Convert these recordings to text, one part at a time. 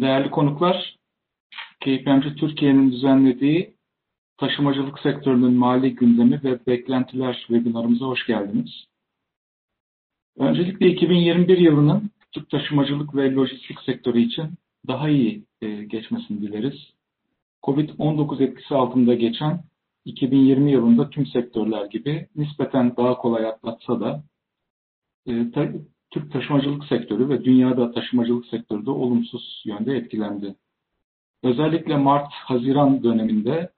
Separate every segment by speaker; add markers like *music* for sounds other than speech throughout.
Speaker 1: Değerli konuklar, KPMG Türkiye'nin düzenlediği taşımacılık sektörünün mali gündemi ve beklentiler webinarımıza hoş geldiniz. Öncelikle 2021 yılının Türk taşımacılık ve lojistik sektörü için daha iyi e, geçmesini dileriz. Covid-19 etkisi altında geçen 2020 yılında tüm sektörler gibi nispeten daha kolay atlatsa da e, Türk taşımacılık sektörü ve dünyada taşımacılık sektörü de olumsuz yönde etkilendi. Özellikle Mart-Haziran döneminde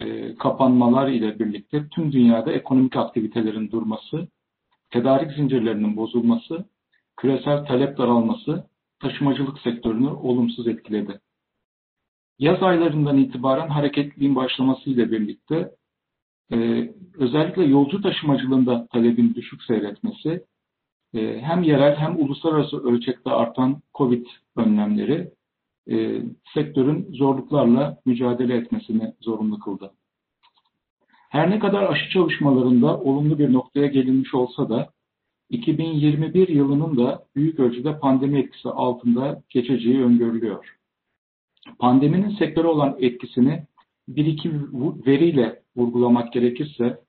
Speaker 1: e, kapanmalar ile birlikte tüm dünyada ekonomik aktivitelerin durması, tedarik zincirlerinin bozulması, küresel talep daralması taşımacılık sektörünü olumsuz etkiledi. Yaz aylarından itibaren hareketliliğin başlaması ile birlikte e, özellikle yolcu taşımacılığında talebin düşük seyretmesi, hem yerel hem uluslararası ölçekte artan COVID önlemleri e, sektörün zorluklarla mücadele etmesini zorunlu kıldı. Her ne kadar aşı çalışmalarında olumlu bir noktaya gelinmiş olsa da 2021 yılının da büyük ölçüde pandemi etkisi altında geçeceği öngörülüyor. Pandeminin sektöre olan etkisini bir iki veriyle vurgulamak gerekirse,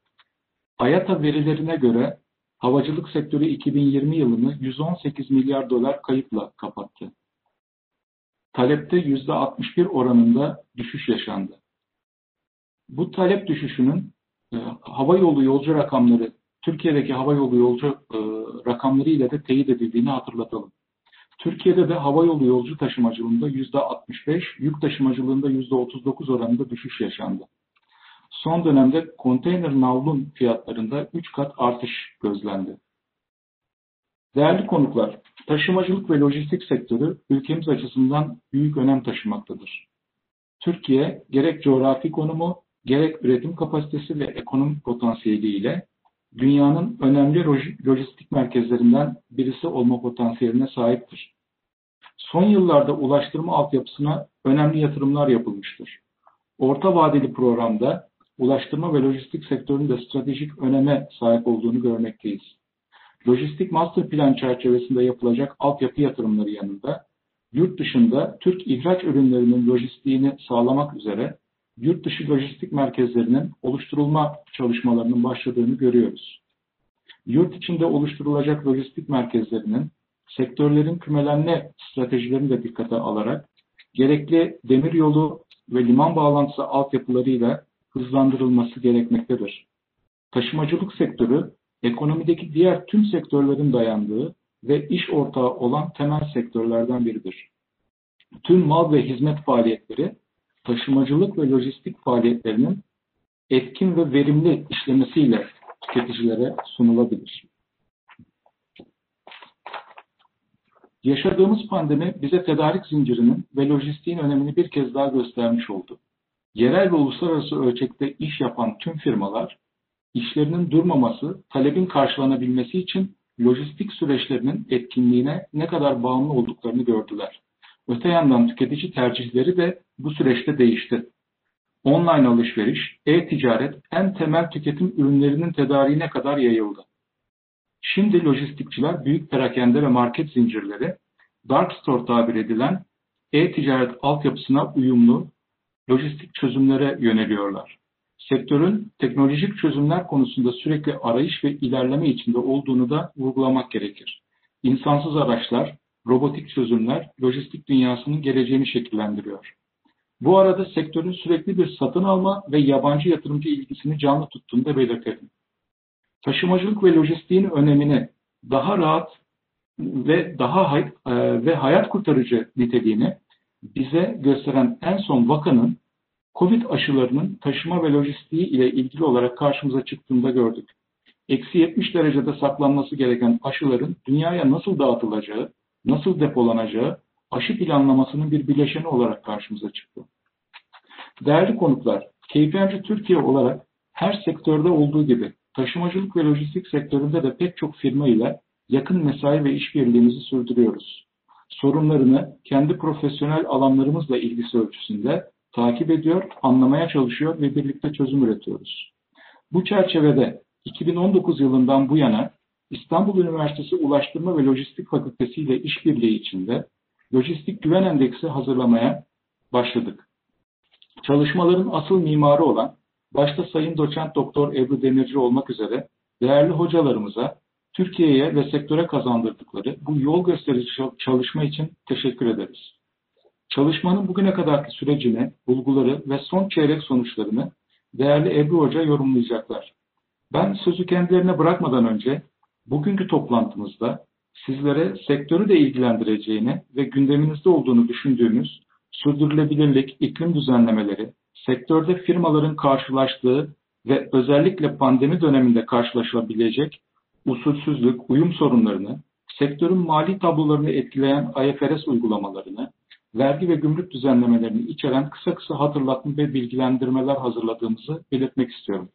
Speaker 1: AYATA verilerine göre havacılık sektörü 2020 yılını 118 milyar dolar kayıpla kapattı. Talepte %61 oranında düşüş yaşandı. Bu talep düşüşünün e, hava yolu yolcu rakamları, Türkiye'deki hava yolu yolcu e, rakamları ile de teyit edildiğini hatırlatalım. Türkiye'de de hava yolu yolcu taşımacılığında %65, yük taşımacılığında %39 oranında düşüş yaşandı. Son dönemde konteyner navlun fiyatlarında 3 kat artış gözlendi. Değerli konuklar, taşımacılık ve lojistik sektörü ülkemiz açısından büyük önem taşımaktadır. Türkiye gerek coğrafi konumu, gerek üretim kapasitesi ve ekonomik potansiyeliyle dünyanın önemli lojistik merkezlerinden birisi olma potansiyeline sahiptir. Son yıllarda ulaştırma altyapısına önemli yatırımlar yapılmıştır. Orta vadeli programda ulaştırma ve lojistik sektörünün de stratejik öneme sahip olduğunu görmekteyiz. Lojistik Master Plan çerçevesinde yapılacak altyapı yatırımları yanında yurt dışında Türk ihraç ürünlerinin lojistiğini sağlamak üzere yurt dışı lojistik merkezlerinin oluşturulma çalışmalarının başladığını görüyoruz. Yurt içinde oluşturulacak lojistik merkezlerinin sektörlerin kümelenme stratejilerini de dikkate alarak gerekli demiryolu ve liman bağlantısı altyapılarıyla hızlandırılması gerekmektedir. Taşımacılık sektörü, ekonomideki diğer tüm sektörlerin dayandığı ve iş ortağı olan temel sektörlerden biridir. Tüm mal ve hizmet faaliyetleri, taşımacılık ve lojistik faaliyetlerinin etkin ve verimli işlemesiyle tüketicilere sunulabilir. Yaşadığımız pandemi bize tedarik zincirinin ve lojistiğin önemini bir kez daha göstermiş oldu yerel ve uluslararası ölçekte iş yapan tüm firmalar, işlerinin durmaması, talebin karşılanabilmesi için lojistik süreçlerinin etkinliğine ne kadar bağımlı olduklarını gördüler. Öte yandan tüketici tercihleri de bu süreçte değişti. Online alışveriş, e-ticaret en temel tüketim ürünlerinin tedariğine kadar yayıldı. Şimdi lojistikçiler büyük perakende ve market zincirleri, dark store tabir edilen e-ticaret altyapısına uyumlu, lojistik çözümlere yöneliyorlar. Sektörün teknolojik çözümler konusunda sürekli arayış ve ilerleme içinde olduğunu da vurgulamak gerekir. İnsansız araçlar, robotik çözümler lojistik dünyasının geleceğini şekillendiriyor. Bu arada sektörün sürekli bir satın alma ve yabancı yatırımcı ilgisini canlı tuttuğunu da belirtelim. Taşımacılık ve lojistiğin önemini daha rahat ve daha e, ve hayat kurtarıcı niteliğini bize gösteren en son vakanın COVID aşılarının taşıma ve lojistiği ile ilgili olarak karşımıza çıktığında gördük. Eksi 70 derecede saklanması gereken aşıların dünyaya nasıl dağıtılacağı, nasıl depolanacağı aşı planlamasının bir bileşeni olarak karşımıza çıktı. Değerli konuklar, KPMG Türkiye olarak her sektörde olduğu gibi taşımacılık ve lojistik sektöründe de pek çok firma ile yakın mesai ve işbirliğimizi sürdürüyoruz sorunlarını kendi profesyonel alanlarımızla ilgisi ölçüsünde takip ediyor, anlamaya çalışıyor ve birlikte çözüm üretiyoruz. Bu çerçevede 2019 yılından bu yana İstanbul Üniversitesi Ulaştırma ve Lojistik Fakültesi ile işbirliği içinde lojistik güven endeksi hazırlamaya başladık. Çalışmaların asıl mimarı olan başta Sayın Doçent Doktor Ebru Demirci olmak üzere değerli hocalarımıza Türkiye'ye ve sektöre kazandırdıkları bu yol gösterici çalışma için teşekkür ederiz. Çalışmanın bugüne kadarki sürecini, bulguları ve son çeyrek sonuçlarını değerli Ebru Hoca yorumlayacaklar. Ben sözü kendilerine bırakmadan önce bugünkü toplantımızda sizlere sektörü de ilgilendireceğini ve gündeminizde olduğunu düşündüğümüz sürdürülebilirlik, iklim düzenlemeleri, sektörde firmaların karşılaştığı ve özellikle pandemi döneminde karşılaşılabilecek usulsüzlük, uyum sorunlarını, sektörün mali tablolarını etkileyen IFRS uygulamalarını, vergi ve gümrük düzenlemelerini içeren kısa kısa hatırlatma ve bilgilendirmeler hazırladığımızı belirtmek istiyorum.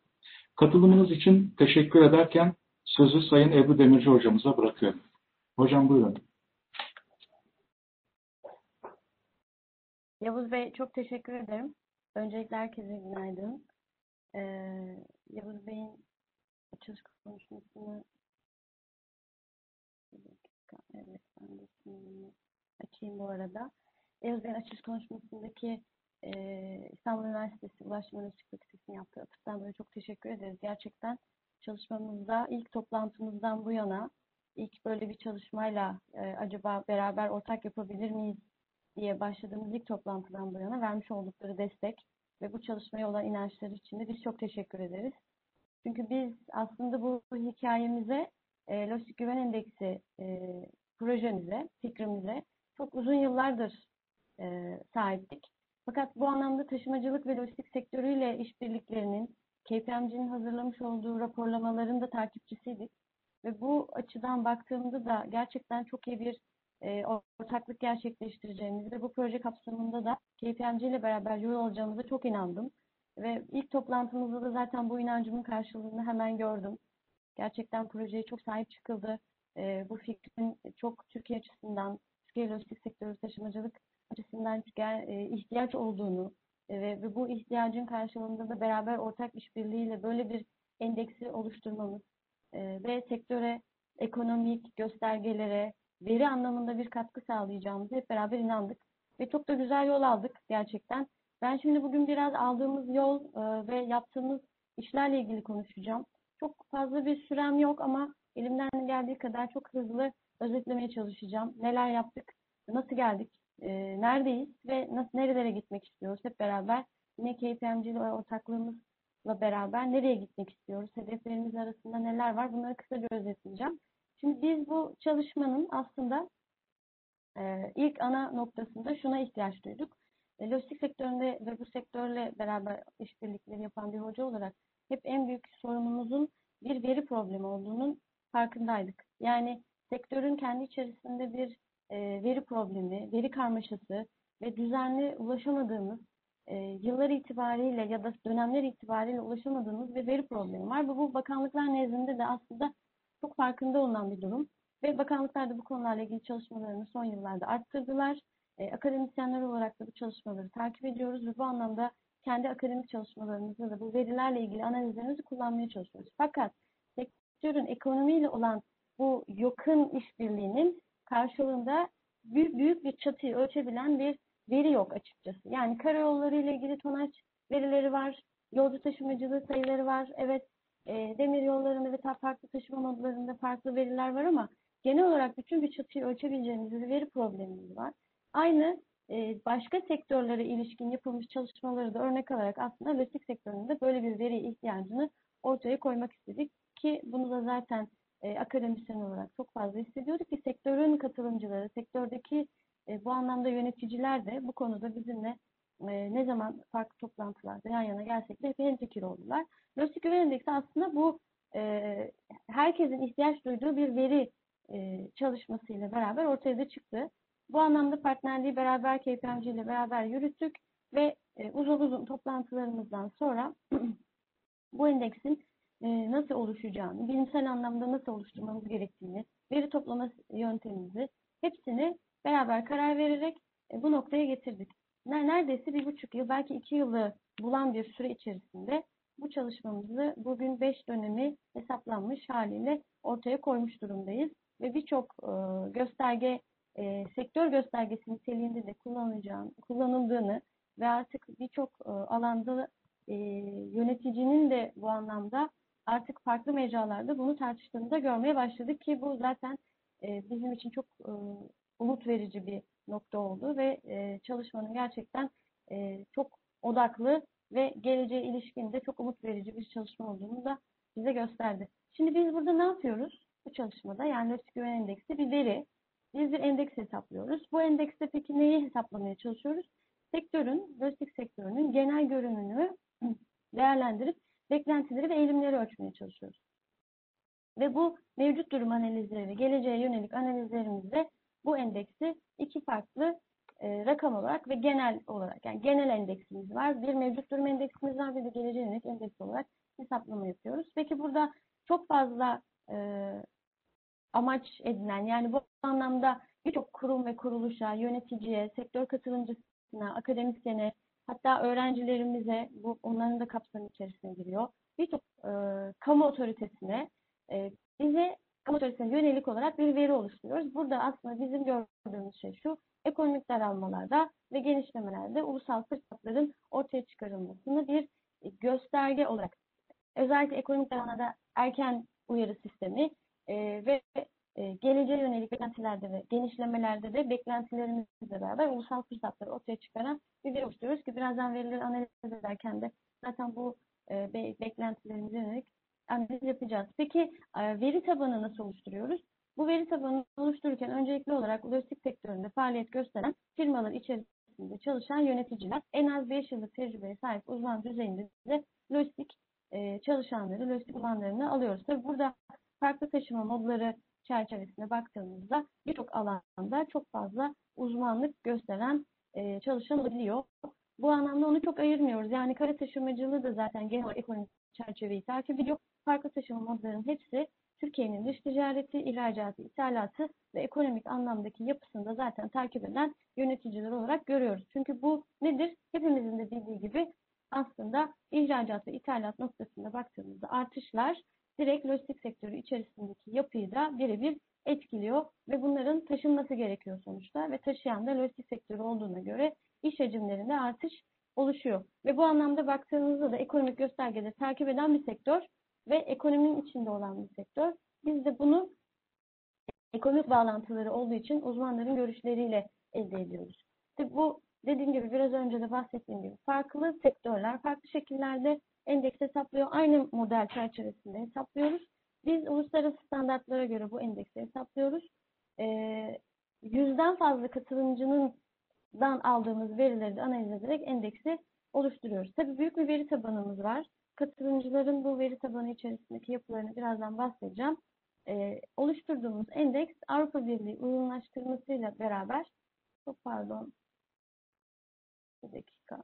Speaker 1: Katılımınız için teşekkür ederken sözü Sayın Ebru Demirci hocamıza bırakıyorum. Hocam buyurun.
Speaker 2: Yavuz Bey çok teşekkür ederim. Öncelikle herkese günaydın. Ee, Yavuz Bey'in açılış konuşmasını evet ben de sunumunu açayım bu arada. Bey'in açılış konuşmasındaki e, İstanbul Üniversitesi Ulaştırma Lojistik Fakültesi'nin yaptığı atıftan dolayı çok teşekkür ederiz. Gerçekten çalışmamızda ilk toplantımızdan bu yana ilk böyle bir çalışmayla e, acaba beraber ortak yapabilir miyiz diye başladığımız ilk toplantıdan bu yana vermiş oldukları destek ve bu çalışmaya olan inançları için de biz çok teşekkür ederiz. Çünkü biz aslında bu hikayemize e, Lojistik Güven Endeksi e, projemize, fikrimize çok uzun yıllardır e, sahiptik. Fakat bu anlamda taşımacılık ve lojistik sektörüyle işbirliklerinin KPMG'nin hazırlamış olduğu raporlamaların da takipçisiydik. Ve bu açıdan baktığımda da gerçekten çok iyi bir e, ortaklık gerçekleştireceğimiz ve bu proje kapsamında da KPMG ile beraber yol alacağımıza çok inandım. Ve ilk toplantımızda da zaten bu inancımın karşılığını hemen gördüm. Gerçekten projeye çok sahip çıkıldı. E, bu fikrin çok Türkiye açısından, Türkiye lojistik sektörü taşımacılık açısından e, ihtiyaç olduğunu e, ve bu ihtiyacın karşılığında da beraber ortak işbirliğiyle böyle bir endeksi oluşturmamız e, ve sektöre, ekonomik göstergelere, veri anlamında bir katkı sağlayacağımızı hep beraber inandık. Ve çok da güzel yol aldık gerçekten. Ben şimdi bugün biraz aldığımız yol e, ve yaptığımız işlerle ilgili konuşacağım. Çok fazla bir sürem yok ama elimden geldiği kadar çok hızlı özetlemeye çalışacağım. Neler yaptık, nasıl geldik, e, neredeyiz ve nasıl nerelere gitmek istiyoruz hep beraber. Yine KPMG ile ortaklığımızla beraber nereye gitmek istiyoruz, hedeflerimiz arasında neler var bunları kısaca özetleyeceğim. Şimdi biz bu çalışmanın aslında e, ilk ana noktasında şuna ihtiyaç duyduk. E, lojistik sektöründe ve bu sektörle beraber işbirlikleri yapan bir hoca olarak hep en büyük sorunumuzun bir veri problemi olduğunun farkındaydık. Yani sektörün kendi içerisinde bir e, veri problemi, veri karmaşası ve düzenli ulaşamadığımız e, yıllar itibariyle ya da dönemler itibariyle ulaşamadığımız bir veri problemi var. Bu, bu bakanlıklar nezdinde de aslında çok farkında olunan bir durum. Ve bakanlıklar da bu konularla ilgili çalışmalarını son yıllarda arttırdılar. E, akademisyenler olarak da bu çalışmaları takip ediyoruz ve bu anlamda kendi akademik çalışmalarımızda da bu verilerle ilgili analizlerimizi kullanmaya çalışıyoruz. Fakat sektörün ekonomiyle olan bu yakın işbirliğinin karşılığında büyük, büyük bir çatıyı ölçebilen bir veri yok açıkçası. Yani karayolları ile ilgili tonaj verileri var, yolcu taşımacılığı sayıları var. Evet, e, demir yollarında ve farklı taşıma modlarında farklı veriler var ama genel olarak bütün bir çatıyı ölçebileceğimiz bir veri problemimiz var. Aynı e, başka sektörlere ilişkin yapılmış çalışmaları da örnek alarak aslında lojistik sektöründe böyle bir veri ihtiyacını ortaya koymak istedik ki bunu da zaten e, akademisyen olarak çok fazla hissediyorduk ki sektörün katılımcıları, sektördeki e, bu anlamda yöneticiler de bu konuda bizimle e, ne zaman farklı toplantılarda yan yana gelsek de hep hemfikir oldular. Lojistik Güven Endeksi aslında bu e, herkesin ihtiyaç duyduğu bir veri e, çalışmasıyla beraber ortaya da çıktı. Bu anlamda partnerliği beraber KPMG ile beraber yürüttük ve e, uzun uzun toplantılarımızdan sonra *clears throat* bu endeksin e, nasıl oluşacağını, bilimsel anlamda nasıl oluşturmamız gerektiğini, veri toplama yöntemimizi hepsini beraber karar vererek e, bu noktaya getirdik. Neredeyse bir buçuk yıl, belki iki yılı bulan bir süre içerisinde bu çalışmamızı bugün beş dönemi hesaplanmış haliyle ortaya koymuş durumdayız. Ve birçok e, gösterge sektör göstergesi niteliğinde de kullanıldığını ve artık birçok alanda yöneticinin de bu anlamda artık farklı mecralarda bunu tartıştığını da görmeye başladık ki bu zaten e, bizim için çok e, umut verici bir nokta oldu ve e, çalışmanın gerçekten e, çok odaklı ve geleceğe ilişkin de çok umut verici bir çalışma olduğunu da bize gösterdi. Şimdi biz burada ne yapıyoruz? Bu çalışmada yani Lojistik Güven Endeksi bir veri. Biz bir endeks hesaplıyoruz. Bu endekste peki neyi hesaplamaya çalışıyoruz? Sektörün, lojistik sektörünün genel görünümünü *clears throat* değerlendirip beklentileri ve eğilimleri ölçmeye çalışıyoruz. Ve bu mevcut durum analizleri ve geleceğe yönelik analizlerimizde bu endeksi iki farklı e, rakam olarak ve genel olarak yani genel endeksimiz var. Bir mevcut durum endeksimiz var bir de geleceğe yönelik endeks olarak hesaplama yapıyoruz. Peki burada çok fazla e, amaç edinen yani bu anlamda birçok kurum ve kuruluşa, yöneticiye, sektör katılımcısına, akademisyene hatta öğrencilerimize bu onların da kapsamı içerisine giriyor. Birçok e, kamu otoritesine e, bize kamu otoritesine yönelik olarak bir veri oluşturuyoruz. Burada aslında bizim gördüğümüz şey şu ekonomik daralmalarda ve genişlemelerde ulusal fırsatların ortaya çıkarılmasını bir gösterge olarak özellikle ekonomik daralmada erken uyarı sistemi e, ve e, geleceğe yönelik beklentilerde ve genişlemelerde de beklentilerimizle beraber ulusal fırsatları ortaya çıkaran bir veri oluşturuyoruz ki birazdan verileri analiz ederken de zaten bu e, be beklentilerimize yönelik analiz yapacağız. Peki e, veri tabanı nasıl oluşturuyoruz? Bu veri tabanını oluştururken öncelikli olarak lojistik sektöründe faaliyet gösteren firmalar içerisinde çalışan yöneticiler en az 5 yıllık tecrübeye sahip uzman düzeyinde de lojistik e, çalışanları, lojistik uzmanlarını alıyoruz. Tabii burada farklı taşıma modları çerçevesine baktığımızda birçok alanda çok fazla uzmanlık gösteren e, çalışan olabiliyor. Bu anlamda onu çok ayırmıyoruz. Yani kara taşımacılığı da zaten genel ekonomik çerçeveyi takip ediyor. Farklı taşıma modlarının hepsi Türkiye'nin dış ticareti, ihracatı, ithalatı ve ekonomik anlamdaki yapısını da zaten takip eden yöneticiler olarak görüyoruz. Çünkü bu nedir? Hepimizin de bildiği gibi aslında ihracat ve ithalat noktasında baktığımızda artışlar direkt lojistik sektörü içerisindeki yapıyı da birebir etkiliyor ve bunların taşınması gerekiyor sonuçta ve taşıyan da lojistik sektörü olduğuna göre iş hacimlerinde artış oluşuyor. Ve bu anlamda baktığınızda da ekonomik göstergeleri takip eden bir sektör ve ekonominin içinde olan bir sektör. Biz de bunu ekonomik bağlantıları olduğu için uzmanların görüşleriyle elde ediyoruz. İşte bu dediğim gibi biraz önce de bahsettiğim gibi farklı sektörler farklı şekillerde endeks hesaplıyor. Aynı model çerçevesinde hesaplıyoruz. Biz uluslararası standartlara göre bu endeksi hesaplıyoruz. Ee, yüzden fazla katılımcının dan aldığımız verileri de analiz ederek endeksi oluşturuyoruz. Tabii büyük bir veri tabanımız var. Katılımcıların bu veri tabanı içerisindeki yapılarını birazdan bahsedeceğim. Ee, oluşturduğumuz endeks Avrupa Birliği uyumlaştırmasıyla beraber çok pardon bir dakika.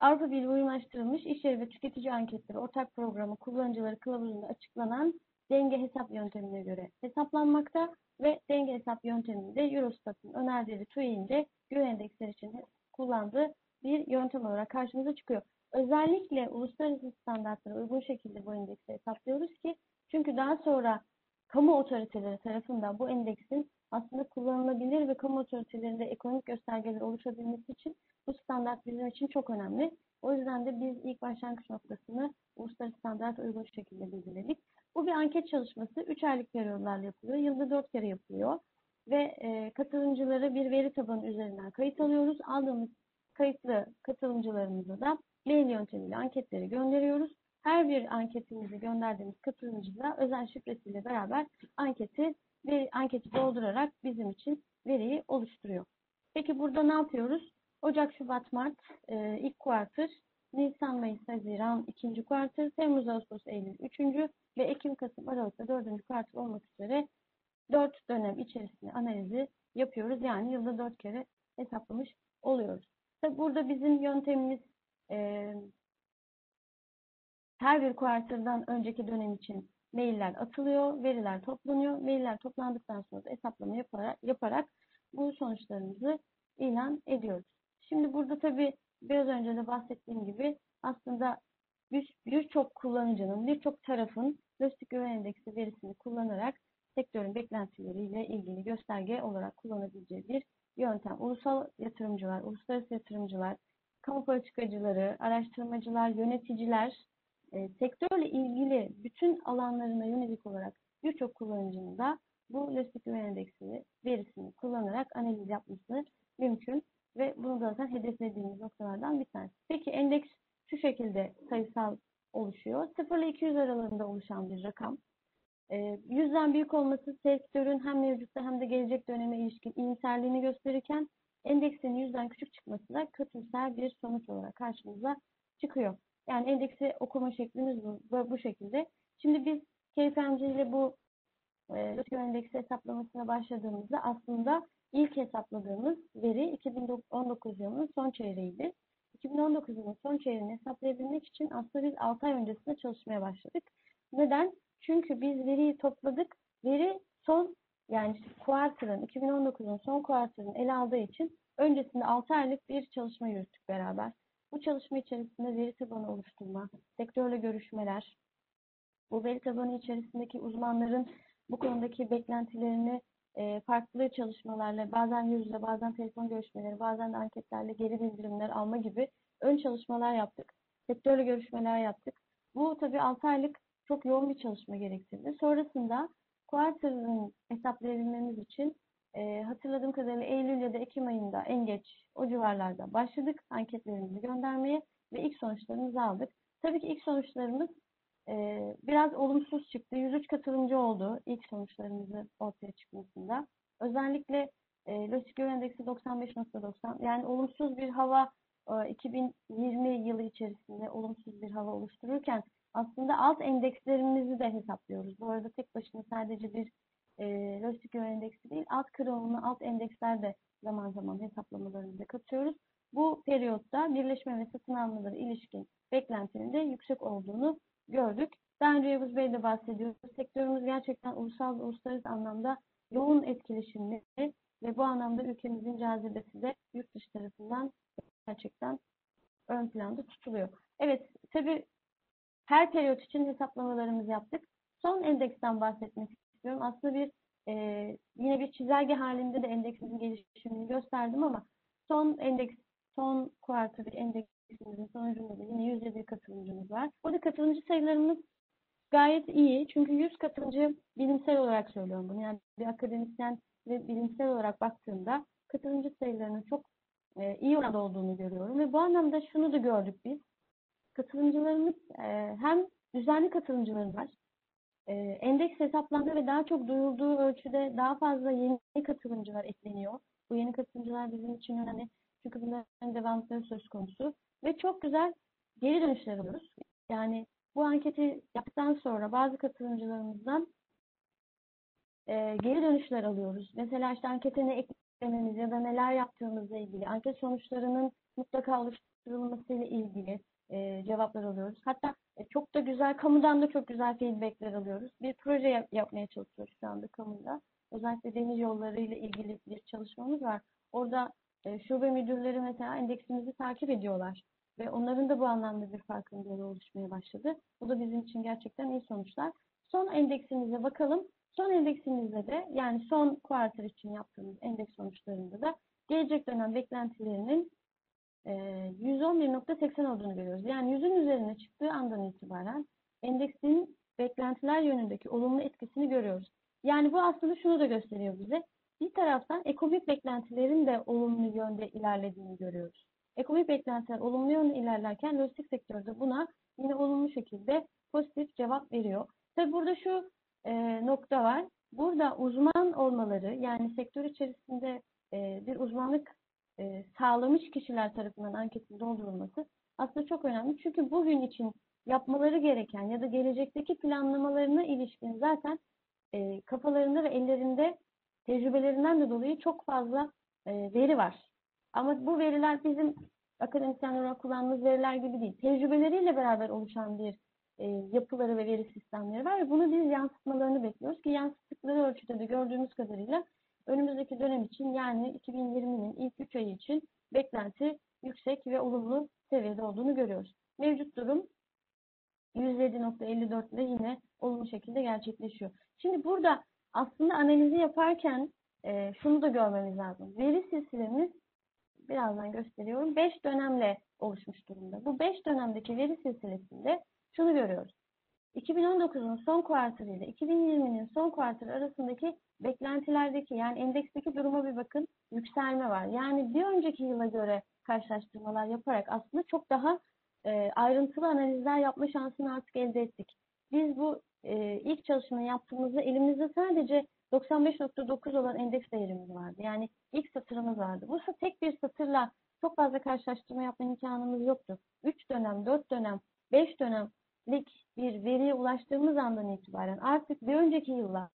Speaker 2: Avrupa Birliği uyumlaştırılmış iş yeri ve tüketici anketleri ortak programı kullanıcıları kılavuzunda açıklanan denge hesap yöntemine göre hesaplanmakta ve denge hesap yönteminde Eurostat'ın önerdiği TÜİ'nde güven endeksleri için kullandığı bir yöntem olarak karşımıza çıkıyor. Özellikle uluslararası standartlara uygun şekilde bu endeksi hesaplıyoruz ki çünkü daha sonra kamu otoriteleri tarafından bu endeksin aslında kullanılabilir ve kamu otoritelerinde ekonomik göstergeler oluşabilmesi için bu standart bizim için çok önemli. O yüzden de biz ilk başlangıç noktasını uluslararası standart uygun şekilde belirledik. Bu bir anket çalışması. 3 aylık periyodlarla yapılıyor. Yılda 4 kere yapılıyor. Ve e, katılımcıları bir veri tabanı üzerinden kayıt alıyoruz. Aldığımız kayıtlı katılımcılarımıza da mail yöntemiyle anketleri gönderiyoruz. Her bir anketimizi gönderdiğimiz katılımcıda özel şifresiyle beraber anketi bir anketi doldurarak bizim için veriyi oluşturuyor. Peki burada ne yapıyoruz? Ocak, Şubat, Mart e, ilk kuartır, Nisan, Mayıs, Haziran ikinci kuartır, Temmuz, Ağustos, Eylül üçüncü ve Ekim, Kasım, Aralık'ta dördüncü kuartır olmak üzere dört dönem içerisinde analizi yapıyoruz. Yani yılda dört kere hesaplamış oluyoruz. Tabi burada bizim yöntemimiz e, her bir kuartırdan önceki dönem için mailler atılıyor, veriler toplanıyor. Mailler toplandıktan sonra da hesaplama yaparak, yaparak bu sonuçlarımızı ilan ediyoruz. Şimdi burada tabi biraz önce de bahsettiğim gibi aslında birçok bir kullanıcının, birçok tarafın lojistik güven endeksi verisini kullanarak sektörün beklentileriyle ilgili gösterge olarak kullanabileceği bir yöntem. Ulusal yatırımcılar, uluslararası yatırımcılar, kamu politikacıları, araştırmacılar, yöneticiler, e, sektörle ilgili bütün alanlarına yönelik olarak birçok kullanıcının da bu lojistik güven endeksi verisini kullanarak analiz yapması mümkün ve bunu da zaten hedeflediğimiz noktalardan bir tanesi. Peki endeks şu şekilde sayısal oluşuyor. 0 ile 200 aralığında oluşan bir rakam. E, yüzden büyük olması sektörün hem mevcutta hem de gelecek döneme ilişkin iyimserliğini gösterirken endeksin yüzden küçük çıkması da kötümser bir sonuç olarak karşımıza çıkıyor. Yani endeksi okuma şeklimiz bu, bu şekilde. Şimdi biz KPMG ile bu e, endeksi hesaplamasına başladığımızda aslında ilk hesapladığımız veri 2019 yılının son çeyreğiydi. 2019 yılının son çeyreğini hesaplayabilmek için aslında biz 6 ay öncesinde çalışmaya başladık. Neden? Çünkü biz veriyi topladık. Veri son yani quarter'ın 2019'un son quarter'ın ele aldığı için öncesinde 6 aylık bir çalışma yürüttük beraber. Bu çalışma içerisinde veri tabanı oluşturma, sektörle görüşmeler, bu veri tabanı içerisindeki uzmanların bu konudaki beklentilerini e, farklı çalışmalarla, bazen yüzle, bazen telefon görüşmeleri, bazen de anketlerle geri bildirimler alma gibi ön çalışmalar yaptık. Sektörle görüşmeler yaptık. Bu tabii 6 aylık çok yoğun bir çalışma gerektirdi. Sonrasında quarter'ın hesaplayabilmemiz için e, hatırladığım kadarıyla Eylül ya da Ekim ayında en geç o civarlarda başladık anketlerimizi göndermeye ve ilk sonuçlarımızı aldık. Tabii ki ilk sonuçlarımız e, biraz olumsuz çıktı. 103 katılımcı oldu ilk sonuçlarımızı ortaya çıkmasında. Özellikle e, Lojistik Endeksi 95.90 yani olumsuz bir hava e, 2020 yılı içerisinde olumsuz bir hava oluştururken aslında alt endekslerimizi de hesaplıyoruz. Bu arada tek başına sadece bir e, lojistik güven endeksi değil, alt kırılımlı alt endeksler de zaman zaman hesaplamalarımıza katıyoruz. Bu periyotta birleşme ve satın almaları ilişkin beklentinin de yüksek olduğunu gördük. Daha önce Yavuz Bey de bahsediyor. Sektörümüz gerçekten ulusal ve uluslararası anlamda yoğun etkileşimli ve bu anlamda ülkemizin cazibesi de yurt dışı tarafından gerçekten ön planda tutuluyor. Evet, tabii her periyot için hesaplamalarımızı yaptık. Son endeksten bahsetmek istiyorum. Aslında bir e, yine bir çizelge halinde de endeksimizin gelişimini gösterdim ama son endeks, son kuartır endeksimizin sonucunda da yine 107 katılımcımız var. Burada katılımcı sayılarımız gayet iyi. Çünkü 100 katılımcı bilimsel olarak söylüyorum bunu. Yani bir akademisyen ve bilimsel olarak baktığımda katılımcı sayılarının çok e, iyi oranda olduğunu görüyorum. Ve bu anlamda şunu da gördük biz katılımcılarımız e, hem düzenli katılımcılarımız var. E, endeks hesaplandı ve daha çok duyulduğu ölçüde daha fazla yeni katılımcılar ekleniyor. Bu yeni katılımcılar bizim için önemli. Çünkü bunların devamlılığı söz konusu. Ve çok güzel geri dönüşler alıyoruz. Yani bu anketi yaptıktan sonra bazı katılımcılarımızdan e, geri dönüşler alıyoruz. Mesela işte ankete ne eklememiz ya da neler yaptığımızla ilgili, anket sonuçlarının mutlaka oluşturulmasıyla ilgili e, cevaplar alıyoruz. Hatta e, çok da güzel, kamudan da çok güzel feedbackler alıyoruz. Bir proje yap, yapmaya çalışıyoruz şu anda kamuda. Özellikle deniz yolları ile ilgili bir çalışmamız var. Orada e, şube müdürleri mesela endeksimizi takip ediyorlar. Ve onların da bu anlamda bir farkındalığı oluşmaya başladı. Bu da bizim için gerçekten iyi sonuçlar. Son endeksimize bakalım. Son endeksimizde de yani son kuartır için yaptığımız endeks sonuçlarında da gelecek dönem beklentilerinin 111.80 ee, olduğunu görüyoruz. Yani yüzün üzerine çıktığı andan itibaren endeksin beklentiler yönündeki olumlu etkisini görüyoruz. Yani bu aslında şunu da gösteriyor bize. Bir taraftan ekonomik beklentilerin de olumlu yönde ilerlediğini görüyoruz. Ekonomik beklentiler olumlu yönde ilerlerken lojistik sektörde buna yine olumlu şekilde pozitif cevap veriyor. Tabi burada şu e, nokta var. Burada uzman olmaları yani sektör içerisinde e, bir uzmanlık e, sağlamış kişiler tarafından anketin doldurulması aslında çok önemli. Çünkü bugün için yapmaları gereken ya da gelecekteki planlamalarına ilişkin zaten e, kafalarında ve ellerinde tecrübelerinden de dolayı çok fazla e, veri var. Ama bu veriler bizim akademisyenler olarak kullandığımız veriler gibi değil. Tecrübeleriyle beraber oluşan bir e, yapıları ve veri sistemleri var ve bunu biz yansıtmalarını bekliyoruz ki yansıttıkları ölçüde de gördüğümüz kadarıyla önümüzdeki dönem için yani 2020'nin ilk 3 ayı için beklenti yüksek ve olumlu seviyede olduğunu görüyoruz. Mevcut durum 107.54 ile yine olumlu şekilde gerçekleşiyor. Şimdi burada aslında analizi yaparken e, şunu da görmemiz lazım. Veri silsilemiz birazdan gösteriyorum. 5 dönemle oluşmuş durumda. Bu 5 dönemdeki veri silsilesinde şunu görüyoruz. 2019'un son kuartırı ile 2020'nin son kuartırı arasındaki beklentilerdeki yani endeksteki duruma bir bakın yükselme var. Yani bir önceki yıla göre karşılaştırmalar yaparak aslında çok daha e, ayrıntılı analizler yapma şansını artık elde ettik. Biz bu e, ilk çalışmayı yaptığımızda elimizde sadece 95.9 olan endeks değerimiz vardı. Yani ilk satırımız vardı. Bu tek bir satırla çok fazla karşılaştırma yapma imkanımız yoktu. 3 dönem, 4 dönem, 5 dönemlik bir veriye ulaştığımız andan itibaren artık bir önceki yılla,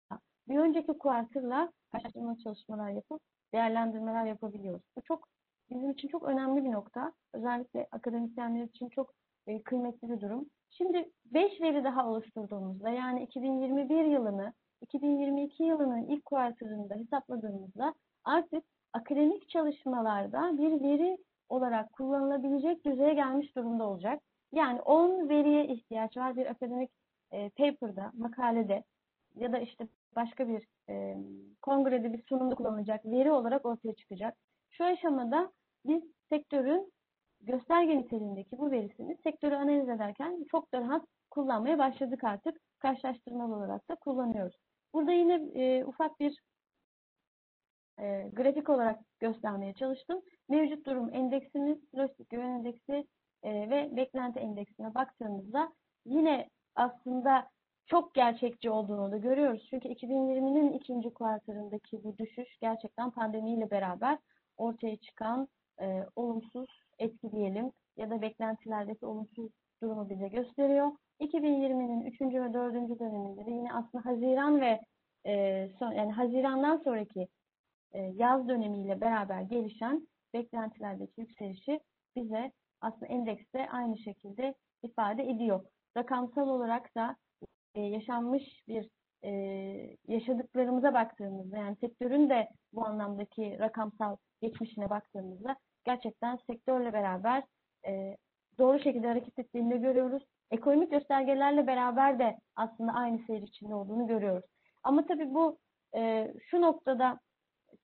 Speaker 2: bir önceki kuartırla karşılaştırma çalışmalar yapıp değerlendirmeler yapabiliyoruz. Bu çok bizim için çok önemli bir nokta. Özellikle akademisyenler için çok e, kıymetli bir durum. Şimdi 5 veri daha oluşturduğumuzda yani 2021 yılını 2022 yılının ilk kuartırında hesapladığımızda artık akademik çalışmalarda bir veri olarak kullanılabilecek düzeye gelmiş durumda olacak. Yani 10 veriye ihtiyaç var bir akademik e, paper'da, makalede ya da işte başka bir e, kongrede bir sunumda kullanılacak veri olarak ortaya çıkacak. Şu aşamada biz sektörün gösterge niteliğindeki bu verisini sektörü analiz ederken çok da rahat kullanmaya başladık artık. Karşılaştırmalı olarak da kullanıyoruz. Burada yine e, ufak bir e, grafik olarak göstermeye çalıştım. Mevcut durum endeksimiz, lojistik güven endeksi e, ve beklenti endeksine baktığımızda yine aslında çok gerçekçi olduğunu da görüyoruz. Çünkü 2020'nin ikinci kuartırındaki bu düşüş gerçekten pandemiyle beraber ortaya çıkan e, olumsuz etki diyelim ya da beklentilerdeki olumsuz durumu bize gösteriyor. 2020'nin 3. ve 4. döneminde de yine aslında Haziran ve e, son, yani Haziran'dan sonraki e, yaz dönemiyle beraber gelişen beklentilerdeki yükselişi bize aslında endekste aynı şekilde ifade ediyor. Rakamsal olarak da e, yaşanmış bir e, yaşadıklarımıza baktığımızda yani sektörün de bu anlamdaki rakamsal geçmişine baktığımızda gerçekten sektörle beraber e, doğru şekilde hareket ettiğini görüyoruz. Ekonomik göstergelerle beraber de aslında aynı seyir içinde olduğunu görüyoruz. Ama tabii bu e, şu noktada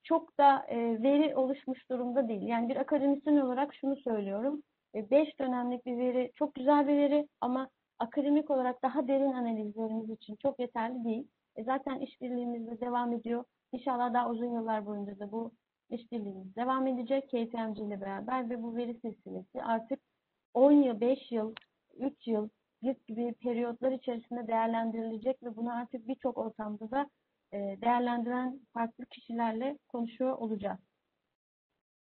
Speaker 2: çok da e, veri oluşmuş durumda değil. Yani bir akademisyen olarak şunu söylüyorum. 5 e, dönemlik bir veri çok güzel bir veri ama akademik olarak daha derin analizlerimiz için çok yeterli değil. E, zaten işbirliğimiz de devam ediyor. İnşallah daha uzun yıllar boyunca da bu işbirliğimiz devam edecek KTMC ile beraber ve bu veri silsilesi artık 10 yıl, 5 yıl, 3 yıl gibi periyotlar içerisinde değerlendirilecek ve bunu artık birçok ortamda da e, değerlendiren farklı kişilerle konuşuyor olacağız.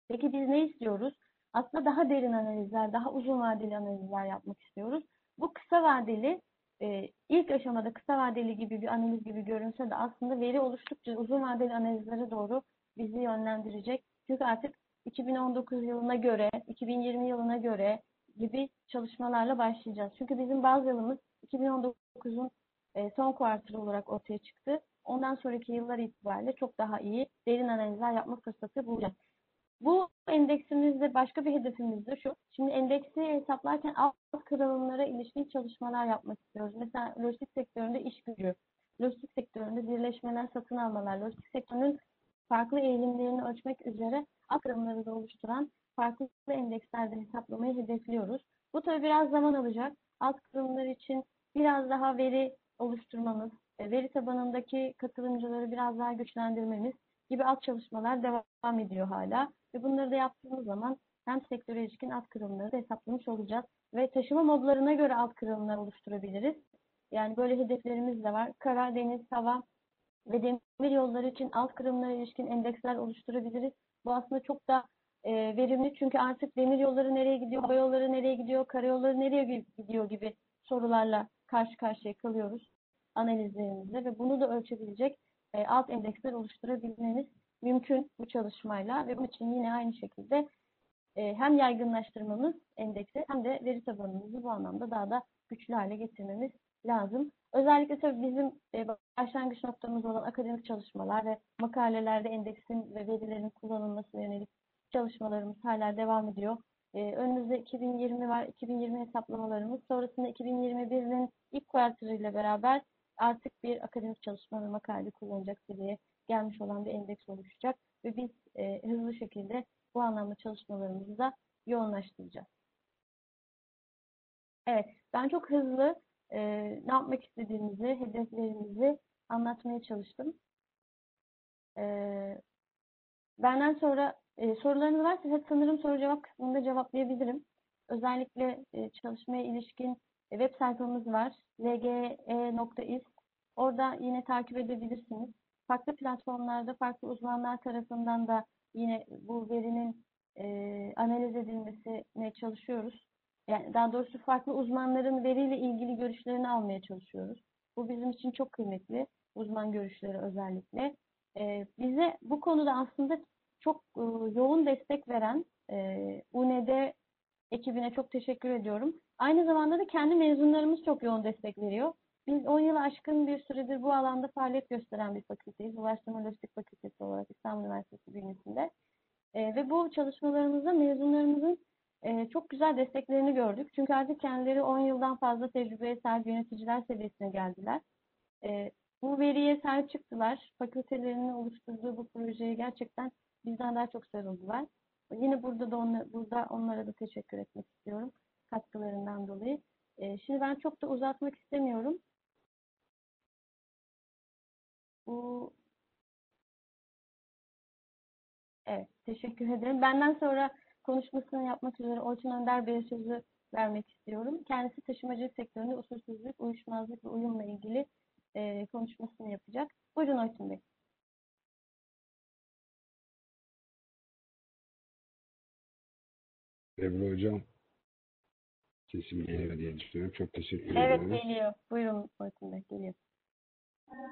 Speaker 2: Peki biz ne istiyoruz? Aslında daha derin analizler, daha uzun vadeli analizler yapmak istiyoruz. Bu kısa vadeli, e, ilk aşamada kısa vadeli gibi bir analiz gibi görünse de aslında veri oluştukça uzun vadeli analizlere doğru bizi yönlendirecek. Çünkü artık 2019 yılına göre, 2020 yılına göre gibi çalışmalarla başlayacağız. Çünkü bizim baz yılımız 2019'un e, son kuartırı olarak ortaya çıktı. Ondan sonraki yıllar itibariyle çok daha iyi derin analizler yapma fırsatı bulacağız. Bu endeksimizde başka bir hedefimiz de şu. Şimdi endeksi hesaplarken alt kırılımlara ilişkin çalışmalar yapmak istiyoruz. Mesela lojistik sektöründe iş gücü, lojistik sektöründe birleşmeler, satın almalar, lojistik sektörünün farklı eğilimlerini ölçmek üzere alt kırılımları da oluşturan farklı endekslerde hesaplamayı hedefliyoruz. Bu tabi biraz zaman alacak. Alt kırılımlar için biraz daha veri oluşturmamız, veri tabanındaki katılımcıları biraz daha güçlendirmemiz gibi alt çalışmalar devam ediyor hala. Ve bunları da yaptığımız zaman hem sektöre ilişkin alt kırılımları da hesaplamış olacağız. Ve taşıma modlarına göre alt kırılımlar oluşturabiliriz. Yani böyle hedeflerimiz de var. Kara, deniz, hava ve demir yolları için alt kırılımlara ilişkin endeksler oluşturabiliriz. Bu aslında çok da e, verimli çünkü artık demir yolları nereye gidiyor, hava yolları nereye gidiyor, karayolları nereye gidiyor gibi sorularla karşı karşıya kalıyoruz analizlerimizde ve bunu da ölçebilecek e, alt endeksler oluşturabilmemiz mümkün bu çalışmayla ve bunun için yine aynı şekilde e, hem yaygınlaştırmamız endeksi hem de veri tabanımızı bu anlamda daha da güçlü hale getirmemiz lazım. Özellikle tabii bizim e, başlangıç noktamız olan akademik çalışmalar ve makalelerde endeksin ve verilerin kullanılmasına yönelik çalışmalarımız hala devam ediyor. Ee, önümüzde 2020 var, 2020 hesaplamalarımız. Sonrasında 2021'in ilk kuartırıyla beraber artık bir akademik çalışma ve makale kullanacak seviyeye gelmiş olan bir endeks oluşacak. Ve biz e, hızlı şekilde bu anlamda çalışmalarımızı da yoğunlaştıracağız. Evet, ben çok hızlı e, ne yapmak istediğimizi, hedeflerimizi anlatmaya çalıştım. E, benden sonra e, sorularınız varsa hep sanırım soru cevap kısmında cevaplayabilirim. Özellikle e, çalışmaya ilişkin e, web sayfamız var. lge.is. Orada yine takip edebilirsiniz. Farklı platformlarda farklı uzmanlar tarafından da yine bu verinin e, analiz edilmesine çalışıyoruz. Yani daha doğrusu farklı uzmanların veriyle ilgili görüşlerini almaya çalışıyoruz. Bu bizim için çok kıymetli. Uzman görüşleri özellikle. E, bize bu konuda aslında çok e, yoğun destek veren e, UNED ekibine çok teşekkür ediyorum. Aynı zamanda da kendi mezunlarımız çok yoğun destek veriyor. Biz 10 yılı aşkın bir süredir bu alanda faaliyet gösteren bir fakülteyiz. Ulaştırma Lojistik Fakültesi olarak İstanbul Üniversitesi bünyesinde. E, ve bu çalışmalarımızda mezunlarımızın e, çok güzel desteklerini gördük. Çünkü artık kendileri 10 yıldan fazla tecrübeye sahip yöneticiler seviyesine geldiler. E, bu veriye sahip çıktılar. Fakültelerinin oluşturduğu bu projeye gerçekten bizden daha çok sarıldılar. Yine burada da onla, burada onlara da teşekkür etmek istiyorum katkılarından dolayı. E, şimdi ben çok da uzatmak istemiyorum. Bu Evet, teşekkür ederim. Benden sonra konuşmasını yapmak üzere Orçun Önder Bey'e sözü vermek istiyorum. Kendisi taşımacılık sektöründe usulsüzlük, uyuşmazlık ve uyumla ilgili e, konuşmasını yapacak. Buyurun Orçun Bey.
Speaker 3: Ebru Hocam sesim geliyor diye düşünüyorum. Çok teşekkür
Speaker 2: Evet
Speaker 3: ederim.
Speaker 2: geliyor. Buyurun Orçun Bey geliyor.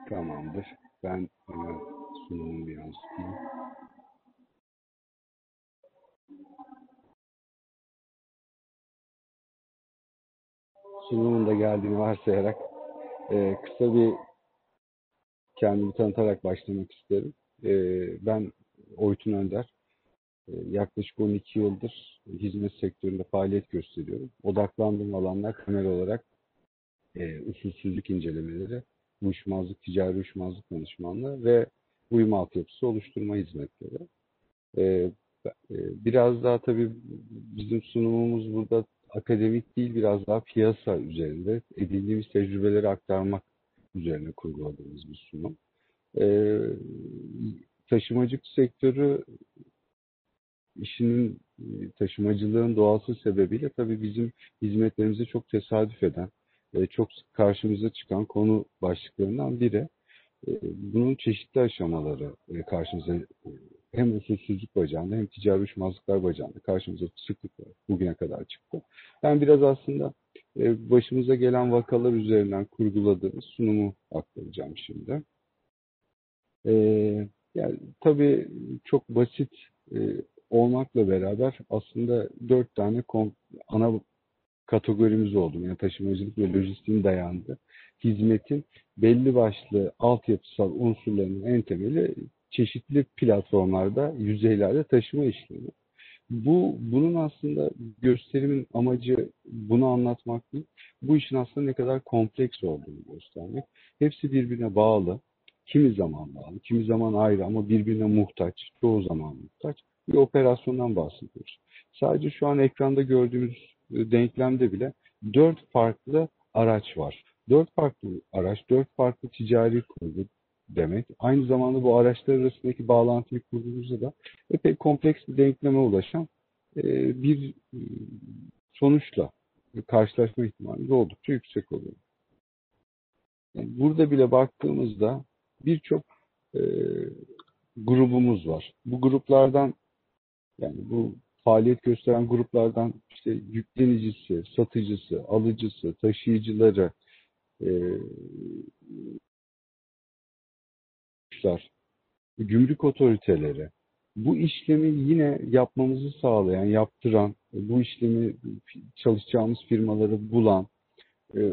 Speaker 3: Tamamdır. Ben hemen sunumumu yansıtayım. Sunumun da geldiğini varsayarak e, kısa bir kendimi tanıtarak başlamak isterim. E, ben Oytun Önder. E, yaklaşık 12 yıldır hizmet sektöründe faaliyet gösteriyorum. Odaklandığım alanlar temel olarak e, usulsüzlük incelemeleri, uyuşmazlık, ticari uyuşmazlık danışmanlığı ve uyum altyapısı oluşturma hizmetleri. E, e, biraz daha tabii bizim sunumumuz burada akademik değil, biraz daha piyasa üzerinde edindiğimiz tecrübeleri aktarmak üzerine kurguladığımız bir sunum. E, taşımacılık sektörü işinin e, taşımacılığın doğası sebebiyle tabii bizim hizmetlerimize çok tesadüf eden, e, çok karşımıza çıkan konu başlıklarından biri. E, Bunun çeşitli aşamaları karşımıza hem usulsüzlük bacağında hem ticari uyuşmazlıklar bacağında karşımıza sıklıkla bugüne kadar çıktı. Ben biraz aslında başımıza gelen vakalar üzerinden kurguladığımız sunumu aktaracağım şimdi. Yani tabii çok basit olmakla beraber aslında dört tane ana kategorimiz oldu. Yani taşımacılık ve lojistiğin dayandığı hizmetin belli başlı altyapısal unsurlarının en temeli çeşitli platformlarda, yüzeylerde taşıma işlemi. Bu bunun aslında gösterimin amacı bunu anlatmak değil. Bu işin aslında ne kadar kompleks olduğunu göstermek. Hepsi birbirine bağlı. Kimi zaman bağlı, kimi zaman ayrı ama birbirine muhtaç, çoğu zaman muhtaç bir operasyondan bahsediyoruz. Sadece şu an ekranda gördüğümüz e, denklemde bile dört farklı araç var. Dört farklı araç, dört farklı ticari kurgu demek. Aynı zamanda bu araçlar arasındaki bağlantıyı kurduğumuzda da epey kompleks bir denkleme ulaşan e, bir e, sonuçla karşılaşma ihtimalimiz oldukça yüksek oluyor. Yani burada bile baktığımızda birçok e, grubumuz var. Bu gruplardan yani bu faaliyet gösteren gruplardan işte yüklenicisi, satıcısı, alıcısı, taşıyıcıları, e, gümrük otoriteleri bu işlemi yine yapmamızı sağlayan, yaptıran, bu işlemi çalışacağımız firmaları bulan, e,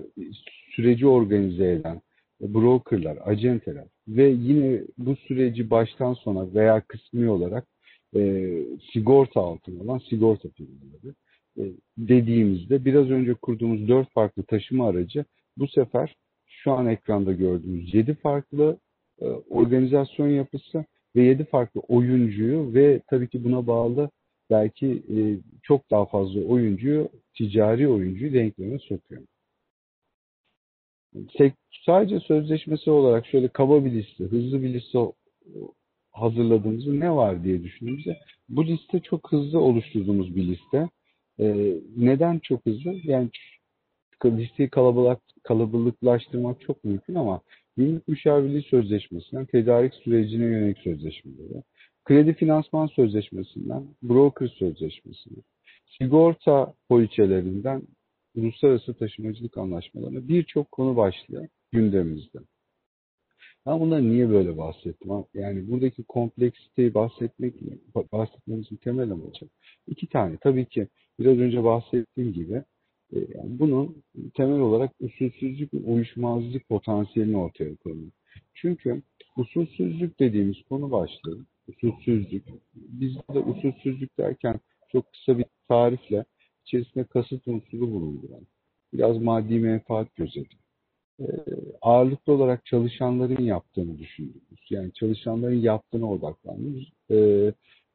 Speaker 3: süreci organize eden brokerlar, acenteler ve yine bu süreci baştan sona veya kısmi olarak e, sigorta altında olan sigorta firmaları e, dediğimizde biraz önce kurduğumuz dört farklı taşıma aracı bu sefer şu an ekranda gördüğümüz yedi farklı organizasyon yapısı ve yedi farklı oyuncuyu ve tabii ki buna bağlı belki e, çok daha fazla oyuncuyu, ticari oyuncuyu denkleme sokuyor. Sadece sözleşmesi olarak şöyle kaba bir liste, hızlı bir liste hazırladığımızda ne var diye düşündüğümüzde bu liste çok hızlı oluşturduğumuz bir liste. Ee, neden çok hızlı? Yani listeyi kalabalık, kalabalıklaştırmak çok mümkün ama günlük müşavirliği sözleşmesinden tedarik sürecine yönelik sözleşmeleri, kredi finansman sözleşmesinden broker sözleşmesine, sigorta poliçelerinden uluslararası taşımacılık anlaşmalarına birçok konu başlıyor gündemimizde. Ben bunları niye böyle bahsettim? Yani buradaki kompleksiteyi bahsetmek, bahsetmemizin temel amacı iki tane. Tabii ki biraz önce bahsettiğim gibi yani bunun temel olarak usulsüzlük ve uyuşmazlık potansiyelini ortaya koyuyor. Çünkü usulsüzlük dediğimiz konu başlığı, usulsüzlük, biz de usulsüzlük derken çok kısa bir tarifle içerisinde kasıt unsuru bulunduran, biraz maddi menfaat gözeti, e, ağırlıklı olarak çalışanların yaptığını düşündüğümüz, yani çalışanların yaptığına odaklandığımız e,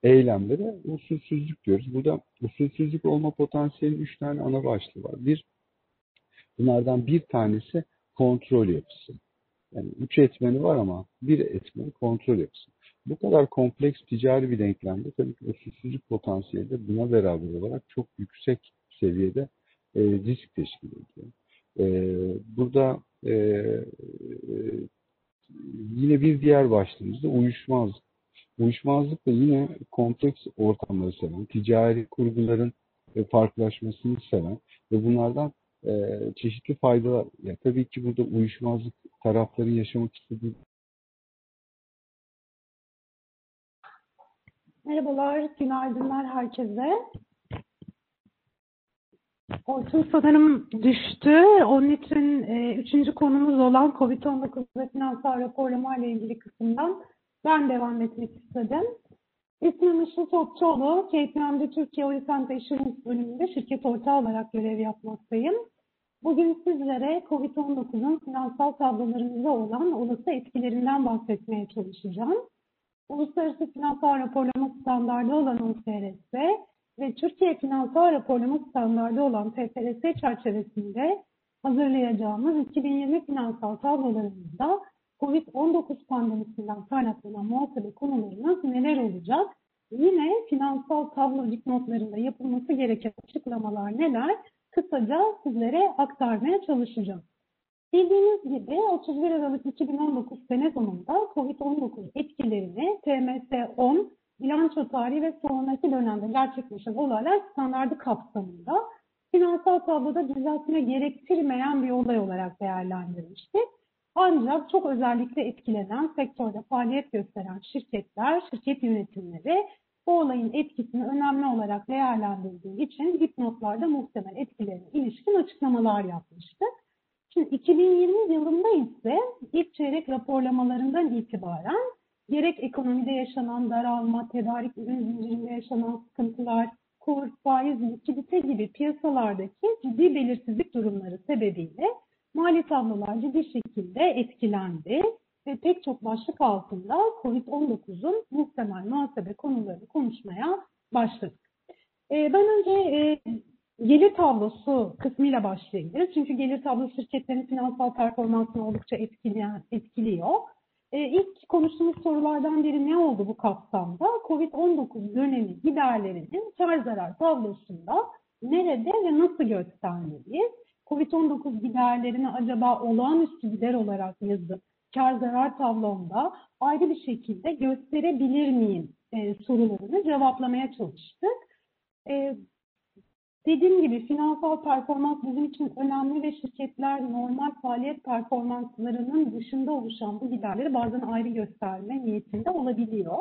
Speaker 3: eylemlere usulsüzlük diyoruz. Burada usulsüzlük olma potansiyeli üç tane ana başlığı var. Bir, bunlardan bir tanesi kontrol yapısı. Yani üç etmeni var ama bir etmeni kontrol yapısı. Bu kadar kompleks ticari bir denklemde tabii ki usulsüzlük potansiyeli de buna beraber olarak çok yüksek seviyede e, risk teşkil ediyor. E, burada e, e, yine bir diğer başlığımız da uyuşmazlık. Uyuşmazlık da yine kompleks ortamları seven, ticari kurguların e, farklılaşmasını seven ve bunlardan e, çeşitli faydalar. Ya tabii ki burada uyuşmazlık tarafların yaşamak istediği
Speaker 4: Merhabalar, günaydınlar herkese. Orçun sanırım düştü. Onun için e, üçüncü konumuz olan COVID-19 ve finansal raporlama ile ilgili kısımdan ben devam etmek istedim. İsmim Işıl Topçuoğlu. KPMG Türkiye Orient Assurance bölümünde şirket ortağı olarak görev yapmaktayım. Bugün sizlere COVID-19'un finansal tablolarımızda olan olası etkilerinden bahsetmeye çalışacağım. Uluslararası Finansal Raporlama Standardı olan UFRS ve Türkiye Finansal Raporlama Standardı olan TFRS çerçevesinde hazırlayacağımız 2020 finansal tablolarımızda COVID-19 pandemisinden kaynaklanan muhasebe konularımız neler olacak? Yine finansal tablo dipnotlarında yapılması gereken açıklamalar neler? Kısaca sizlere aktarmaya çalışacağım. Bildiğiniz gibi 31 Aralık 2019 sene sonunda COVID-19 etkilerini TMS-10 bilanço tarihi ve sonraki dönemde gerçekleşen olaylar standardı kapsamında finansal tabloda düzeltme gerektirmeyen bir olay olarak değerlendirmiştik. Ancak çok özellikle etkilenen, sektörde faaliyet gösteren şirketler, şirket yönetimleri bu olayın etkisini önemli olarak değerlendirdiği için dipnotlarda muhtemel etkilerine ilişkin açıklamalar yapmıştı. Şimdi 2020 yılında ise ilk çeyrek raporlamalarından itibaren gerek ekonomide yaşanan daralma, tedarik ürün zincirinde yaşanan sıkıntılar, kur, faiz, likidite gibi piyasalardaki ciddi belirsizlik durumları sebebiyle mali tablolar ciddi şekilde etkilendi ve pek çok başlık altında COVID-19'un muhtemel muhasebe konularını konuşmaya başladık. Ee, ben önce e, gelir tablosu kısmıyla başlayabiliriz. Çünkü gelir tablosu şirketlerin finansal performansını oldukça etkileyen, etkiliyor. Ee, ilk konuştuğumuz sorulardan biri ne oldu bu kapsamda? COVID-19 dönemi giderlerinin kar zarar tablosunda nerede ve nasıl göstermeliyiz? Covid-19 giderlerini acaba olağanüstü gider olarak yazıp kar zarar tablomda ayrı bir şekilde gösterebilir miyim e, sorularını cevaplamaya çalıştık. E, dediğim gibi finansal performans bizim için önemli ve şirketler normal faaliyet performanslarının dışında oluşan bu giderleri bazen ayrı gösterme niyetinde olabiliyor.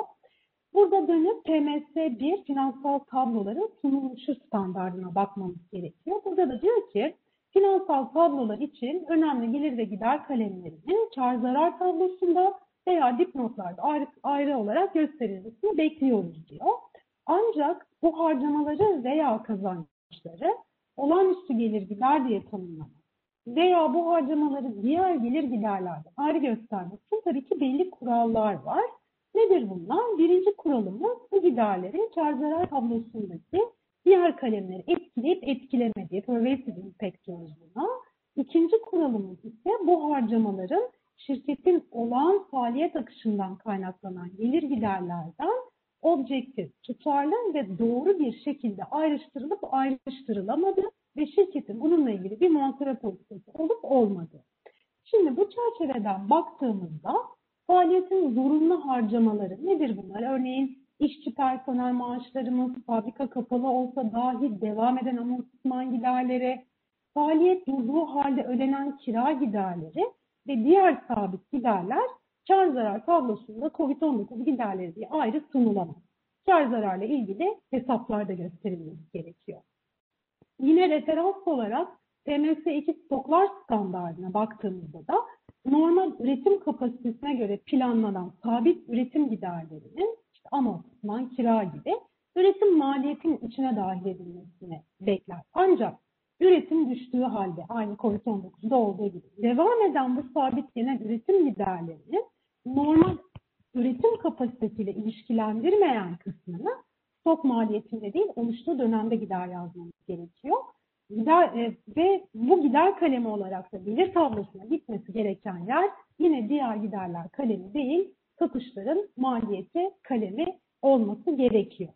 Speaker 4: Burada dönüp TMS1 finansal tabloların sunulmuşu standartına bakmamız gerekiyor. Burada da diyor ki Finansal tablolar için önemli gelir ve gider kalemlerinin kar zarar tablosunda veya dipnotlarda ayrı, ayrı olarak gösterilmesini bekliyoruz diyor. Ancak bu harcamaları veya kazançları olağanüstü gelir gider diye tanımlamak veya bu harcamaları diğer gelir giderlerden ayrı göstermek için tabii ki belli kurallar var. Nedir bunlar? Birinci kuralımız bu giderlerin kar zarar tablosundaki diğer kalemleri etkileyip etkilemediği, pervasive impact diyoruz buna. İkinci kuralımız ise bu harcamaların şirketin olağan faaliyet akışından kaynaklanan gelir giderlerden objektif, tutarlı ve doğru bir şekilde ayrıştırılıp ayrıştırılamadı ve şirketin bununla ilgili bir muhasebe politikası olup olmadı. Şimdi bu çerçeveden baktığımızda faaliyetin zorunlu harcamaları nedir bunlar? Örneğin işçi personel maaşlarımız, fabrika kapalı olsa dahi devam eden amortisman giderleri, faaliyet durduğu halde ödenen kira giderleri ve diğer sabit giderler kar zarar tablosunda COVID-19 giderleri diye ayrı sunulamaz. Kar zararla ilgili hesaplarda gösterilmesi gerekiyor. Yine referans olarak TMS2 stoklar standartına baktığımızda da normal üretim kapasitesine göre planlanan sabit üretim giderlerinin işte amortisman, kira gibi üretim maliyetinin içine dahil edilmesini bekler. Ancak üretim düştüğü halde aynı COVID-19'da olduğu gibi devam eden bu sabit genel üretim giderlerinin normal üretim kapasitesiyle ilişkilendirmeyen kısmını stok maliyetinde değil oluştuğu dönemde gider yazmamız gerekiyor. Gider, e, ve bu gider kalemi olarak da gelir tablosuna gitmesi gereken yer yine diğer giderler kalemi değil satışların maliyeti kalemi olması gerekiyor.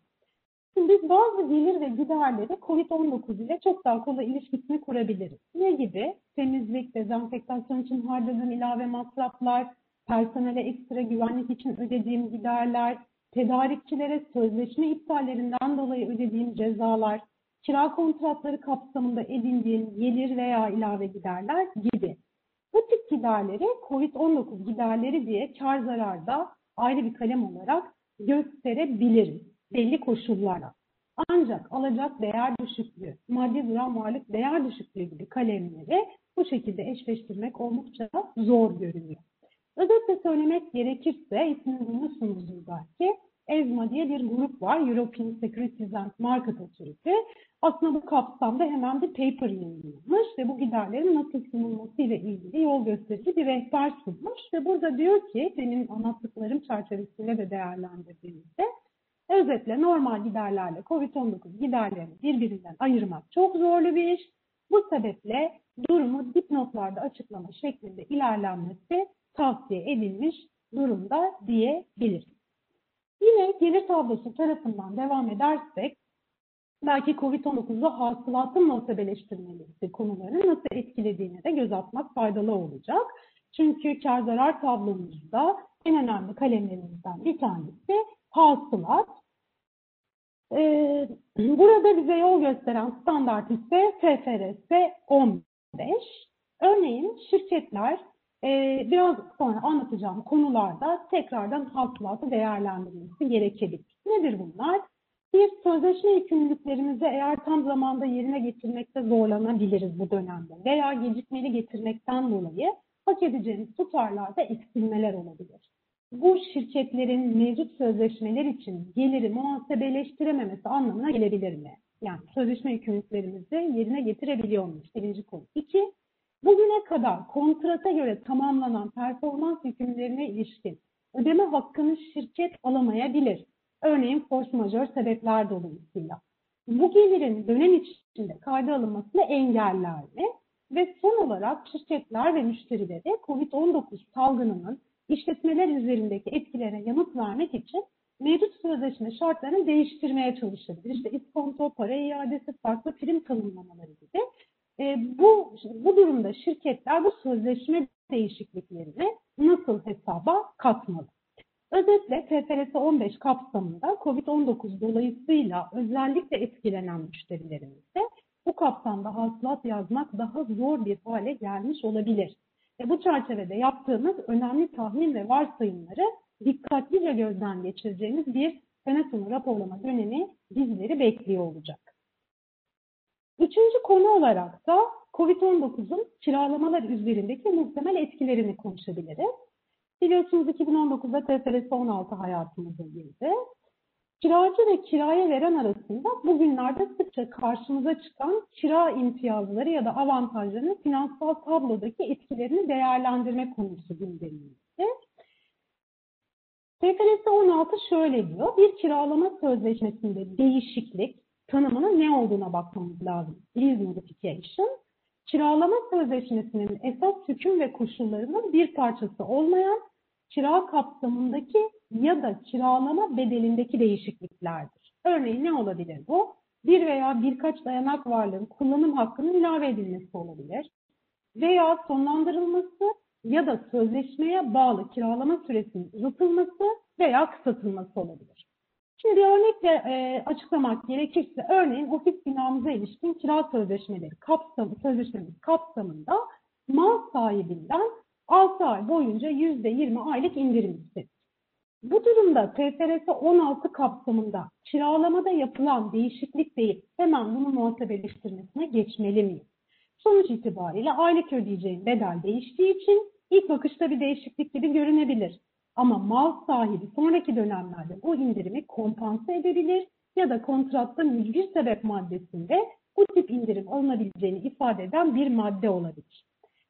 Speaker 4: Şimdi bazı gelir ve giderleri COVID-19 ile çok daha kolay ilişkisini kurabiliriz. Ne gibi? Temizlik, dezenfektasyon için harcadığım ilave masraflar, personele ekstra güvenlik için ödediğim giderler, tedarikçilere sözleşme iptallerinden dolayı ödediğim cezalar, kira kontratları kapsamında edindiğim gelir veya ilave giderler gibi. Bu tip giderleri COVID-19 giderleri diye kar zararda ayrı bir kalem olarak gösterebiliriz belli koşullarla. Ancak alacak değer düşüklüğü, maddi duran varlık değer düşüklüğü gibi kalemleri bu şekilde eşleştirmek oldukça zor görünüyor. Özetle söylemek gerekirse ismini duymuşsunuzdur belki. ESMA diye bir grup var. European Securities and Market Authority. Aslında bu kapsamda hemen bir paper yayınlanmış ve bu giderlerin nasıl sunulması ile ilgili yol gösterici bir rehber sunmuş. Ve burada diyor ki benim anlattıklarım çerçevesiyle de değerlendirdiğimizde özetle normal giderlerle COVID-19 giderlerini birbirinden ayırmak çok zorlu bir iş. Bu sebeple durumu dipnotlarda açıklama şeklinde ilerlenmesi tavsiye edilmiş durumda diyebiliriz. Yine gelir tablosu tarafından devam edersek belki COVID-19'da hasılatın muhasebeleştirmesi konularını nasıl etkilediğine de göz atmak faydalı olacak. Çünkü kar zarar tablomuzda en önemli kalemlerimizden bir tanesi hasılat. Ee, burada bize yol gösteren standart ise TFRS 15. Örneğin şirketler e, biraz sonra anlatacağım konularda tekrardan hasılatı değerlendirilmesi gerekebilir. Nedir bunlar? Bir, sözleşme yükümlülüklerimizi eğer tam zamanda yerine getirmekte zorlanabiliriz bu dönemde veya gecikmeli getirmekten dolayı hak edeceğimiz tutarlarda eksilmeler olabilir. Bu şirketlerin mevcut sözleşmeler için geliri muhasebeleştirememesi anlamına gelebilir mi? Yani sözleşme yükümlülüklerimizi yerine getirebiliyor muyuz? Birinci konu. İki, bugüne kadar kontrata göre tamamlanan performans yükümlülüklerine ilişkin ödeme hakkını şirket alamayabilir. Örneğin force majeure sebepler dolayısıyla. Bu gelirin dönem içinde kayda alınmasını engeller mi? Ve son olarak şirketler ve müşterileri COVID-19 salgınının işletmeler üzerindeki etkilerine yanıt vermek için mevcut sözleşme şartlarını değiştirmeye çalışabilir. İşte iskonto, para iadesi, farklı prim tanımlamaları gibi. E, bu, bu durumda şirketler bu sözleşme değişikliklerini nasıl hesaba katmalı? Özetle TFRS 15 kapsamında COVID-19 dolayısıyla özellikle etkilenen müşterilerimizde bu kapsamda hasılat yazmak daha zor bir hale gelmiş olabilir. Ve bu çerçevede yaptığımız önemli tahmin ve varsayımları dikkatlice gözden geçireceğimiz bir sene sonu raporlama dönemi bizleri bekliyor olacak. Üçüncü konu olarak da COVID-19'un kiralamalar üzerindeki muhtemel etkilerini konuşabiliriz. Biliyorsunuz 2019'da TFRS 16 hayatımıza girdi. Kiracı ve kiraya veren arasında bugünlerde sıkça karşımıza çıkan kira imtiyazları ya da avantajlarının finansal tablodaki etkilerini değerlendirme konusu gündemimizde. TFRS 16 şöyle diyor. Bir kiralama sözleşmesinde değişiklik tanımının ne olduğuna bakmamız lazım. Lease modification, kiralama sözleşmesinin esas hüküm ve koşullarının bir parçası olmayan kira kapsamındaki ya da kiralama bedelindeki değişikliklerdir. Örneğin ne olabilir bu? Bir veya birkaç dayanak varlığın kullanım hakkının ilave edilmesi olabilir. Veya sonlandırılması ya da sözleşmeye bağlı kiralama süresinin uzatılması veya kısaltılması olabilir. Şimdi bir örnekle e, açıklamak gerekirse örneğin ofis binamıza ilişkin kira sözleşmeleri kapsamı, sözleşmemiz kapsamında mal sahibinden 6 ay boyunca %20 aylık indirim istedik. Bu durumda TFRS 16 kapsamında kiralamada yapılan değişiklik değil hemen bunu muhasebeleştirmesine geçmeli miyim? Sonuç itibariyle aylık ödeyeceğim bedel değiştiği için ilk bakışta bir değişiklik gibi görünebilir. Ama mal sahibi sonraki dönemlerde bu indirimi kompanse edebilir ya da kontratta mücbir sebep maddesinde bu tip indirim alınabileceğini ifade eden bir madde olabilir.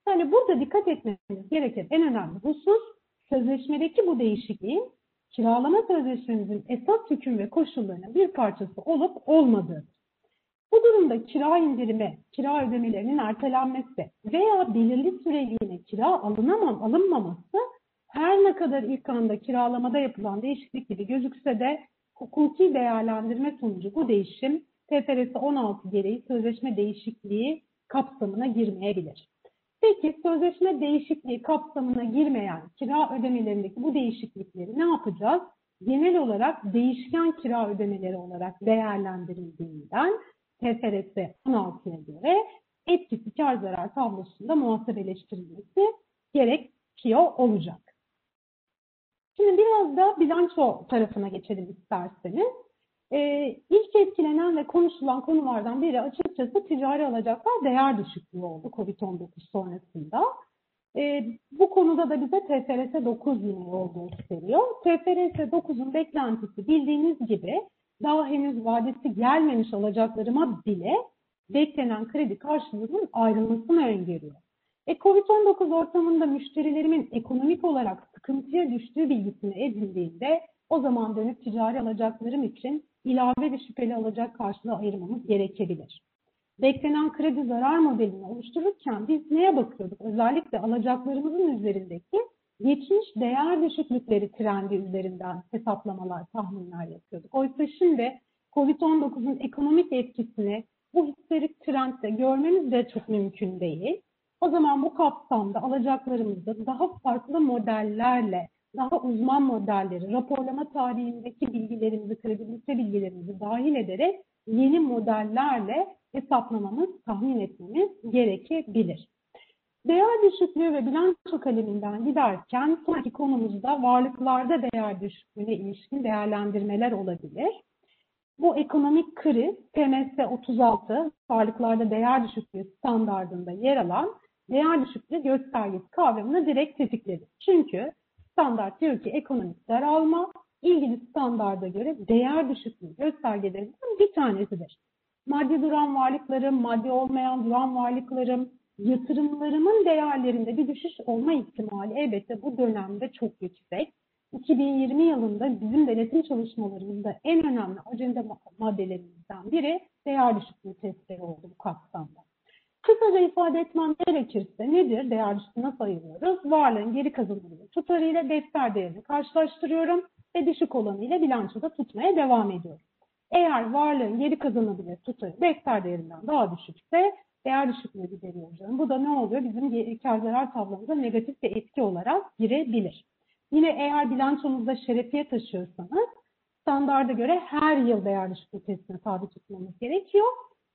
Speaker 4: Yani burada dikkat etmemiz gereken en önemli husus sözleşmedeki bu değişikliğin kiralama sözleşmemizin esas hüküm ve koşullarının bir parçası olup olmadığıdır. Bu durumda kira indirimi, kira ödemelerinin ertelenmesi veya belirli süreliğine kira alınamam, alınmaması her ne kadar ilk anda kiralamada yapılan değişiklik gibi gözükse de hukuki değerlendirme sonucu bu değişim TFRS 16 gereği sözleşme değişikliği kapsamına girmeyebilir. Peki sözleşme değişikliği kapsamına girmeyen kira ödemelerindeki bu değişiklikleri ne yapacağız? Genel olarak değişken kira ödemeleri olarak değerlendirildiğinden TFRS 16'ya göre etkisi kar zarar tablosunda muhasebeleştirilmesi gerekiyor olacak. Şimdi biraz da bilanço tarafına geçelim isterseniz. Ee, ilk etkilenen ve konuşulan konulardan biri açıkçası ticari alacaklar değer düşüklüğü oldu COVID-19 sonrasında. Ee, bu konuda da bize TFRS 9 yine yol gösteriyor. TFRS 9'un beklentisi bildiğiniz gibi daha henüz vadesi gelmemiş alacaklarıma bile beklenen kredi karşılığının ayrılmasını öngörüyor. E, Covid-19 ortamında müşterilerimin ekonomik olarak sıkıntıya düştüğü bilgisini edindiğinde o zaman dönüp ticari alacaklarım için ilave bir şüpheli alacak karşılığı ayırmamız gerekebilir. Beklenen kredi zarar modelini oluştururken biz neye bakıyorduk? Özellikle alacaklarımızın üzerindeki geçmiş değer düşüklükleri trendi üzerinden hesaplamalar, tahminler yapıyorduk. Oysa şimdi COVID-19'un ekonomik etkisini bu histerik trendde görmemiz de çok mümkün değil. O zaman bu kapsamda alacaklarımızı daha farklı modellerle, daha uzman modelleri, raporlama tarihindeki bilgilerimizi, kredibilite bilgilerimizi dahil ederek yeni modellerle hesaplamamız, tahmin etmemiz gerekebilir. Değer düşüklüğü ve bilanço kaleminden giderken sonraki konumuzda varlıklarda değer düşüklüğüne ilişkin değerlendirmeler olabilir. Bu ekonomik kriz PMS 36 varlıklarda değer düşüklüğü standardında yer alan değer düşüklüğü göstergesi kavramını direkt tetikledi. Çünkü standart diyor ki ekonomik daralma ilgili standarda göre değer düşüklüğü göstergelerinden bir tanesidir. Maddi duran varlıklarım, maddi olmayan duran varlıklarım, yatırımlarımın değerlerinde bir düşüş olma ihtimali elbette bu dönemde çok yüksek. 2020 yılında bizim denetim çalışmalarımızda en önemli ajanda maddelerimizden biri değer düşüklüğü testleri oldu bu kapsamda. Kısaca ifade etmem gerekirse nedir? Değer düşüklüğü nasıl? Varlığın geri kazanımını tutarıyla defter değerini karşılaştırıyorum ve düşük olanıyla bilançoda tutmaya devam ediyorum. Eğer varlığın geri kazanabilir tutarı defter değerinden daha düşükse değer düşüklüğü gideriyor. Bu da ne oluyor? Bizim kar zarar tablomuza negatif bir etki olarak girebilir. Yine eğer bilançonuzda şerefiye taşıyorsanız standarda göre her yıl değer düşüklüğü testine tabi tutmamız gerekiyor.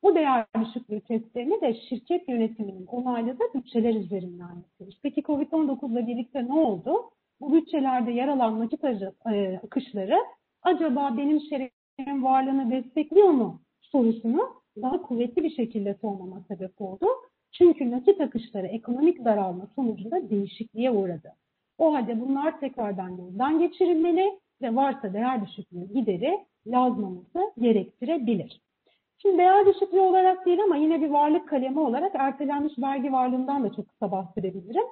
Speaker 4: Bu değer düşüklüğü testlerini de şirket yönetiminin onayladığı bütçeler üzerinden yapıyoruz. Peki COVID-19 ile birlikte ne oldu? Bu bütçelerde yer alan nakit e, akışları acaba benim şerefimin varlığını destekliyor mu sorusunu daha kuvvetli bir şekilde sormama sebep oldu. Çünkü nakit akışları ekonomik daralma sonucunda değişikliğe uğradı. O halde bunlar tekrardan gözden geçirilmeli ve varsa değer düşüklüğü gideri yazmamızı gerektirebilir. Şimdi değer düşüklüğü olarak değil ama yine bir varlık kalemi olarak ertelenmiş vergi varlığından da çok kısa bahsedebilirim.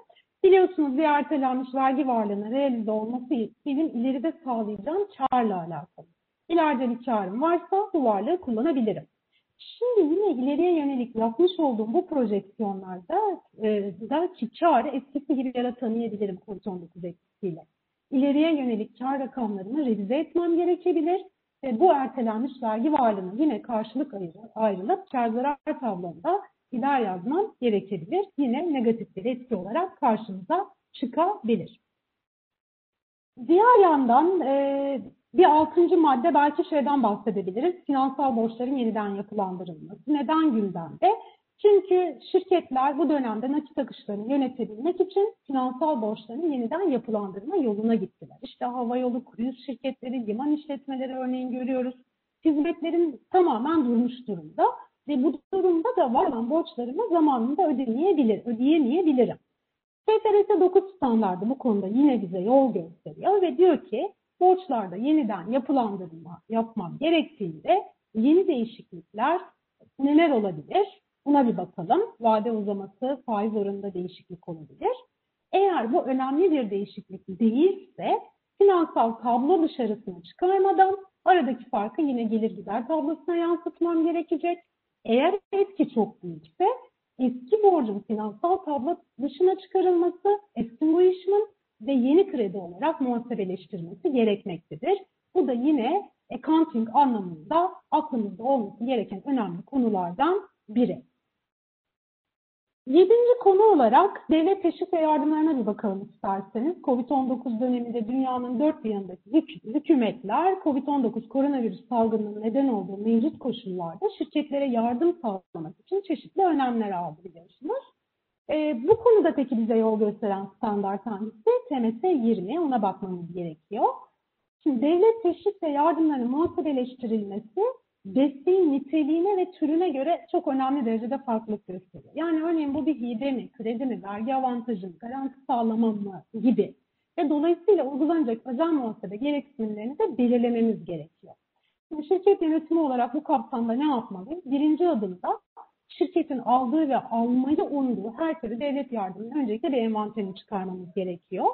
Speaker 4: Biliyorsunuz bir ertelenmiş vergi varlığına realize olması benim ileride sağlayacağım karla alakalı. İleride bir karım varsa bu varlığı kullanabilirim. Şimdi yine ileriye yönelik yapmış olduğum bu projeksiyonlarda e, da ki karı eskisi gibi yaratamayabilirim COVID-19 etkisiyle. İleriye yönelik kar rakamlarını revize etmem gerekebilir ve bu ertelenmiş vergi varlığına yine karşılık ayrı- ayrılıp kar zarar tablomda gider yazmam gerekebilir. Yine negatif bir etki olarak karşımıza çıkabilir. Diğer yandan e, bir altıncı madde belki şeyden bahsedebiliriz. Finansal borçların yeniden yapılandırılması. Neden gündemde? Çünkü şirketler bu dönemde nakit akışlarını yönetebilmek için finansal borçlarını yeniden yapılandırma yoluna gittiler. İşte havayolu, kruz şirketleri, liman işletmeleri örneğin görüyoruz. Hizmetlerin tamamen durmuş durumda ve bu durumda da var olan borçlarımı zamanında ödemeyebilir, ödeyemeyebilirim. FRS 9 standardı bu konuda yine bize yol gösteriyor ve diyor ki borçlarda yeniden yapılandırma yapmam gerektiğinde yeni değişiklikler neler olabilir? Buna bir bakalım. Vade uzaması, faiz oranında değişiklik olabilir. Eğer bu önemli bir değişiklik değilse finansal tablo dışarısına çıkarmadan aradaki farkı yine gelir gider tablosuna yansıtmam gerekecek. Eğer etki çok büyükse eski borcun finansal tablo dışına çıkarılması, extinguishment ve yeni kredi olarak muhasebeleştirilmesi gerekmektedir. Bu da yine accounting anlamında aklımızda olması gereken önemli konulardan biri. Yedinci konu olarak devlet teşvik ve yardımlarına bir bakalım isterseniz. Covid-19 döneminde dünyanın dört bir yanındaki hük- hükümetler Covid-19 koronavirüs salgınının neden olduğu mevcut koşullarda şirketlere yardım sağlamak için çeşitli önlemler aldı biliyorsunuz. Ee, bu konuda peki bize yol gösteren standart hangisi? TMS 20. Ona bakmamız gerekiyor. Şimdi devlet teşvik ve yardımlarının muhasebeleştirilmesi desteğin niteliğine ve türüne göre çok önemli derecede farklılık gösteriyor. Yani örneğin bu bir hibe mi, kredi mi, vergi avantajı mı, garanti sağlama mı gibi. Ve dolayısıyla uygulanacak özel muhasebe gereksinimlerini de belirlememiz gerekiyor. Şimdi şirket yönetimi olarak bu kapsamda ne yapmalıyız? Birinci adımda şirketin aldığı ve almayı umduğu her türlü devlet yardımının öncelikle bir envanterini çıkarmamız gerekiyor.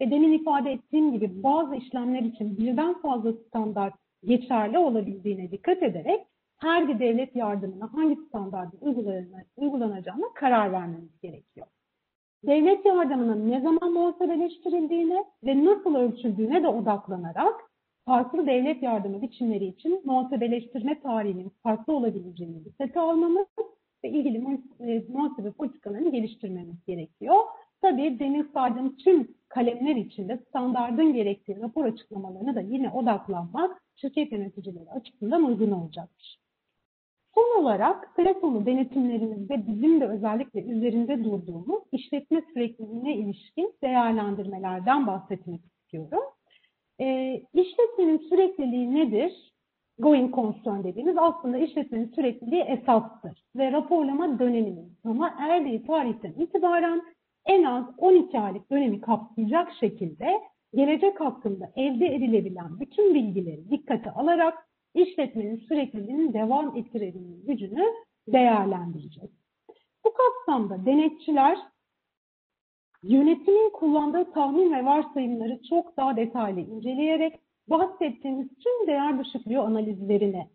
Speaker 4: Ve demin ifade ettiğim gibi bazı işlemler için birden fazla standart geçerli olabildiğine dikkat ederek her bir devlet yardımına hangi standartın uygulanacağına, karar vermemiz gerekiyor. Devlet yardımının ne zaman muhasebeleştirildiğine ve nasıl ölçüldüğüne de odaklanarak farklı devlet yardımı biçimleri için muhasebeleştirme tarihinin farklı olabileceğini dikkate almamız ve ilgili e, muhasebe politikalarını geliştirmemiz gerekiyor. Tabii demin saydığım tüm kalemler içinde standardın gerektiği rapor açıklamalarına da yine odaklanmak şirket yöneticileri açısından uygun olacaktır. Son olarak telefonu denetimlerimizde bizim de özellikle üzerinde durduğumuz işletme sürekliliğine ilişkin değerlendirmelerden bahsetmek istiyorum. E, işletmenin sürekliliği nedir? Going concern dediğimiz aslında işletmenin sürekliliği esastır ve raporlama döneminin sona erdiği tarihten itibaren en az 12 aylık dönemi kapsayacak şekilde gelecek hakkında elde edilebilen bütün bilgileri dikkate alarak işletmenin sürekliliğinin devam ettirebilme gücünü değerlendireceğiz. Bu kapsamda denetçiler yönetimin kullandığı tahmin ve varsayımları çok daha detaylı inceleyerek bahsettiğimiz tüm değer düşüklüğü analizlerine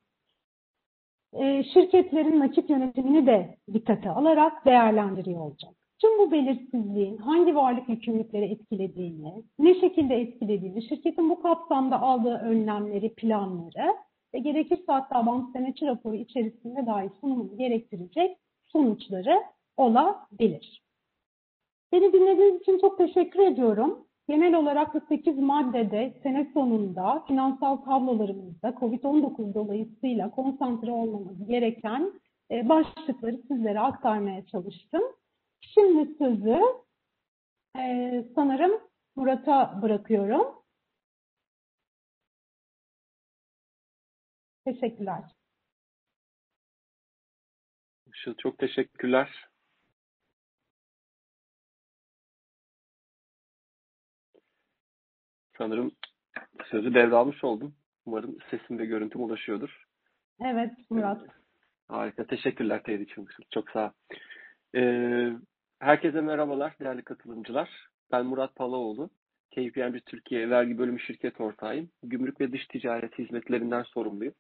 Speaker 4: e, şirketlerin nakit yönetimini de dikkate alarak değerlendiriyor olacak. Tüm bu belirsizliğin hangi varlık yükümlülükleri etkilediğini, ne şekilde etkilediğini, şirketin bu kapsamda aldığı önlemleri, planları ve gerekirse hatta bank denetçi raporu içerisinde dahi sunumunu gerektirecek sonuçları olabilir. Beni dinlediğiniz için çok teşekkür ediyorum. Genel olarak bu 8 maddede sene sonunda finansal tablolarımızda COVID-19 dolayısıyla konsantre olmamız gereken e, başlıkları sizlere aktarmaya çalıştım. Şimdi sözü e, sanırım Murat'a bırakıyorum. Teşekkürler.
Speaker 5: Işıl çok teşekkürler. Sanırım sözü devralmış oldum. Umarım sesim ve görüntüm ulaşıyordur.
Speaker 4: Evet Murat.
Speaker 5: Harika. Teşekkürler teyit için. Işıl. Çok sağ ol. Ee, Herkese merhabalar değerli katılımcılar. Ben Murat Palaoğlu. KPMG Türkiye Vergi Bölümü Şirket Ortağıyım. Gümrük ve dış ticaret hizmetlerinden sorumluyum.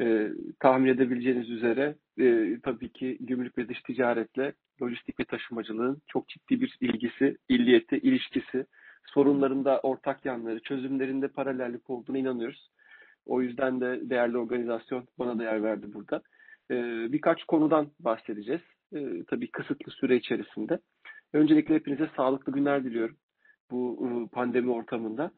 Speaker 5: Ee, tahmin edebileceğiniz üzere e, tabii ki gümrük ve dış ticaretle lojistik ve taşımacılığın çok ciddi bir ilgisi, illiyeti, ilişkisi, sorunlarında ortak yanları, çözümlerinde paralellik olduğuna inanıyoruz. O yüzden de değerli organizasyon bana değer verdi burada. Ee, birkaç konudan bahsedeceğiz. Ee, tabii kısıtlı süre içerisinde. Öncelikle hepinize sağlıklı günler diliyorum bu e, pandemi ortamında.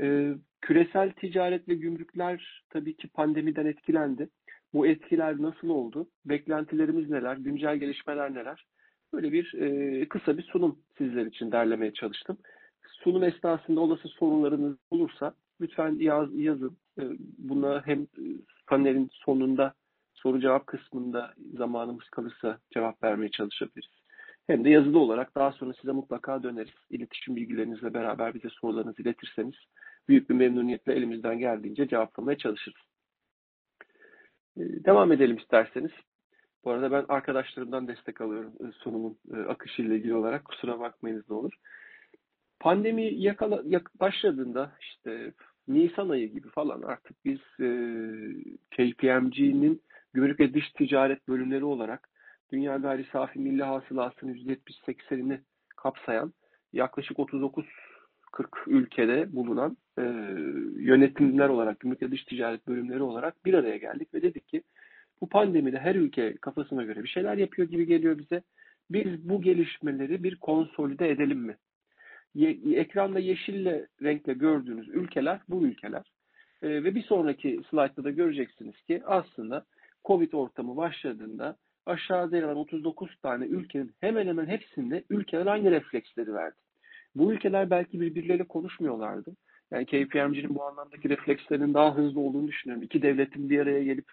Speaker 5: Ee, küresel ticaret ve gümrükler tabii ki pandemiden etkilendi. Bu etkiler nasıl oldu? Beklentilerimiz neler? Güncel gelişmeler neler? Böyle bir e, kısa bir sunum sizler için derlemeye çalıştım. Sunum esnasında olası sorunlarınız olursa lütfen yaz, yazın. E, buna hem e, panelin sonunda soru cevap kısmında zamanımız kalırsa cevap vermeye çalışabiliriz. Hem de yazılı olarak daha sonra size mutlaka döneriz. İletişim bilgilerinizle beraber bize sorularınızı iletirseniz büyük bir memnuniyetle elimizden geldiğince cevaplamaya çalışırız. Ee, devam edelim isterseniz. Bu arada ben arkadaşlarımdan destek alıyorum e, sunumun e, akışıyla ilgili olarak. Kusura bakmayınız ne olur. Pandemi yakala, yak, başladığında işte Nisan ayı gibi falan artık biz e, KPMG'nin gümrük ve dış ticaret bölümleri olarak dünya gayri safi milli hasılasının %70-80'ini kapsayan yaklaşık 39 40 ülkede bulunan e, yönetimler olarak, gümrük ve dış ticaret bölümleri olarak bir araya geldik ve dedik ki bu pandemide her ülke kafasına göre bir şeyler yapıyor gibi geliyor bize. Biz bu gelişmeleri bir konsolide edelim mi? Ye, ekranda yeşille renkle gördüğünüz ülkeler bu ülkeler. E, ve bir sonraki slaytta da göreceksiniz ki aslında Covid ortamı başladığında aşağıda yer alan 39 tane ülkenin hemen hemen hepsinde ülkeler aynı refleksleri verdi. Bu ülkeler belki birbirleriyle konuşmuyorlardı. Yani KPMG'nin bu anlamdaki reflekslerinin daha hızlı olduğunu düşünüyorum. İki devletin bir araya gelip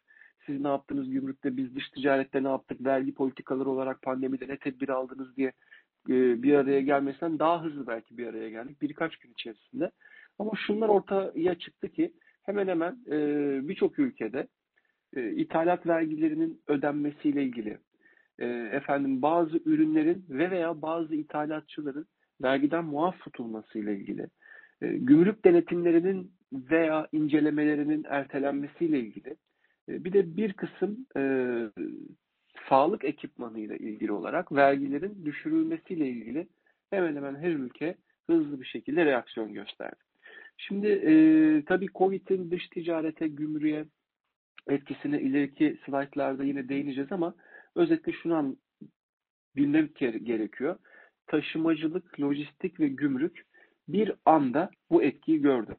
Speaker 5: siz ne yaptınız gümrükte, biz dış ticarette ne yaptık, vergi politikaları olarak pandemide ne tedbir aldınız diye e, bir araya gelmesinden daha hızlı belki bir araya geldik birkaç gün içerisinde. Ama şunlar ortaya çıktı ki hemen hemen e, birçok ülkede e, ithalat vergilerinin ödenmesiyle ilgili, efendim bazı ürünlerin ve veya bazı ithalatçıların vergiden muaf tutulmasıyla ilgili, gümrük denetimlerinin veya incelemelerinin ertelenmesiyle ilgili, bir de bir kısım e, sağlık ekipmanıyla ilgili olarak vergilerin düşürülmesiyle ilgili hemen hemen her ülke hızlı bir şekilde reaksiyon gösterdi. Şimdi e, tabii Covid'in dış ticarete, gümrüğe etkisine ileriki slaytlarda yine değineceğiz ama özetle şunu an, bilmek gerekiyor. Taşımacılık, lojistik ve gümrük bir anda bu etkiyi gördü.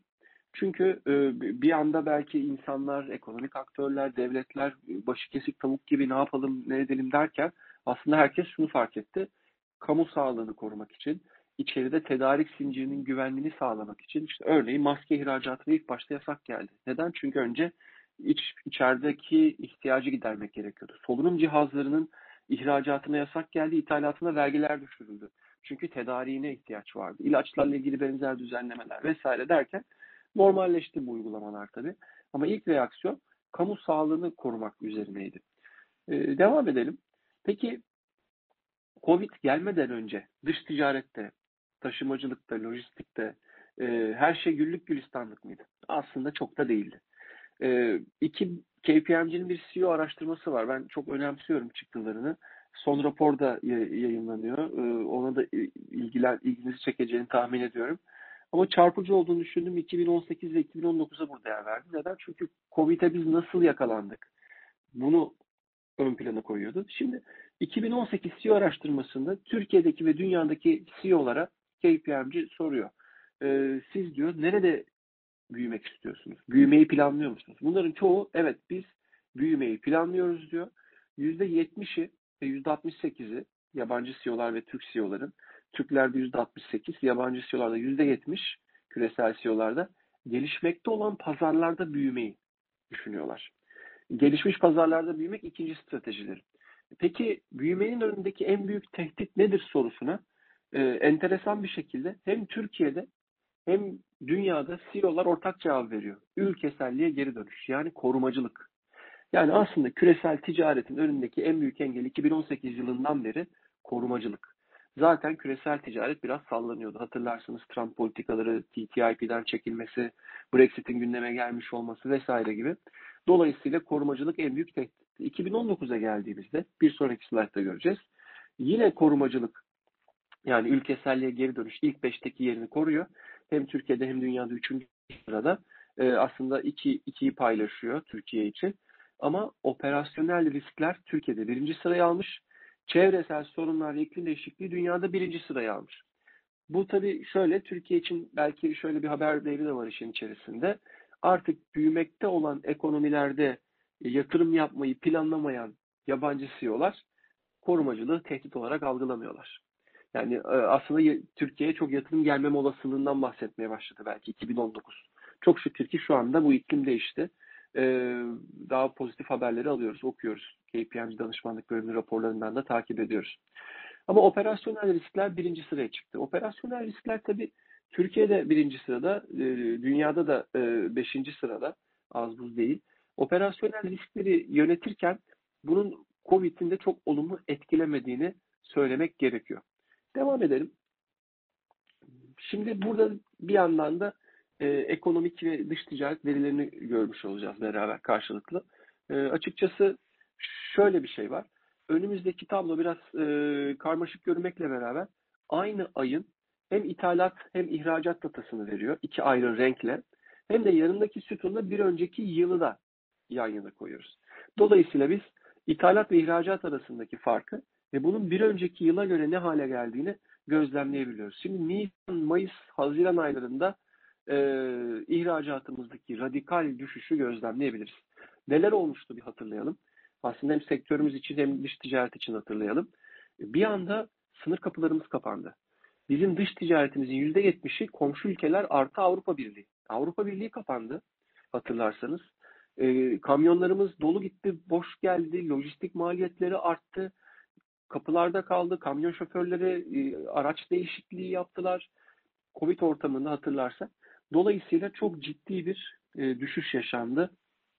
Speaker 5: Çünkü e, bir anda belki insanlar, ekonomik aktörler, devletler başı kesik tavuk gibi ne yapalım, ne edelim derken aslında herkes şunu fark etti. Kamu sağlığını korumak için, içeride tedarik zincirinin güvenliğini sağlamak için işte örneğin maske ihracatına ilk başta yasak geldi. Neden? Çünkü önce iç, içerideki ihtiyacı gidermek gerekiyordu. Solunum cihazlarının ihracatına yasak geldi, ithalatına vergiler düşürüldü. Çünkü tedariğine ihtiyaç vardı. İlaçlarla ilgili benzer düzenlemeler vesaire derken Normalleşti bu uygulamalar tabii. Ama ilk reaksiyon kamu sağlığını korumak üzerineydi. Ee, devam edelim. Peki Covid gelmeden önce dış ticarette, taşımacılıkta, lojistikte e, her şey güllük gülistanlık mıydı? Aslında çok da değildi. E, iki KPMG'nin bir CEO araştırması var. Ben çok önemsiyorum çıktılarını. Son rapor da yayınlanıyor. E, ona da ilgilen, ilginizi çekeceğini tahmin ediyorum. Ama çarpıcı olduğunu düşündüm. 2018 ve 2019'a burada yer verdim. Neden? Çünkü Covid'e biz nasıl yakalandık? Bunu ön plana koyuyordu. Şimdi 2018 CEO araştırmasında Türkiye'deki ve dünyadaki CEO'lara KPMG soruyor. Ee, siz diyor nerede büyümek istiyorsunuz? Büyümeyi planlıyor musunuz? Bunların çoğu evet biz büyümeyi planlıyoruz diyor. %70'i ve %68'i yabancı CEO'lar ve Türk CEO'ların Türklerde %68, yabancı CEO'larda %70, küresel CEO'larda gelişmekte olan pazarlarda büyümeyi düşünüyorlar. Gelişmiş pazarlarda büyümek ikinci stratejileri. Peki büyümenin önündeki en büyük tehdit nedir sorusuna e, enteresan bir şekilde hem Türkiye'de hem dünyada CEO'lar ortak cevap veriyor. Ülkeselliğe geri dönüş yani korumacılık. Yani aslında küresel ticaretin önündeki en büyük engel 2018 yılından beri korumacılık. zaten küresel ticaret biraz sallanıyordu. Hatırlarsınız Trump politikaları, TTIP'den çekilmesi, Brexit'in gündeme gelmiş olması vesaire gibi. Dolayısıyla korumacılık en büyük tehdit. 2019'a geldiğimizde bir sonraki slaytta göreceğiz. Yine korumacılık yani ülkeselliğe geri dönüş ilk beşteki yerini koruyor. Hem Türkiye'de hem dünyada üçüncü sırada e, aslında iki, ikiyi paylaşıyor Türkiye için. Ama operasyonel riskler Türkiye'de birinci sırayı almış. Çevresel sorunlar ve iklim değişikliği dünyada birinci sırayı almış. Bu tabii şöyle Türkiye için belki şöyle bir haber değeri de var işin içerisinde. Artık büyümekte olan ekonomilerde yatırım yapmayı planlamayan yabancı CEO'lar korumacılığı tehdit olarak algılamıyorlar. Yani e, aslında Türkiye'ye çok yatırım gelmeme olasılığından bahsetmeye başladı belki 2019. Çok şükür ki şu anda bu iklim değişti. E, daha pozitif haberleri alıyoruz, okuyoruz. KPMG danışmanlık bölümü raporlarından da takip ediyoruz. Ama operasyonel riskler birinci sıraya çıktı. Operasyonel riskler tabii Türkiye'de birinci sırada, e, dünyada da beşinci sırada az buz değil. Operasyonel riskleri yönetirken bunun COVID'in de çok olumlu etkilemediğini söylemek gerekiyor. Devam edelim. Şimdi burada bir yandan da e, ekonomik ve dış ticaret verilerini görmüş olacağız beraber karşılıklı. E, açıkçası şöyle bir şey var. Önümüzdeki tablo biraz e, karmaşık görünmekle beraber aynı ayın hem ithalat hem ihracat datasını veriyor. iki ayrı renkle. Hem de yanındaki sütunla bir önceki yılı da yan yana koyuyoruz. Dolayısıyla biz ithalat ve ihracat arasındaki farkı ve bunun bir önceki yıla göre ne hale geldiğini gözlemleyebiliyoruz. Şimdi Nisan, Mayıs, Haziran aylarında e, ihracatımızdaki radikal düşüşü gözlemleyebiliriz. Neler olmuştu bir hatırlayalım. Aslında hem sektörümüz için hem dış ticaret için hatırlayalım. Bir anda sınır kapılarımız kapandı. Bizim dış ticaretimizin %70'i komşu ülkeler artı Avrupa Birliği. Avrupa Birliği kapandı hatırlarsanız. E, kamyonlarımız dolu gitti, boş geldi, lojistik maliyetleri arttı kapılarda kaldı. Kamyon şoförleri e, araç değişikliği yaptılar. Covid ortamında hatırlarsak. Dolayısıyla çok ciddi bir e, düşüş yaşandı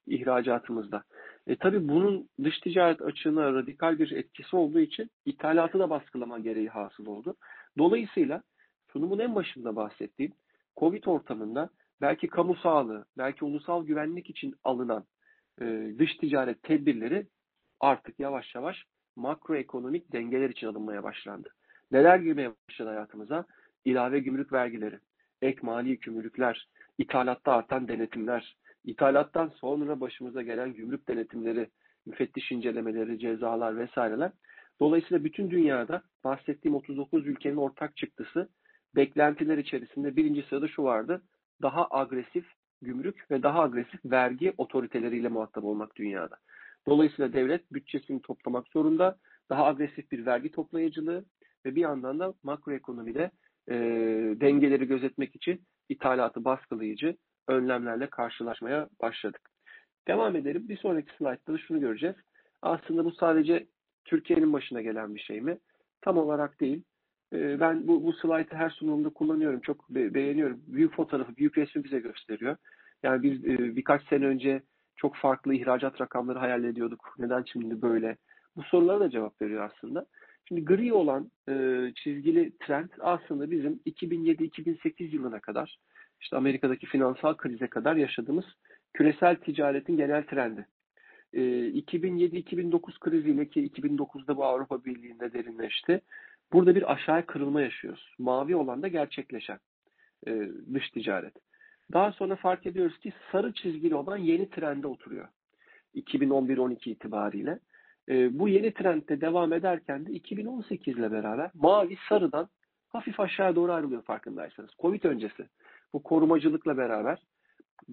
Speaker 5: ihracatımızda. E, tabii bunun dış ticaret açığına radikal bir etkisi olduğu için ithalatı da baskılama gereği hasıl oldu. Dolayısıyla sunumun en başında bahsettiğim Covid ortamında belki kamu sağlığı, belki ulusal güvenlik için alınan e, dış ticaret tedbirleri artık yavaş yavaş makroekonomik dengeler için alınmaya başlandı. Neler girmeye başladı hayatımıza? İlave gümrük vergileri, ek mali yükümlülükler, ithalatta artan denetimler, ithalattan sonra başımıza gelen gümrük denetimleri, müfettiş incelemeleri, cezalar vesaireler. Dolayısıyla bütün dünyada bahsettiğim 39 ülkenin ortak çıktısı beklentiler içerisinde birinci sırada şu vardı. Daha agresif gümrük ve daha agresif vergi otoriteleriyle muhatap olmak dünyada. Dolayısıyla devlet bütçesini toplamak zorunda. Daha agresif bir vergi toplayıcılığı ve bir yandan da makroekonomide e, dengeleri gözetmek için ithalatı baskılayıcı önlemlerle karşılaşmaya başladık. Devam edelim. Bir sonraki slaytta da şunu göreceğiz. Aslında bu sadece Türkiye'nin başına gelen bir şey mi? Tam olarak değil. E, ben bu, bu slaytı her sunumda kullanıyorum. Çok be, beğeniyorum. Büyük fotoğrafı, büyük resmi bize gösteriyor. Yani bir e, birkaç sene önce çok farklı ihracat rakamları hayal ediyorduk. Neden şimdi böyle? Bu sorulara da cevap veriyor aslında. Şimdi gri olan e, çizgili trend aslında bizim 2007-2008 yılına kadar işte Amerika'daki finansal krize kadar yaşadığımız küresel ticaretin genel trendi. E, 2007-2009 kriziyle ki 2009'da bu Avrupa Birliği'nde derinleşti. Burada bir aşağıya kırılma yaşıyoruz. Mavi olan da gerçekleşen e, dış ticaret. Daha sonra fark ediyoruz ki sarı çizgili olan yeni trende oturuyor. 2011-12 itibariyle. E, bu yeni trendde devam ederken de 2018 ile beraber mavi sarıdan hafif aşağı doğru ayrılıyor farkındaysanız. Covid öncesi. Bu korumacılıkla beraber.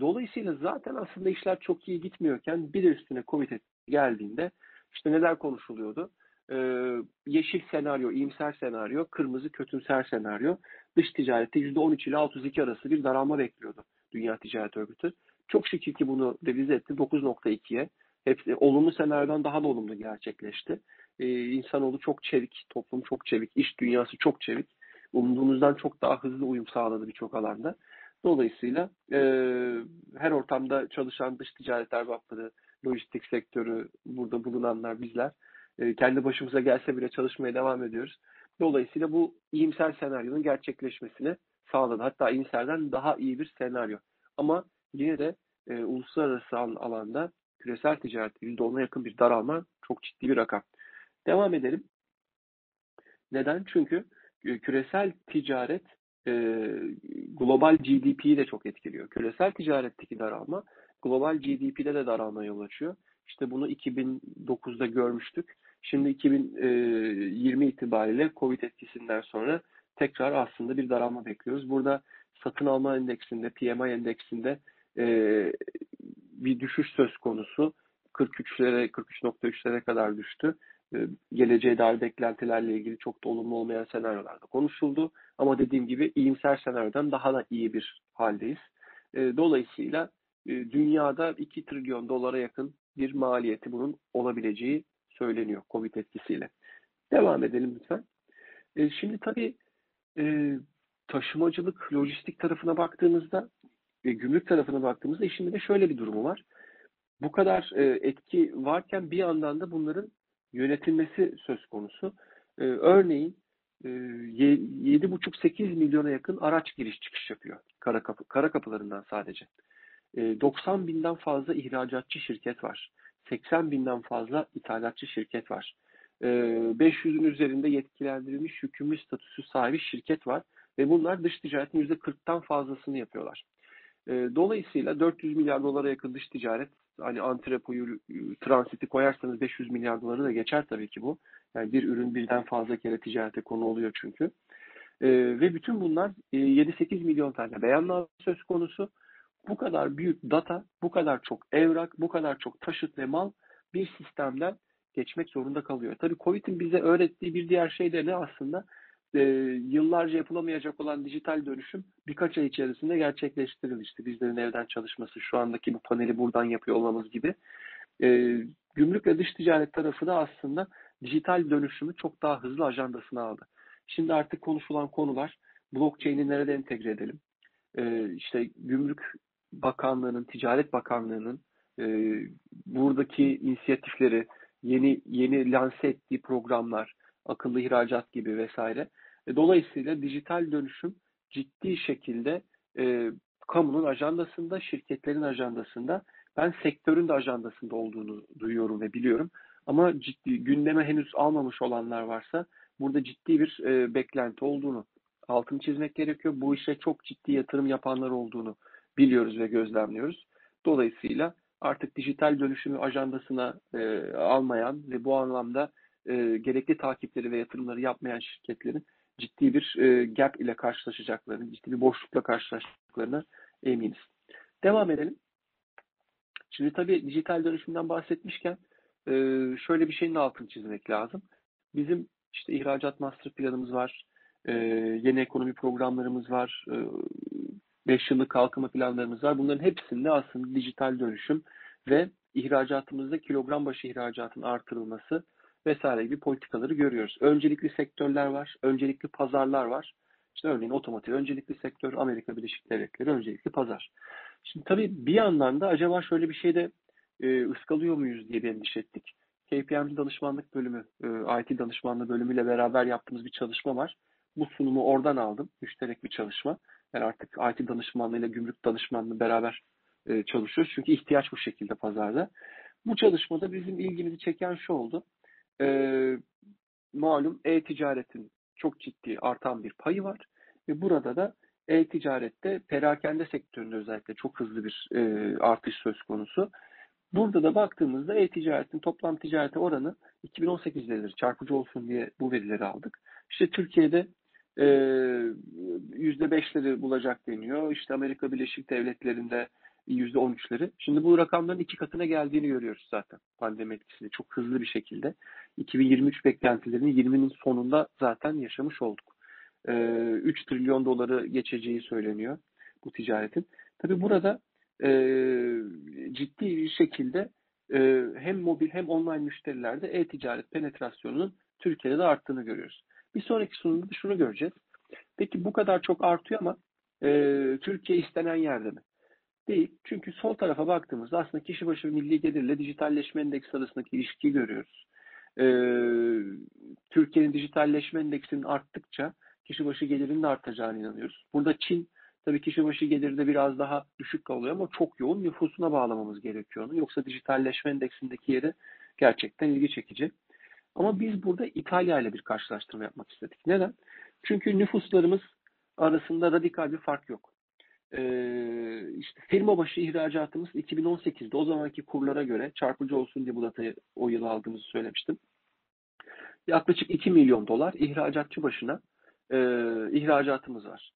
Speaker 5: Dolayısıyla zaten aslında işler çok iyi gitmiyorken bir de üstüne Covid geldiğinde işte neler konuşuluyordu? Ee, yeşil senaryo, iyimser senaryo, kırmızı kötümser senaryo dış ticarette %13 ile 32 arası bir daralma bekliyordu Dünya Ticaret Örgütü. Çok şükür ki bunu revize etti 9.2'ye. Hepsi olumlu senaryodan daha da olumlu gerçekleşti. Ee, insanoğlu çok çevik, toplum çok çevik, iş dünyası çok çevik. Umduğumuzdan çok daha hızlı uyum sağladı birçok alanda. Dolayısıyla e, her ortamda çalışan dış ticaret erbapları, lojistik sektörü, burada bulunanlar bizler e, kendi başımıza gelse bile çalışmaya devam ediyoruz. Dolayısıyla bu iyimser senaryonun gerçekleşmesine sağladı. Hatta iyimserden daha iyi bir senaryo. Ama yine de e, uluslararası alanda küresel ticarette %10'a yakın bir daralma çok ciddi bir rakam. Devam edelim. Neden? Çünkü e, küresel ticaret e, global GDP'yi de çok etkiliyor. Küresel ticaretteki daralma global GDP'de de daralma yol açıyor. İşte bunu 2009'da görmüştük. Şimdi 2020 e, itibariyle Covid etkisinden sonra tekrar aslında bir daralma bekliyoruz. Burada satın alma endeksinde, PMI endeksinde e, bir düşüş söz konusu. 43'lere, 43.3'lere kadar düştü. E, geleceğe dair beklentilerle ilgili çok da olumlu olmayan senaryolarda konuşuldu. Ama dediğim gibi iyimser senaryodan daha da iyi bir haldeyiz. Dolayısıyla dünyada 2 trilyon dolara yakın bir maliyeti bunun olabileceği söyleniyor Covid etkisiyle. Devam edelim lütfen. E, şimdi tabii e, taşımacılık, lojistik tarafına baktığımızda, e, gümrük tarafına baktığımızda işin de şöyle bir durumu var. Bu kadar e, etki varken bir yandan da bunların yönetilmesi söz konusu. E, örneğin e, 7,5-8 milyona yakın araç giriş çıkış yapıyor kara, kapı, kara kapılarından sadece. 90 e, binden fazla ihracatçı şirket var. 80 binden fazla ithalatçı şirket var. 500'ün ee, üzerinde yetkilendirilmiş yükümlü statüsü sahibi şirket var ve bunlar dış ticaretin %40'tan fazlasını yapıyorlar. Ee, dolayısıyla 400 milyar dolara yakın dış ticaret hani antrepoyu, transiti koyarsanız 500 milyar doları da geçer tabii ki bu. Yani bir ürün birden fazla kere ticarete konu oluyor çünkü. Ee, ve bütün bunlar 7-8 e, milyon tane beyanlar söz konusu bu kadar büyük data, bu kadar çok evrak, bu kadar çok taşıt ve mal bir sistemden geçmek zorunda kalıyor. Tabii Covid'in bize öğrettiği bir diğer şey de ne aslında? E, yıllarca yapılamayacak olan dijital dönüşüm birkaç ay içerisinde gerçekleştirildi. Bizlerin evden çalışması, şu andaki bu paneli buradan yapıyor olmamız gibi. E, gümrük ve dış ticaret tarafı da aslında dijital dönüşümü çok daha hızlı ajandasına aldı. Şimdi artık konuşulan konular blockchain'i nerede entegre edelim? E, işte gümrük Bakanlığı'nın, Ticaret Bakanlığı'nın e, buradaki inisiyatifleri, yeni yeni lanse ettiği programlar, akıllı ihracat gibi vesaire. E, dolayısıyla dijital dönüşüm ciddi şekilde e, kamunun ajandasında, şirketlerin ajandasında, ben sektörün de ajandasında olduğunu duyuyorum ve biliyorum. Ama ciddi gündeme henüz almamış olanlar varsa burada ciddi bir e, beklenti olduğunu altını çizmek gerekiyor. Bu işe çok ciddi yatırım yapanlar olduğunu biliyoruz ve gözlemliyoruz. Dolayısıyla artık dijital dönüşümü ajandasına e, almayan ve bu anlamda e, gerekli takipleri ve yatırımları yapmayan şirketlerin ciddi bir e, gap ile karşılaşacaklarını, ciddi bir boşlukla karşılaşacaklarına eminiz. Devam edelim. Şimdi tabii dijital dönüşümden bahsetmişken e, şöyle bir şeyin altını çizmek lazım. Bizim işte ihracat master planımız var, e, yeni ekonomi programlarımız var, e, 5 yıllık kalkınma planlarımız var. Bunların hepsinde aslında dijital dönüşüm ve ihracatımızda kilogram başı ihracatın artırılması vesaire gibi politikaları görüyoruz. Öncelikli sektörler var, öncelikli pazarlar var. İşte örneğin otomotiv öncelikli sektör, Amerika Birleşik Devletleri öncelikli pazar. Şimdi tabii bir yandan da acaba şöyle bir şey de e, ıskalıyor muyuz diye bir endişe ettik. KPMG danışmanlık bölümü, e, IT danışmanlığı bölümüyle beraber yaptığımız bir çalışma var. Bu sunumu oradan aldım. Müşterek bir çalışma. Yani artık IT danışmanlığıyla gümrük danışmanlığı beraber e, çalışıyoruz. Çünkü ihtiyaç bu şekilde pazarda. Bu çalışmada bizim ilgimizi çeken şu oldu. E, malum e-ticaretin çok ciddi artan bir payı var. Ve burada da e-ticarette perakende sektöründe özellikle çok hızlı bir e, artış söz konusu. Burada da baktığımızda e-ticaretin toplam ticarete oranı 2018'dedir. Çarpıcı olsun diye bu verileri aldık. İşte Türkiye'de %5'leri bulacak deniyor. İşte Amerika Birleşik Devletleri'nde %13'leri. Şimdi bu rakamların iki katına geldiğini görüyoruz zaten pandemi etkisiyle çok hızlı bir şekilde. 2023 beklentilerini 20'nin sonunda zaten yaşamış olduk. 3 trilyon doları geçeceği söyleniyor bu ticaretin. Tabi burada ciddi bir şekilde hem mobil hem online müşterilerde e-ticaret penetrasyonunun Türkiye'de de arttığını görüyoruz. Bir sonraki sunumda şunu göreceğiz. Peki bu kadar çok artıyor ama e, Türkiye istenen yerde mi? Değil. Çünkü sol tarafa baktığımızda aslında kişi başı milli gelirle dijitalleşme endeksi arasındaki ilişkiyi görüyoruz. e, Türkiye'nin dijitalleşme endeksinin arttıkça kişi başı gelirinin de artacağına inanıyoruz. Burada Çin tabii kişi başı geliri de biraz daha düşük kalıyor ama çok yoğun nüfusuna bağlamamız gerekiyor onu. Yoksa dijitalleşme endeksindeki yeri gerçekten ilgi çekici. Ama biz burada İtalya ile bir karşılaştırma yapmak istedik. Neden? Çünkü nüfuslarımız arasında radikal bir fark yok. Ee, işte firma başı ihracatımız 2018'de o zamanki kurlara göre çarpıcı olsun diye bu datayı o yıl aldığımızı söylemiştim. Yaklaşık 2 milyon dolar ihracatçı başına e, ihracatımız var.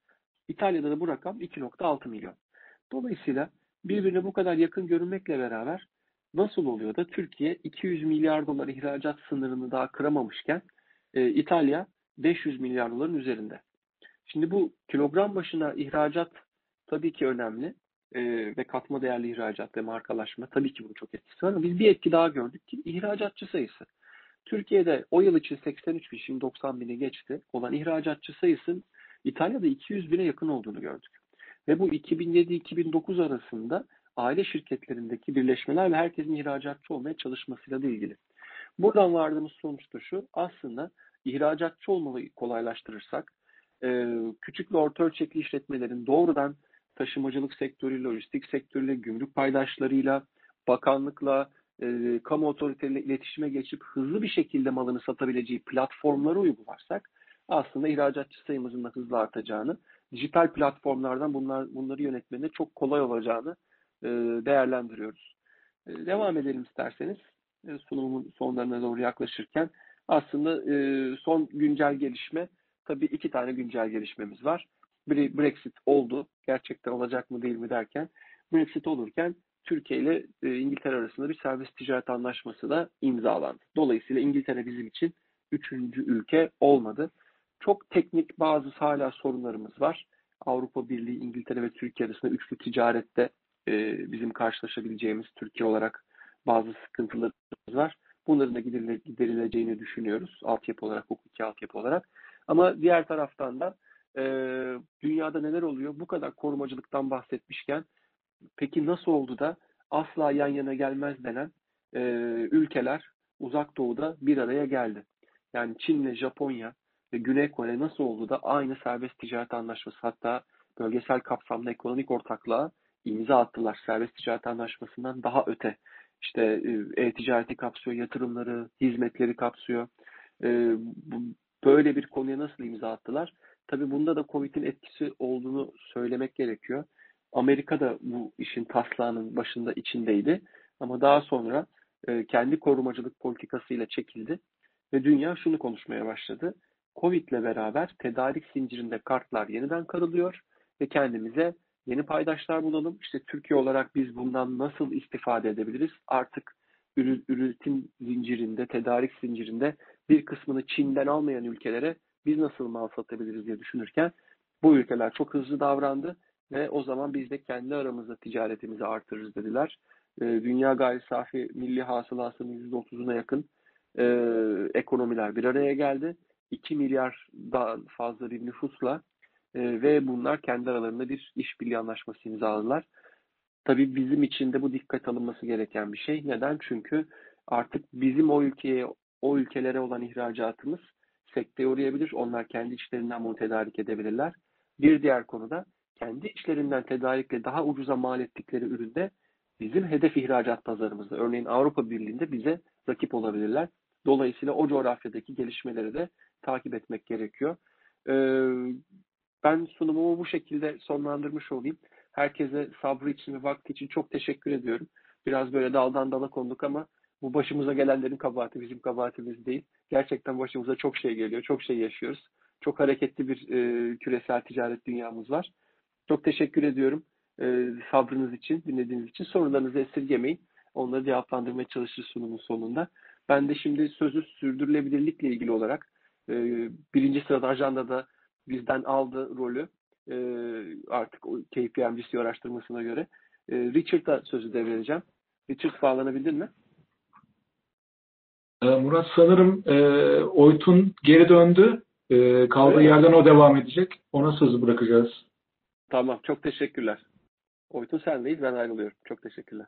Speaker 5: İtalya'da da bu rakam 2.6 milyon. Dolayısıyla birbirine bu kadar yakın görünmekle beraber nasıl oluyor da Türkiye 200 milyar dolar ihracat sınırını daha kıramamışken e, İtalya 500 milyar doların üzerinde. Şimdi bu kilogram başına ihracat tabii ki önemli e, ve katma değerli ihracat ve markalaşma tabii ki bunun çok etkisi var ama biz bir etki daha gördük ki ihracatçı sayısı. Türkiye'de o yıl için 83 bin, şimdi 90 bini geçti olan ihracatçı sayısının İtalya'da 200 bine yakın olduğunu gördük. Ve bu 2007-2009 arasında aile şirketlerindeki birleşmeler ve herkesin ihracatçı olmaya çalışmasıyla da ilgili. Buradan vardığımız sonuç da şu, aslında ihracatçı olmayı kolaylaştırırsak, küçük ve orta ölçekli işletmelerin doğrudan taşımacılık sektörüyle, lojistik sektörüyle, gümrük paydaşlarıyla, bakanlıkla, e, kamu otoriteleriyle iletişime geçip hızlı bir şekilde malını satabileceği platformları uygularsak aslında ihracatçı sayımızın da hızlı artacağını, dijital platformlardan bunlar, bunları yönetmenin çok kolay olacağını e, değerlendiriyoruz. E, devam edelim isterseniz e, sunumun sonlarına doğru yaklaşırken aslında e, son güncel gelişme tabii iki tane güncel gelişmemiz var. Biri Brexit oldu. Gerçekten olacak mı değil mi derken Brexit olurken Türkiye ile e, İngiltere arasında bir serbest ticaret anlaşması da imzalandı. Dolayısıyla İngiltere bizim için üçüncü ülke olmadı. Çok teknik bazı hala sorunlarımız var. Avrupa Birliği, İngiltere ve Türkiye arasında üçlü ticarette e, bizim karşılaşabileceğimiz Türkiye olarak bazı sıkıntılarımız var. Bunların da giderileceğini düşünüyoruz. Altyapı olarak, hukuki altyapı olarak. Ama diğer taraftan da e, dünyada neler oluyor? Bu kadar korumacılıktan bahsetmişken peki nasıl oldu da asla yan yana gelmez denen e, ülkeler uzak doğuda bir araya geldi. Yani Çin'le Japonya ve Güney Kore nasıl oldu da aynı serbest ticaret anlaşması hatta bölgesel kapsamlı ekonomik ortaklığa imza attılar. Serbest ticaret anlaşmasından daha öte. İşte e, e-ticareti kapsıyor, yatırımları, hizmetleri kapsıyor. E, böyle bir konuya nasıl imza attılar? Tabii bunda da Covid'in etkisi olduğunu söylemek gerekiyor. Amerika da bu işin taslağının başında içindeydi. Ama daha sonra e, kendi korumacılık politikasıyla çekildi ve dünya şunu konuşmaya başladı. Covid ile beraber tedarik zincirinde kartlar yeniden karılıyor ve kendimize yeni paydaşlar bulalım. İşte Türkiye olarak biz bundan nasıl istifade edebiliriz? Artık üretim zincirinde, tedarik zincirinde bir kısmını Çin'den almayan ülkelere biz nasıl mal satabiliriz diye düşünürken bu ülkeler çok hızlı davrandı ve o zaman biz de kendi aramızda ticaretimizi artırırız dediler. E, dünya gayri safi milli hasılasının %30'una yakın e, ekonomiler bir araya geldi. 2 milyardan fazla bir nüfusla e, ve bunlar kendi aralarında bir işbirliği anlaşması imzaladılar. Tabii bizim için de bu dikkat alınması gereken bir şey. Neden? Çünkü artık bizim o ülkeye, o ülkelere olan ihracatımız sekteye uğrayabilir. Onlar kendi içlerinden bunu tedarik edebilirler. Bir diğer konuda kendi içlerinden tedarikle daha ucuza mal ettikleri üründe bizim hedef ihracat pazarımızda, örneğin Avrupa Birliği'nde bize rakip olabilirler. Dolayısıyla o coğrafyadaki gelişmeleri de takip etmek gerekiyor. Ee, ben sunumumu bu şekilde sonlandırmış olayım. Herkese sabrı için ve vakti için çok teşekkür ediyorum. Biraz böyle daldan dala konduk ama bu başımıza gelenlerin kabahati bizim kabahatimiz değil. Gerçekten başımıza çok şey geliyor, çok şey yaşıyoruz. Çok hareketli bir e, küresel ticaret dünyamız var. Çok teşekkür ediyorum e, sabrınız için, dinlediğiniz için. Sorularınızı esirgemeyin. Onları cevaplandırmaya çalışır sunumun sonunda. Ben de şimdi sözü sürdürülebilirlikle ilgili olarak e, birinci sırada ajandada bizden aldı rolü e, artık o KPMG araştırmasına göre. E, Richard'a sözü devredeceğim. Richard bağlanabildin mi?
Speaker 1: E, Murat sanırım e, Oytun geri döndü. E, kaldığı evet. yerden o devam edecek. Ona sözü bırakacağız.
Speaker 5: Tamam. Çok teşekkürler. Oytun sen değil. Ben ayrılıyorum. Çok teşekkürler.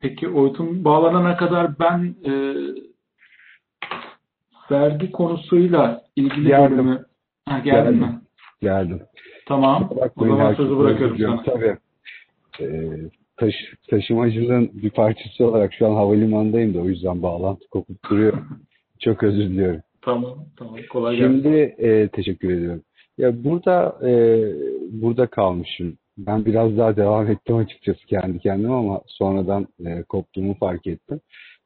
Speaker 1: Peki Oytun bağlanana kadar ben e, vergi konusuyla ilgili
Speaker 3: Geldim.
Speaker 1: bölümü... Ha, geldin
Speaker 3: Geldim.
Speaker 1: mi?
Speaker 3: Geldim.
Speaker 1: Tamam. O zaman sözü bırakıyorum sana.
Speaker 3: Tabii. Ee, taş, taşımacılığın bir parçası olarak şu an havalimanındayım da o yüzden bağlantı kopup duruyor. *laughs* Çok özür diliyorum.
Speaker 1: Tamam. Tamam. Kolay gelsin.
Speaker 3: Şimdi e, teşekkür ediyorum. Ya burada e, burada kalmışım. Ben biraz daha devam ettim açıkçası kendi kendime ama sonradan e, koptuğumu fark ettim.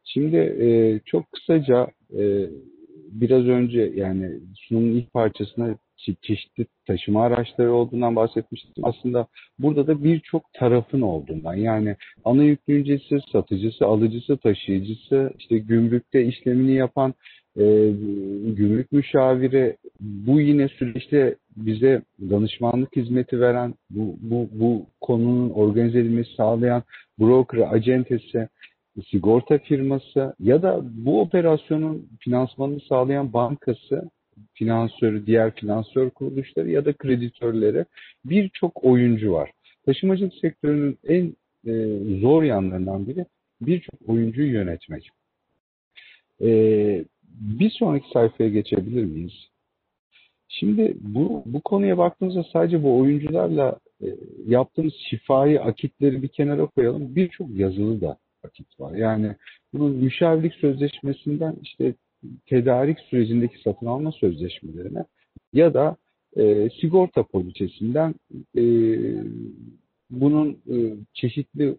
Speaker 3: Şimdi e, çok kısaca e, biraz önce yani sunumun ilk parçasında çe- çeşitli taşıma araçları olduğundan bahsetmiştim. Aslında burada da birçok tarafın olduğundan yani ana yükleyicisi, satıcısı, alıcısı, taşıyıcısı, işte gümrükte işlemini yapan e, gümrük müşaviri bu yine süreçte bize danışmanlık hizmeti veren, bu, bu, bu konunun organize edilmesi sağlayan broker, acentesi, sigorta firması ya da bu operasyonun finansmanını sağlayan bankası, finansörü, diğer finansör kuruluşları ya da kreditörleri birçok oyuncu var. Taşımacılık sektörünün en e, zor yanlarından biri birçok oyuncuyu yönetmek. E, bir sonraki sayfaya geçebilir miyiz? Şimdi bu, bu konuya baktığımızda sadece bu oyuncularla e, yaptığımız şifai akitleri bir kenara koyalım. Birçok yazılı da akit var. Yani bunun müşavirlik sözleşmesinden işte tedarik sürecindeki satın alma sözleşmelerine ya da e, sigorta poliçesinden e, bunun e, çeşitli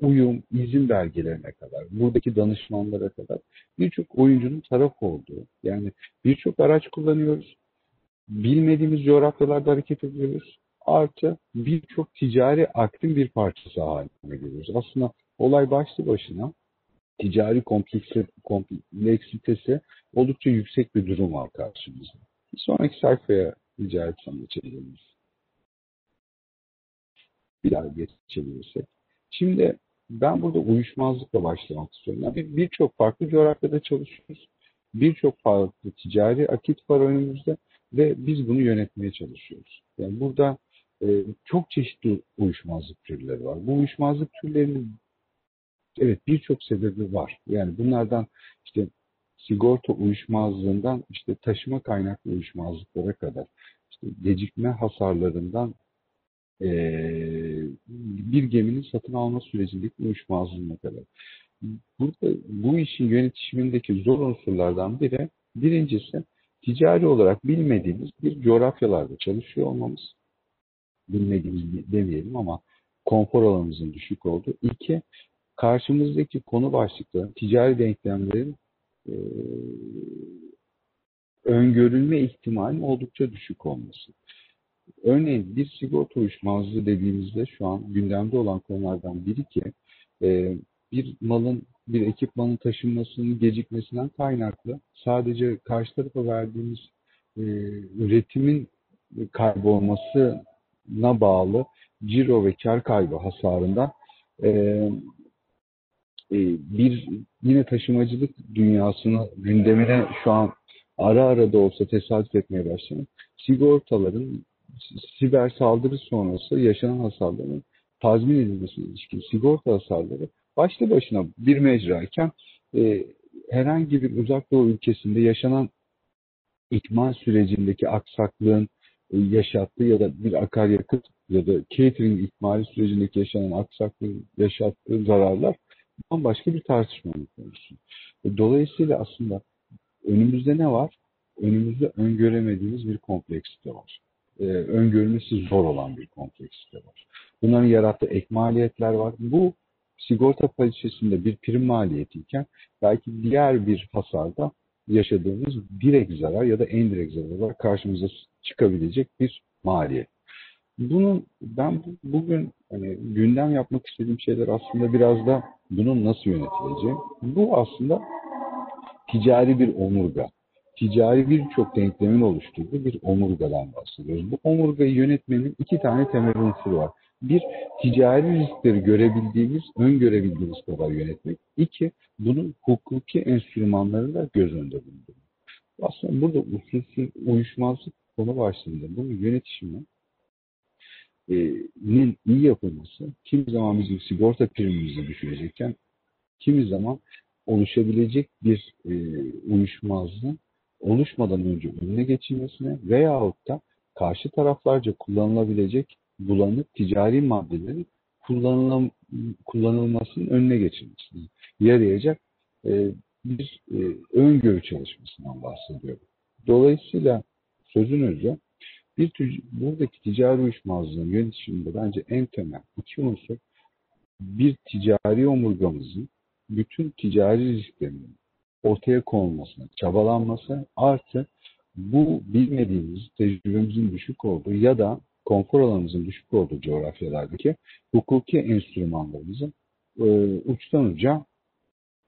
Speaker 3: uyum, izin belgelerine kadar, buradaki danışmanlara kadar birçok oyuncunun taraf olduğu, yani birçok araç kullanıyoruz, bilmediğimiz coğrafyalarda hareket ediyoruz, artı birçok ticari aktin bir parçası haline geliyoruz. Aslında olay başlı başına ticari kompleksi, kompleksitesi oldukça yüksek bir durum var karşımızda. Bir sonraki sayfaya rica etsem geçebiliriz. Bir daha geçebilirsek. Şimdi ben burada uyuşmazlıkla başlamak istiyorum. Yani bir- birçok farklı coğrafyada çalışıyoruz. Birçok farklı ticari akit var önümüzde ve biz bunu yönetmeye çalışıyoruz. Yani burada e, çok çeşitli uyuşmazlık türleri var. Bu uyuşmazlık türlerinin evet birçok sebebi var. Yani bunlardan işte sigorta uyuşmazlığından işte taşıma kaynaklı uyuşmazlıklara kadar işte gecikme hasarlarından eee, bir geminin satın alma sürecindeki uyuşmazlığına kadar. Burada bu işin yönetişimindeki zor unsurlardan biri birincisi ticari olarak bilmediğimiz bir coğrafyalarda çalışıyor olmamız. Bilmediğimiz demeyelim ama konfor alanımızın düşük olduğu. İki, karşımızdaki konu başlıkları, ticari denklemlerin eee öngörülme ihtimalinin oldukça düşük olması. Örneğin bir sigorta uyuşmazlığı dediğimizde şu an gündemde olan konulardan biri ki e, bir malın, bir ekipmanın taşınmasının gecikmesinden kaynaklı sadece karşı tarafa verdiğimiz e, üretimin kaybolmasına bağlı ciro ve kar kaybı hasarından e, e, bir yine taşımacılık dünyasının gündemine şu an ara ara da olsa tesadüf etmeye başlayan sigortaların siber saldırı sonrası yaşanan hasarların tazmin edilmesine ilişkin sigorta hasarları başlı başına bir mecrayken e, herhangi bir uzak doğu ülkesinde yaşanan ikmal sürecindeki aksaklığın e, yaşattığı ya da bir akaryakıt ya da catering ikmali sürecindeki yaşanan aksaklığın yaşattığı zararlar bambaşka bir tartışmanın konusu. E, Dolayısıyla aslında önümüzde ne var? Önümüzde öngöremediğimiz bir kompleksite var. Ee, öngörülmesi zor olan bir kompleksite var. Bunların yarattığı ek maliyetler var. Bu sigorta poliçesinde bir prim maliyetiyken belki diğer bir hasarda yaşadığımız direkt zarar ya da indirekt zarar olarak karşımıza çıkabilecek bir maliyet. Bunun ben bu- bugün hani gündem yapmak istediğim şeyler aslında biraz da bunun nasıl yönetileceği. Bu aslında ticari bir omurga. Ticari birçok denklemin oluşturduğu bir omurgadan bahsediyoruz. Bu omurgayı yönetmenin iki tane temel unsuru var. Bir, ticari riskleri görebildiğimiz, öngörebildiğimiz kadar yönetmek. İki, bunun hukuki enstrümanlarını da göz önünde bulundurmak. Aslında burada usulsüz uyuşmazlık konu başlığında bunun yönetişimi nin iyi yapılması kimi zaman bizim sigorta primimizi düşürecekken kimi zaman oluşabilecek bir e, uyuşmazlığın oluşmadan önce önüne geçilmesine veyahut da karşı taraflarca kullanılabilecek bulanık ticari maddelerin kullanılmasının önüne geçilmesine yarayacak e, bir e, öngörü çalışmasından bahsediyorum. Dolayısıyla sözün özü bir tüc- buradaki ticari uyuşmazlığın yönetiminde bence en temel iki unsur bir ticari omurgamızın bütün ticari risklerinin ortaya konulmasına, çabalanması artı bu bilmediğimiz, tecrübemizin düşük olduğu ya da konfor alanımızın düşük olduğu coğrafyalardaki hukuki enstrümanlarımızın e, uçtan uca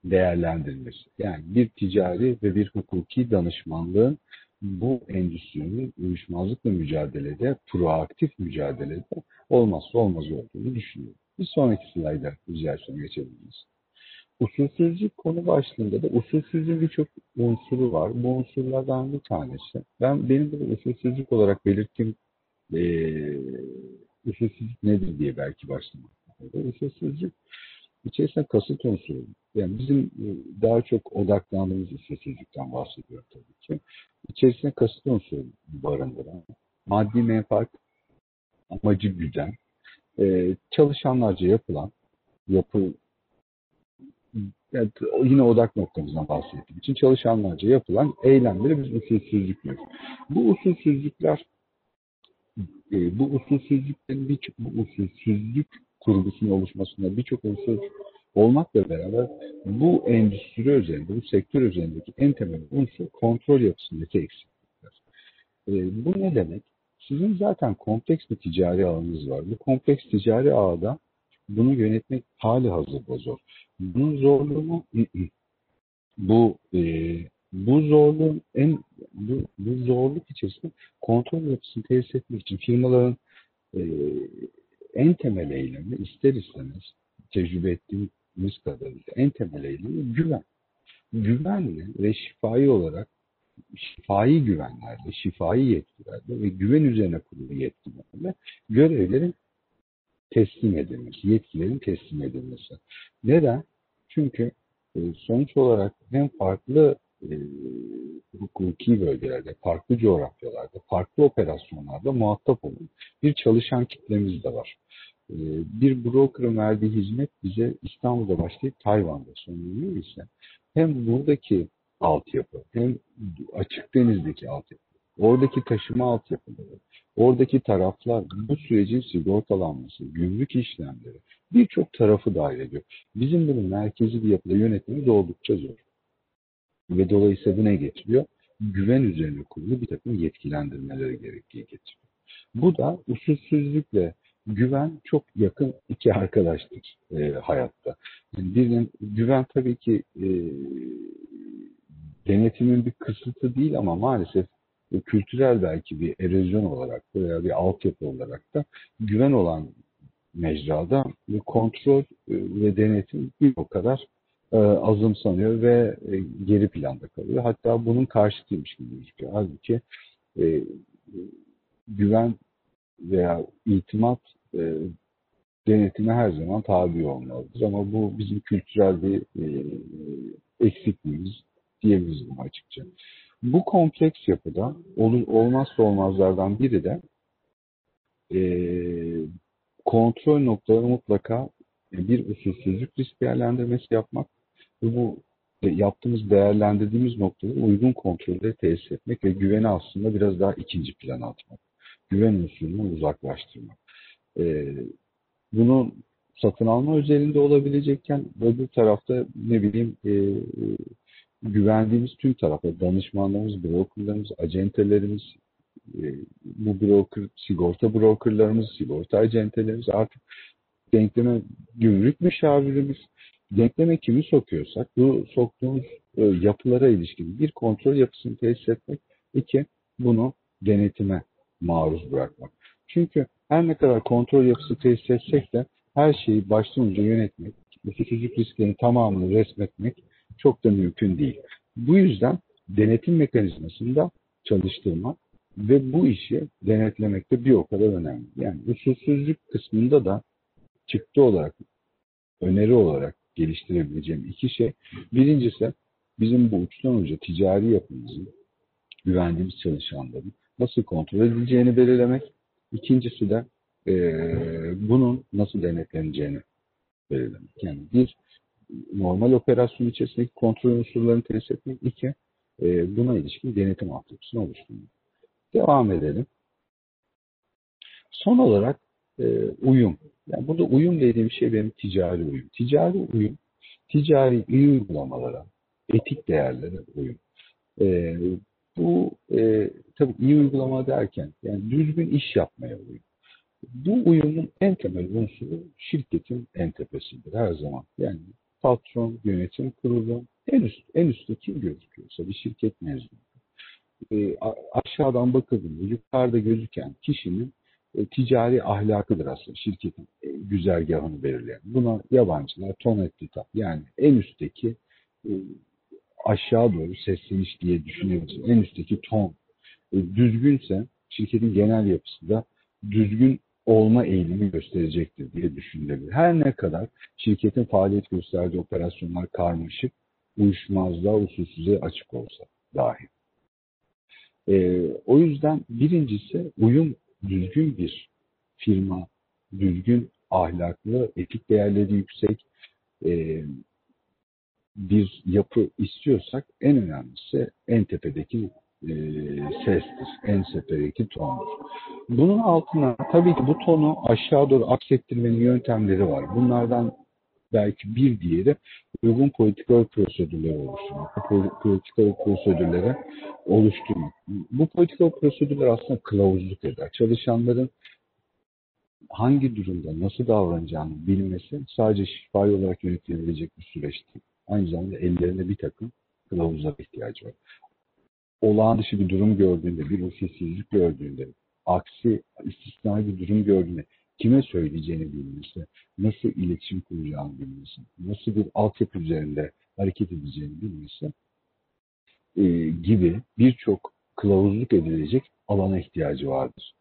Speaker 3: değerlendirilmesi. Yani bir ticari ve bir hukuki danışmanlığın bu endüstrinin uyuşmazlıkla mücadelede, proaktif mücadelede olmazsa olmaz olduğunu düşünüyorum. Bir sonraki slayda rica geçebiliriz. Usulsüzlük konu başlığında da usulsüzlüğün birçok unsuru var. Bu unsurlardan bir tanesi. Ben benim burada usulsüzlük olarak belirttiğim e, usulsüzlük nedir diye belki başlamak. Usulsüzlük içerisinde kasıt unsuru. Yani bizim e, daha çok odaklandığımız usulsüzlükten bahsediyorum tabii ki. İçerisinde kasıt unsuru barındıran, maddi menfaat amacı güden, e, çalışanlarca yapılan, yapı yani yine odak noktamızdan bahsettiğim için çalışanlarca yapılan eylemleri biz usulsüzlük diyoruz. Bu usulsüzlükler e, bu usulsüzlüklerin birçok bu usulsüzlük kurgusunun oluşmasında birçok unsur olmakla beraber bu endüstri üzerinde, bu sektör üzerindeki en temel unsur kontrol yapısındaki eksiklikler. E, bu ne demek? Sizin zaten kompleks bir ticari ağınız var. Bu kompleks ticari ağda bunu yönetmek hali hazırda zor. Bunun zorluğunu bu e, bu zorluğun en bu, bu zorluk içerisinde kontrol yapısını tesis etmek için firmaların e, en temel eylemi ister istemez tecrübe ettiğimiz kadarıyla en temel eylemi güven. Güvenle ve şifai olarak şifai güvenlerle, şifai yetkilerle ve güven üzerine kurulu yetkilerle görevlerin teslim edilmesi, yetkilerin teslim edilmesi. Neden? Çünkü e, sonuç olarak hem farklı e, hukuki bölgelerde, farklı coğrafyalarda, farklı operasyonlarda muhatap olan bir çalışan kitlemiz de var. E, bir broker'ın verdiği hizmet bize İstanbul'da başlayıp Tayvan'da sonlanıyor ise hem buradaki altyapı hem açık denizdeki altyapı, oradaki taşıma altyapıları, oradaki taraflar bu sürecin sigortalanması, gümrük işlemleri birçok tarafı dahil ediyor. Bizim bunu merkezi bir yapıda yönetmemiz oldukça zor. Ve dolayısıyla bu ne getiriyor? Güven üzerine kurulu bir takım yetkilendirmeleri gerektiği getiriyor. Bu da usulsüzlükle güven çok yakın iki arkadaştır e, hayatta. Yani birinin güven tabii ki e, denetimin bir kısıtı değil ama maalesef kültürel belki bir erozyon olarak veya bir altyapı olarak da güven olan mecrada bir kontrol e, ve denetim bir o kadar e, azımsanıyor ve e, geri planda kalıyor. Hatta bunun karşıtıymış gibi gözüküyor. Halbuki e, güven veya itimat e, denetime her zaman tabi olmalıdır. Ama bu bizim kültürel bir e, eksikliğimiz diyebiliriz bunu açıkça. Bu kompleks yapıda olur, olmazsa olmazlardan biri de e, kontrol noktaları mutlaka bir usulsüzlük risk değerlendirmesi yapmak ve bu yaptığımız, değerlendirdiğimiz noktaları uygun kontrolde tesis etmek ve güveni aslında biraz daha ikinci plana atmak. Güven unsurundan uzaklaştırmak. E, bunu satın alma özelinde olabilecekken öbür tarafta ne bileyim e, güvendiğimiz tüm tarafa danışmanlarımız, brokerlarımız, acentelerimiz, e, bu broker, sigorta brokerlarımız, sigorta acentelerimiz artık denkleme gümrük müşavirimiz, denkleme kimi sokuyorsak bu soktuğumuz e, yapılara ilişkin bir kontrol yapısını tesis etmek, iki bunu denetime maruz bırakmak. Çünkü her ne kadar kontrol yapısı tesis etsek de her şeyi baştan önce yönetmek, usulsüzlük risklerinin tamamını resmetmek çok da mümkün değil. Bu yüzden denetim mekanizmasında çalıştırmak Ve bu işi denetlemek de bir o kadar önemli. Yani usulsüzlük kısmında da çıktı olarak, öneri olarak geliştirebileceğim iki şey. Birincisi bizim bu uçtan uca ticari yapımızın, güvendiğimiz çalışanların nasıl kontrol edileceğini belirlemek. İkincisi de eee, bunun nasıl denetleneceğini belirlemek. Yani bir normal operasyon içerisindeki kontrol unsurlarını tesis etmek. İki, e, buna ilişkin denetim altyapısını oluşturmak. Devam edelim. Son olarak e, uyum. Yani burada uyum dediğim şey benim ticari uyum. Ticari uyum, ticari iyi uygulamalara, etik değerlere uyum. E, bu e, tabii iyi uygulama derken yani düzgün iş yapmaya uyum. Bu uyumun en temel unsuru şirketin en tepesidir her zaman. Yani patron, yönetim kurulu, en üst, en üstte kim gözüküyorsa bir şirket mezunu. E, aşağıdan bakıldığında yukarıda gözüken kişinin e, ticari ahlakıdır aslında şirketin e, güzergahını belirleyen. Buna yabancılar ton etti yani en üstteki e, aşağı doğru sesleniş diye düşünebiliriz. En üstteki ton e, düzgünse şirketin genel yapısı da düzgün olma eğilimi gösterecektir diye düşünülebilir. Her ne kadar şirketin faaliyet gösterdiği operasyonlar karmaşık, uyuşmazlığa, usulsüzlüğe açık olsa dahi. Ee, o yüzden birincisi uyum düzgün bir firma, düzgün ahlaklı, etik değerleri yüksek e, bir yapı istiyorsak en önemlisi en tepedeki e, sestir, en tepedeki tondur. Bunun altına tabii ki bu tonu aşağı doğru aksettirmenin yöntemleri var. Bunlardan belki bir diğeri uygun political prosedürler oluşturmak. Bu poli- political prosedürlere oluşturmak. Bu political prosedürler aslında kılavuzluk eder. Çalışanların hangi durumda nasıl davranacağını bilmesi sadece şifai olarak yönetilebilecek bir süreç değil. Aynı zamanda ellerinde bir takım kılavuzlara ihtiyacı var. Olağan dışı bir durum gördüğünde, bir usulsüzlük gördüğünde, aksi istisnai bir durum gördüğünde kime söyleyeceğini bilmesi, nasıl iletişim kuracağını bilmesi, nasıl bir altyapı üzerinde hareket edeceğini bilmesi e, gibi birçok kılavuzluk edilecek alana ihtiyacı vardır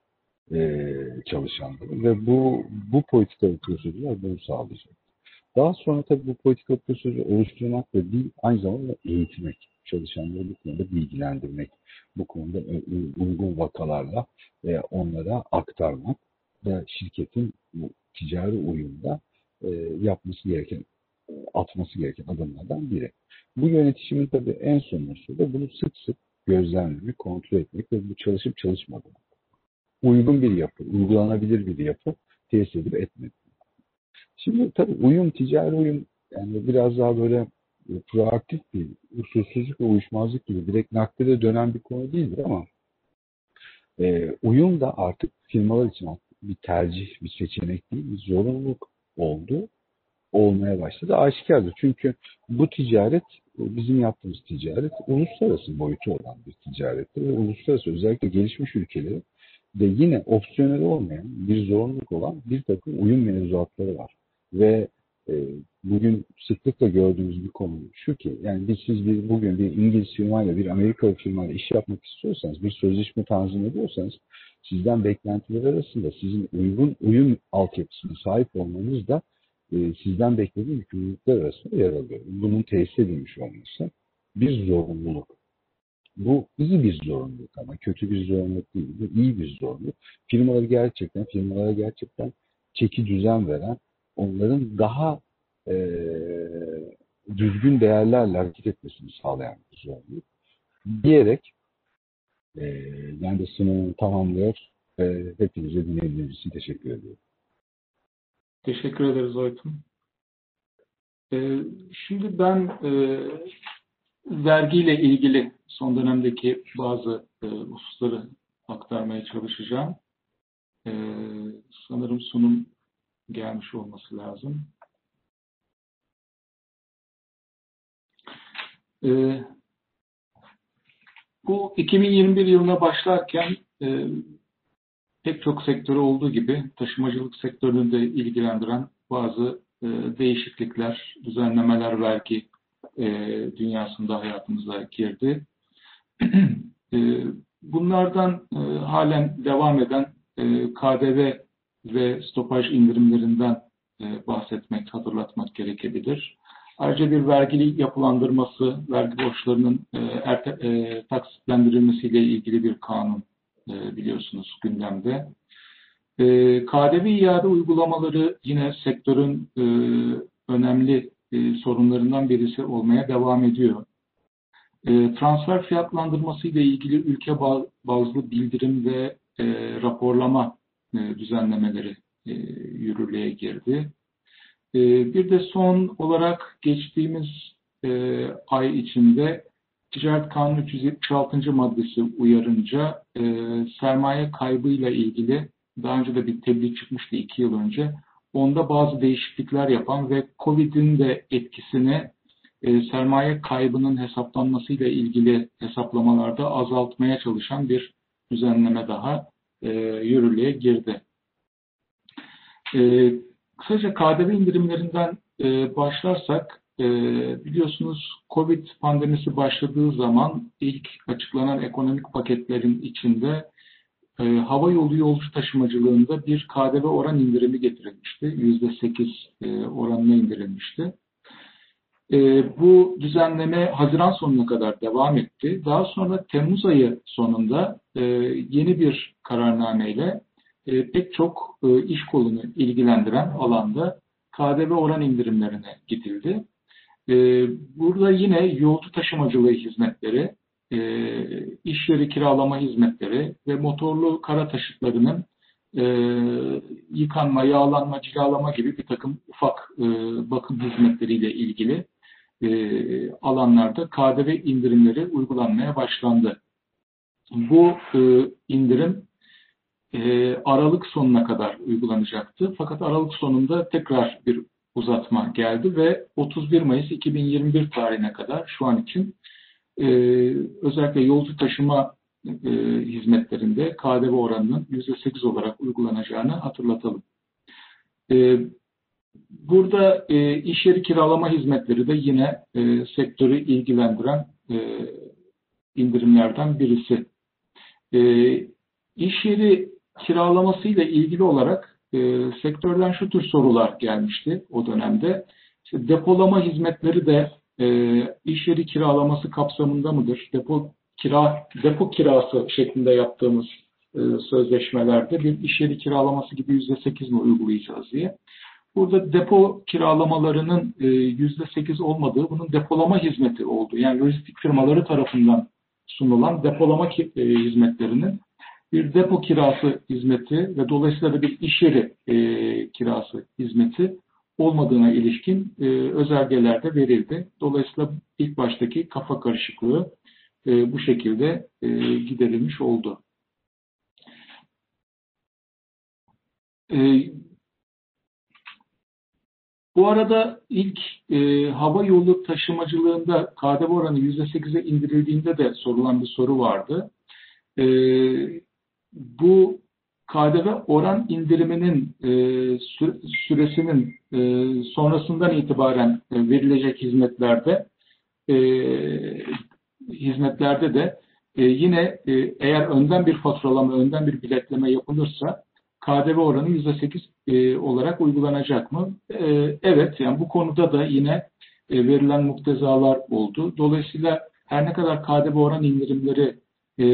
Speaker 3: e, çalışanların ve bu bu politika prosedürler bunu sağlayacak. Daha sonra tabii bu politika prosedürü oluşturmak da değil, aynı zamanda eğitmek, çalışanları bu konuda bilgilendirmek, bu konuda e, uygun vakalarla e, onlara aktarmak da şirketin bu ticari uyumda e, yapması gereken, e, atması gereken adımlardan biri. Bu yönetişimin tabii en sonuncusu da bunu sık sık gözlemlemek, kontrol etmek ve bu çalışıp çalışmadığını uygun bir yapı, uygulanabilir bir yapı tesis edip etmek. Şimdi tabii uyum, ticari uyum yani biraz daha böyle e, proaktif bir usulsüzlük ve uyuşmazlık gibi direkt nakdede dönen bir konu değildir ama e, uyum da artık firmalar için bir tercih, bir seçenek değil, bir zorunluluk oldu, olmaya başladı. Aşikardır. Çünkü bu ticaret, e, bizim yaptığımız ticaret uluslararası boyutu olan bir ticarettir. Ve uluslararası özellikle gelişmiş ülkeleri de yine opsiyonel olmayan bir zorunluluk olan bir takım uyum mevzuatları var. Ve e, bugün sıklıkla gördüğümüz bir konu şu ki yani biz siz bir, bugün bir İngiliz firmayla bir Amerikalı firmayla iş yapmak istiyorsanız bir sözleşme tanzim ediyorsanız sizden beklentiler arasında sizin uygun uyum altyapısına sahip olmanız da e, sizden beklediği yükümlülükler arasında yer alıyor. Bunun tesis edilmiş olması bir zorunluluk. Bu iyi bir zorunluluk ama kötü bir zorunluluk değil. Bu iyi bir zorunluluk. Firmaları gerçekten, firmalara gerçekten çeki düzen veren, onların daha e, düzgün değerlerle hareket etmesini sağlayan bir zorunluluk. Diyerek e, ben de sunumumu tamamlıyor. E, hepinize dinlediğiniz için teşekkür ediyorum.
Speaker 1: Teşekkür ederiz Oytun. Ee, şimdi ben e, vergiyle ilgili son dönemdeki bazı e, hususları aktarmaya çalışacağım. E, sanırım sunum gelmiş olması lazım. E, bu 2021 yılına başlarken e, pek çok sektörü olduğu gibi taşımacılık sektörünü de ilgilendiren bazı e, değişiklikler, düzenlemeler vergi e, dünyasında hayatımıza girdi. *clears throat* e, bunlardan e, halen devam eden e, KDV ve stopaj indirimlerinden e, bahsetmek, hatırlatmak gerekebilir. Ayrıca bir vergili yapılandırması, vergi borçlarının e, e, taksitlendirilmesiyle ilgili bir kanun biliyorsunuz gündemde. KDV iade uygulamaları yine sektörün önemli sorunlarından birisi olmaya devam ediyor. Transfer fiyatlandırması ile ilgili ülke bazlı bildirim ve raporlama e, düzenlemeleri e, yürürlüğe girdi. E, bir de son olarak geçtiğimiz ay içinde Ticaret Kanunu 376. maddesi uyarınca e, sermaye kaybıyla ilgili daha önce de bir tebliğ çıkmıştı iki yıl önce. Onda bazı değişiklikler yapan ve Covid'in de etkisini e, sermaye kaybının hesaplanmasıyla ilgili hesaplamalarda azaltmaya çalışan bir düzenleme daha e, yürürlüğe girdi. E, kısaca KDV indirimlerinden e, başlarsak e, biliyorsunuz Covid pandemisi başladığı zaman ilk açıklanan ekonomik paketlerin içinde e, hava yolu yolcu taşımacılığında bir KDV oran indirimi getirilmişti. %8 e, oranına indirilmişti. E, bu düzenleme Haziran sonuna kadar devam etti. Daha sonra Temmuz ayı sonunda e, yeni bir kararnameyle e, pek çok e, iş kolunu ilgilendiren alanda KDV oran indirimlerine gidildi. E, burada yine yolcu taşımacılığı hizmetleri, e, iş yeri kiralama hizmetleri ve motorlu kara taşıtlarının e, yıkanma, yağlanma, cilalama gibi bir takım ufak e, bakım hizmetleriyle ilgili e, alanlarda KDV indirimleri uygulanmaya başlandı. Bu e, indirim e, Aralık sonuna kadar uygulanacaktı. Fakat Aralık sonunda tekrar bir uzatma geldi ve 31 Mayıs 2021 tarihine kadar şu an için özellikle yolcu taşıma hizmetlerinde KDV oranının %8 olarak uygulanacağını hatırlatalım. Burada e, iş yeri kiralama hizmetleri de yine e, sektörü ilgilendiren e, indirimlerden birisi. E, iş yeri kiralamasıyla ilgili olarak e, sektörden şu tür sorular gelmişti o dönemde. İşte depolama hizmetleri de e, iş yeri kiralaması kapsamında mıdır? Depo kira depo kirası şeklinde yaptığımız e, sözleşmelerde bir iş yeri kiralaması gibi yüzde sekiz mi uygulayacağız diye. Burada depo kiralamalarının e, yüzde sekiz olmadığı, bunun depolama hizmeti olduğu, yani lojistik firmaları tarafından sunulan depolama e, hizmetlerinin bir depo kirası hizmeti ve dolayısıyla da bir iş yeri e, kirası hizmeti olmadığına ilişkin e, özelgelerde verildi. Dolayısıyla ilk baştaki kafa karışıklığı e, bu şekilde e, giderilmiş oldu. Bu arada ilk e, hava yolu taşımacılığında KDV oranı %8'e indirildiğinde de sorulan bir soru vardı. E, bu KDV oran indiriminin e, süresinin e, sonrasından itibaren e, verilecek hizmetlerde e, hizmetlerde de e, yine e, eğer önden bir faturalama, önden bir biletleme yapılırsa KDV oranı %8 e, olarak uygulanacak mı? E, evet, yani bu konuda da yine e, verilen muktezalar oldu. Dolayısıyla her ne kadar KDV oran indirimleri e,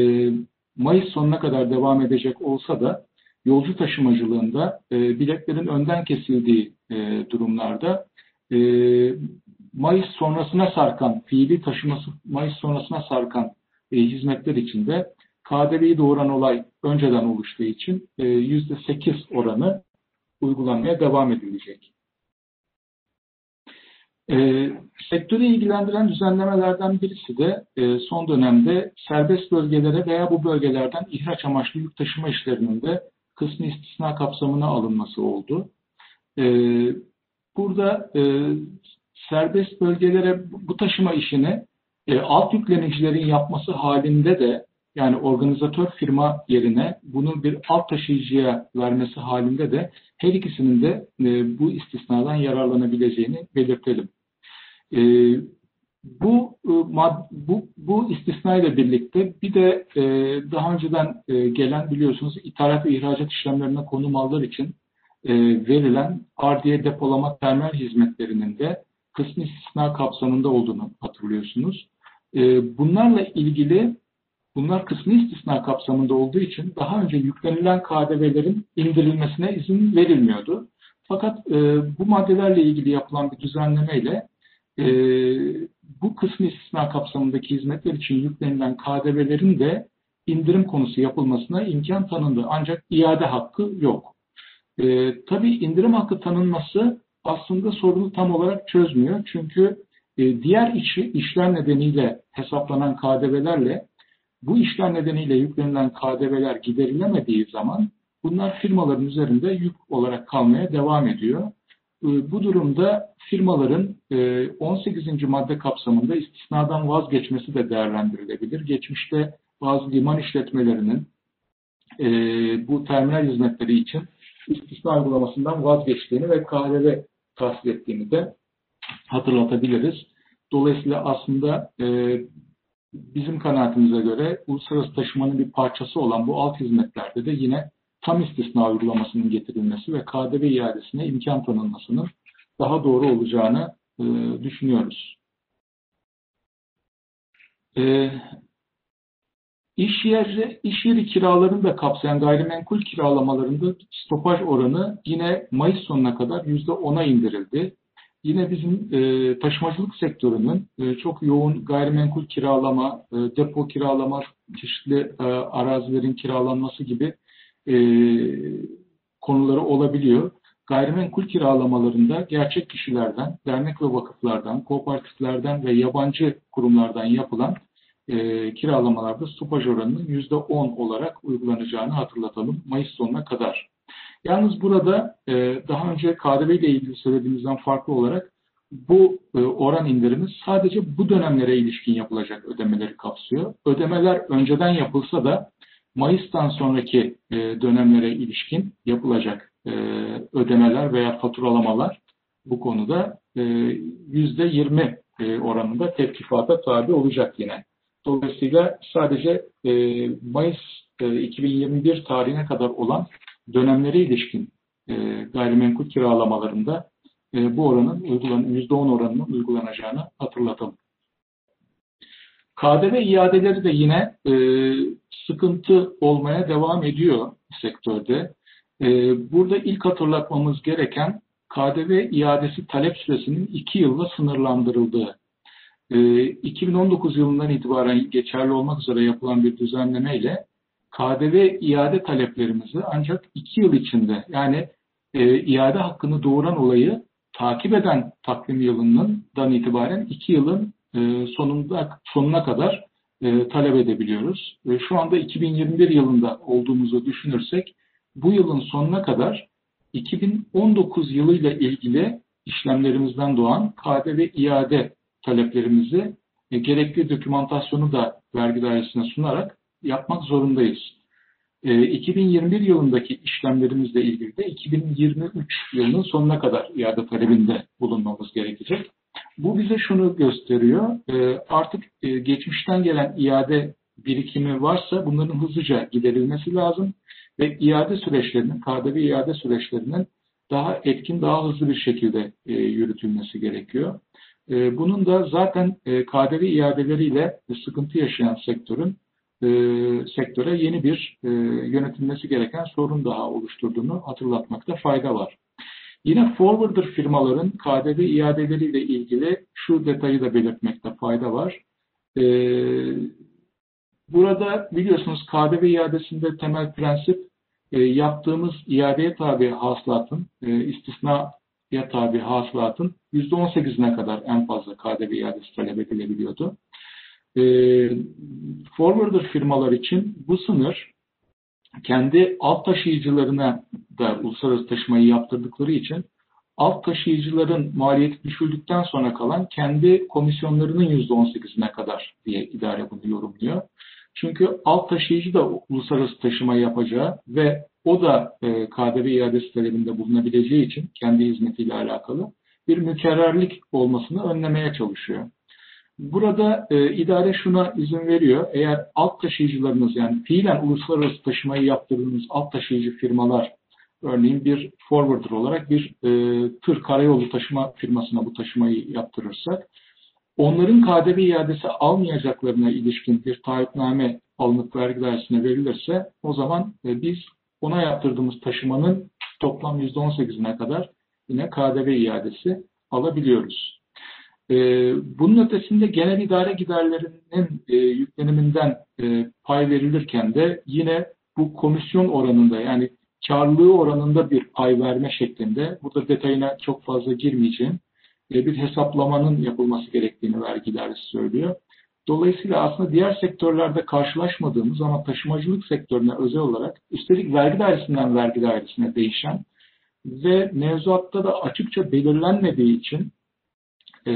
Speaker 1: Mayıs sonuna kadar devam edecek olsa da yolcu taşımacılığında e, biletlerin önden kesildiği e, durumlarda e, Mayıs sonrasına sarkan, fiili taşıması Mayıs sonrasına sarkan e, hizmetler içinde KDV'yi doğuran olay önceden oluştuğu için e, %8 oranı uygulanmaya devam edilecek. E, sektörü ilgilendiren düzenlemelerden birisi de e, son dönemde serbest bölgelere veya bu bölgelerden ihraç amaçlı yük taşıma işlerinin de kısmi istisna kapsamına alınması oldu. E, burada e, serbest bölgelere bu taşıma işini e, alt yüklenicilerin yapması halinde de yani organizatör firma yerine bunu bir alt taşıyıcıya vermesi halinde de her ikisinin de e, bu istisnadan yararlanabileceğini belirtelim. E, bu, e, bu, bu istisna ile birlikte bir de e, daha önceden e, gelen biliyorsunuz ithalat ve ihracat işlemlerine konu mallar için e, verilen ardiye depolama terminal hizmetlerinin de kısmi istisna kapsamında olduğunu hatırlıyorsunuz. E, bunlarla ilgili bunlar kısmi istisna kapsamında olduğu için daha önce yüklenilen KDV'lerin indirilmesine izin verilmiyordu. Fakat e, bu maddelerle ilgili yapılan bir düzenlemeyle e, bu kısmi istisna kapsamındaki hizmetler için yüklenilen KDV'lerin de indirim konusu yapılmasına imkan tanındı. Ancak iade hakkı yok. E, tabii indirim hakkı tanınması aslında sorunu tam olarak çözmüyor. Çünkü e, diğer işi, işler nedeniyle hesaplanan KDV'lerle bu işler nedeniyle yüklenilen KDV'ler giderilemediği zaman bunlar firmaların üzerinde yük olarak kalmaya devam ediyor. E, bu durumda firmaların 18. E, madde kapsamında istisnadan vazgeçmesi de değerlendirilebilir. Geçmişte bazı liman işletmelerinin e, bu terminal hizmetleri için istisna uygulamasından vazgeçtiğini ve KDV tahsil ettiğini de hatırlatabiliriz. Dolayısıyla aslında bizim kanaatimize göre uluslararası taşımanın bir parçası olan bu alt hizmetlerde de yine tam istisna uygulamasının getirilmesi ve KDV iadesine imkan tanınmasının daha doğru olacağını e, düşünüyoruz. E, iş yeri, iş yeri kiralarını da kapsayan gayrimenkul kiralamalarında stopaj oranı yine Mayıs sonuna kadar %10'a indirildi. Yine bizim e, taşımacılık sektörünün e, çok yoğun gayrimenkul kiralama, e, depo kiralama, çeşitli e, arazilerin kiralanması gibi e, konuları olabiliyor. Gayrimenkul kiralamalarında gerçek kişilerden, dernek ve vakıflardan, kooperatiflerden ve yabancı kurumlardan yapılan e, kiralamalarda stopaj oranının %10 olarak uygulanacağını hatırlatalım Mayıs sonuna kadar. Yalnız burada e, daha önce KDV ile ilgili söylediğimizden farklı olarak bu e, oran indirimi sadece bu dönemlere ilişkin yapılacak ödemeleri kapsıyor. Ödemeler önceden yapılsa da Mayıs'tan sonraki e, dönemlere ilişkin yapılacak e, ödemeler veya faturalamalar bu konuda e, %20 e, oranında tepkifata tabi olacak yine. Dolayısıyla sadece e, Mayıs e, 2021 tarihine kadar olan dönemlere ilişkin e, gayrimenkul kiralamalarında e, bu oranın uygulan %10 oranının uygulanacağını hatırlatalım. KDV iadeleri de yine e, sıkıntı olmaya devam ediyor sektörde. E, burada ilk hatırlatmamız gereken KDV iadesi talep süresinin 2 yılla sınırlandırıldığı. E, 2019 yılından itibaren geçerli olmak üzere yapılan bir düzenlemeyle KDV iade taleplerimizi ancak 2 yıl içinde yani e, iade hakkını doğuran olayı takip eden takvim yılından itibaren 2 yılın e, sonunda sonuna kadar e, talep edebiliyoruz. E, şu anda 2021 yılında olduğumuzu düşünürsek bu yılın sonuna kadar 2019 yılıyla ilgili işlemlerimizden doğan KDV iade taleplerimizi e, gerekli dokümantasyonu da vergi dairesine sunarak yapmak zorundayız. E, 2021 yılındaki işlemlerimizle ilgili de 2023 yılının sonuna kadar iade talebinde bulunmamız gerekecek. Bu bize şunu gösteriyor. E, artık e, geçmişten gelen iade birikimi varsa bunların hızlıca giderilmesi lazım ve iade süreçlerinin, KDV iade süreçlerinin daha etkin, daha hızlı bir şekilde e, yürütülmesi gerekiyor. E, bunun da zaten e, KDV iadeleriyle sıkıntı yaşayan sektörün e, sektöre yeni bir e, yönetilmesi gereken sorun daha oluşturduğunu hatırlatmakta fayda var. Yine forwarder firmaların KDV iadeleriyle ilgili şu detayı da belirtmekte fayda var. Ee, burada biliyorsunuz KDV iadesinde temel prensip e, yaptığımız iadeye tabi hasılatın, e, istisnaya tabi hasılatın %18'ine kadar en fazla KDV iadesi talep edilebiliyordu. E, forwarder firmalar için bu sınır kendi alt taşıyıcılarına da uluslararası taşımayı yaptırdıkları için alt taşıyıcıların maliyeti düşürdükten sonra kalan kendi komisyonlarının %18'ine kadar diye idare bunu yorumluyor. Çünkü alt taşıyıcı da uluslararası taşıma yapacağı ve o da e, KDV iadesi talebinde bulunabileceği için kendi hizmetiyle alakalı bir mükerrerlik olmasını önlemeye çalışıyor. Burada e, idare şuna izin veriyor. Eğer alt taşıyıcılarınız yani fiilen uluslararası taşımayı yaptırdığınız alt taşıyıcı firmalar örneğin bir forwarder olarak bir e, tır karayolu taşıma firmasına bu taşımayı yaptırırsak onların KDV iadesi almayacaklarına ilişkin bir taahhütname alınıp vergi dairesine verilirse o zaman e, biz ona yaptırdığımız taşımanın toplam %18'ine kadar yine KDV iadesi alabiliyoruz. E, bunun ötesinde genel idare giderlerinin e, yükleniminden e, pay verilirken de yine bu komisyon oranında yani karlılığı oranında bir pay verme şeklinde, burada detayına çok fazla girmeyeceğim, e, bir hesaplamanın yapılması gerektiğini vergi idaresi söylüyor. Dolayısıyla aslında diğer sektörlerde karşılaşmadığımız ama taşımacılık sektörüne özel olarak üstelik vergi dairesinden vergi dairesine değişen ve mevzuatta da açıkça belirlenmediği için e,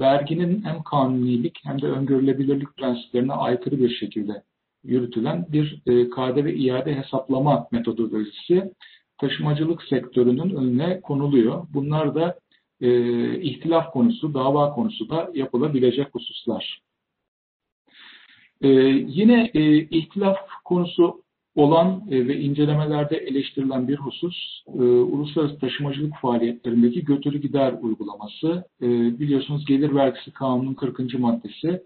Speaker 1: verginin hem kanunilik hem de öngörülebilirlik prensiplerine aykırı bir şekilde yürütülen bir e, KDV iade hesaplama metodolojisi taşımacılık sektörünün önüne konuluyor. Bunlar da e, ihtilaf konusu, dava konusu da yapılabilecek hususlar. E, yine e, ihtilaf konusu olan e, ve incelemelerde eleştirilen bir husus e, uluslararası taşımacılık faaliyetlerindeki götürü gider uygulaması. E, biliyorsunuz gelir vergisi kanunun 40. maddesi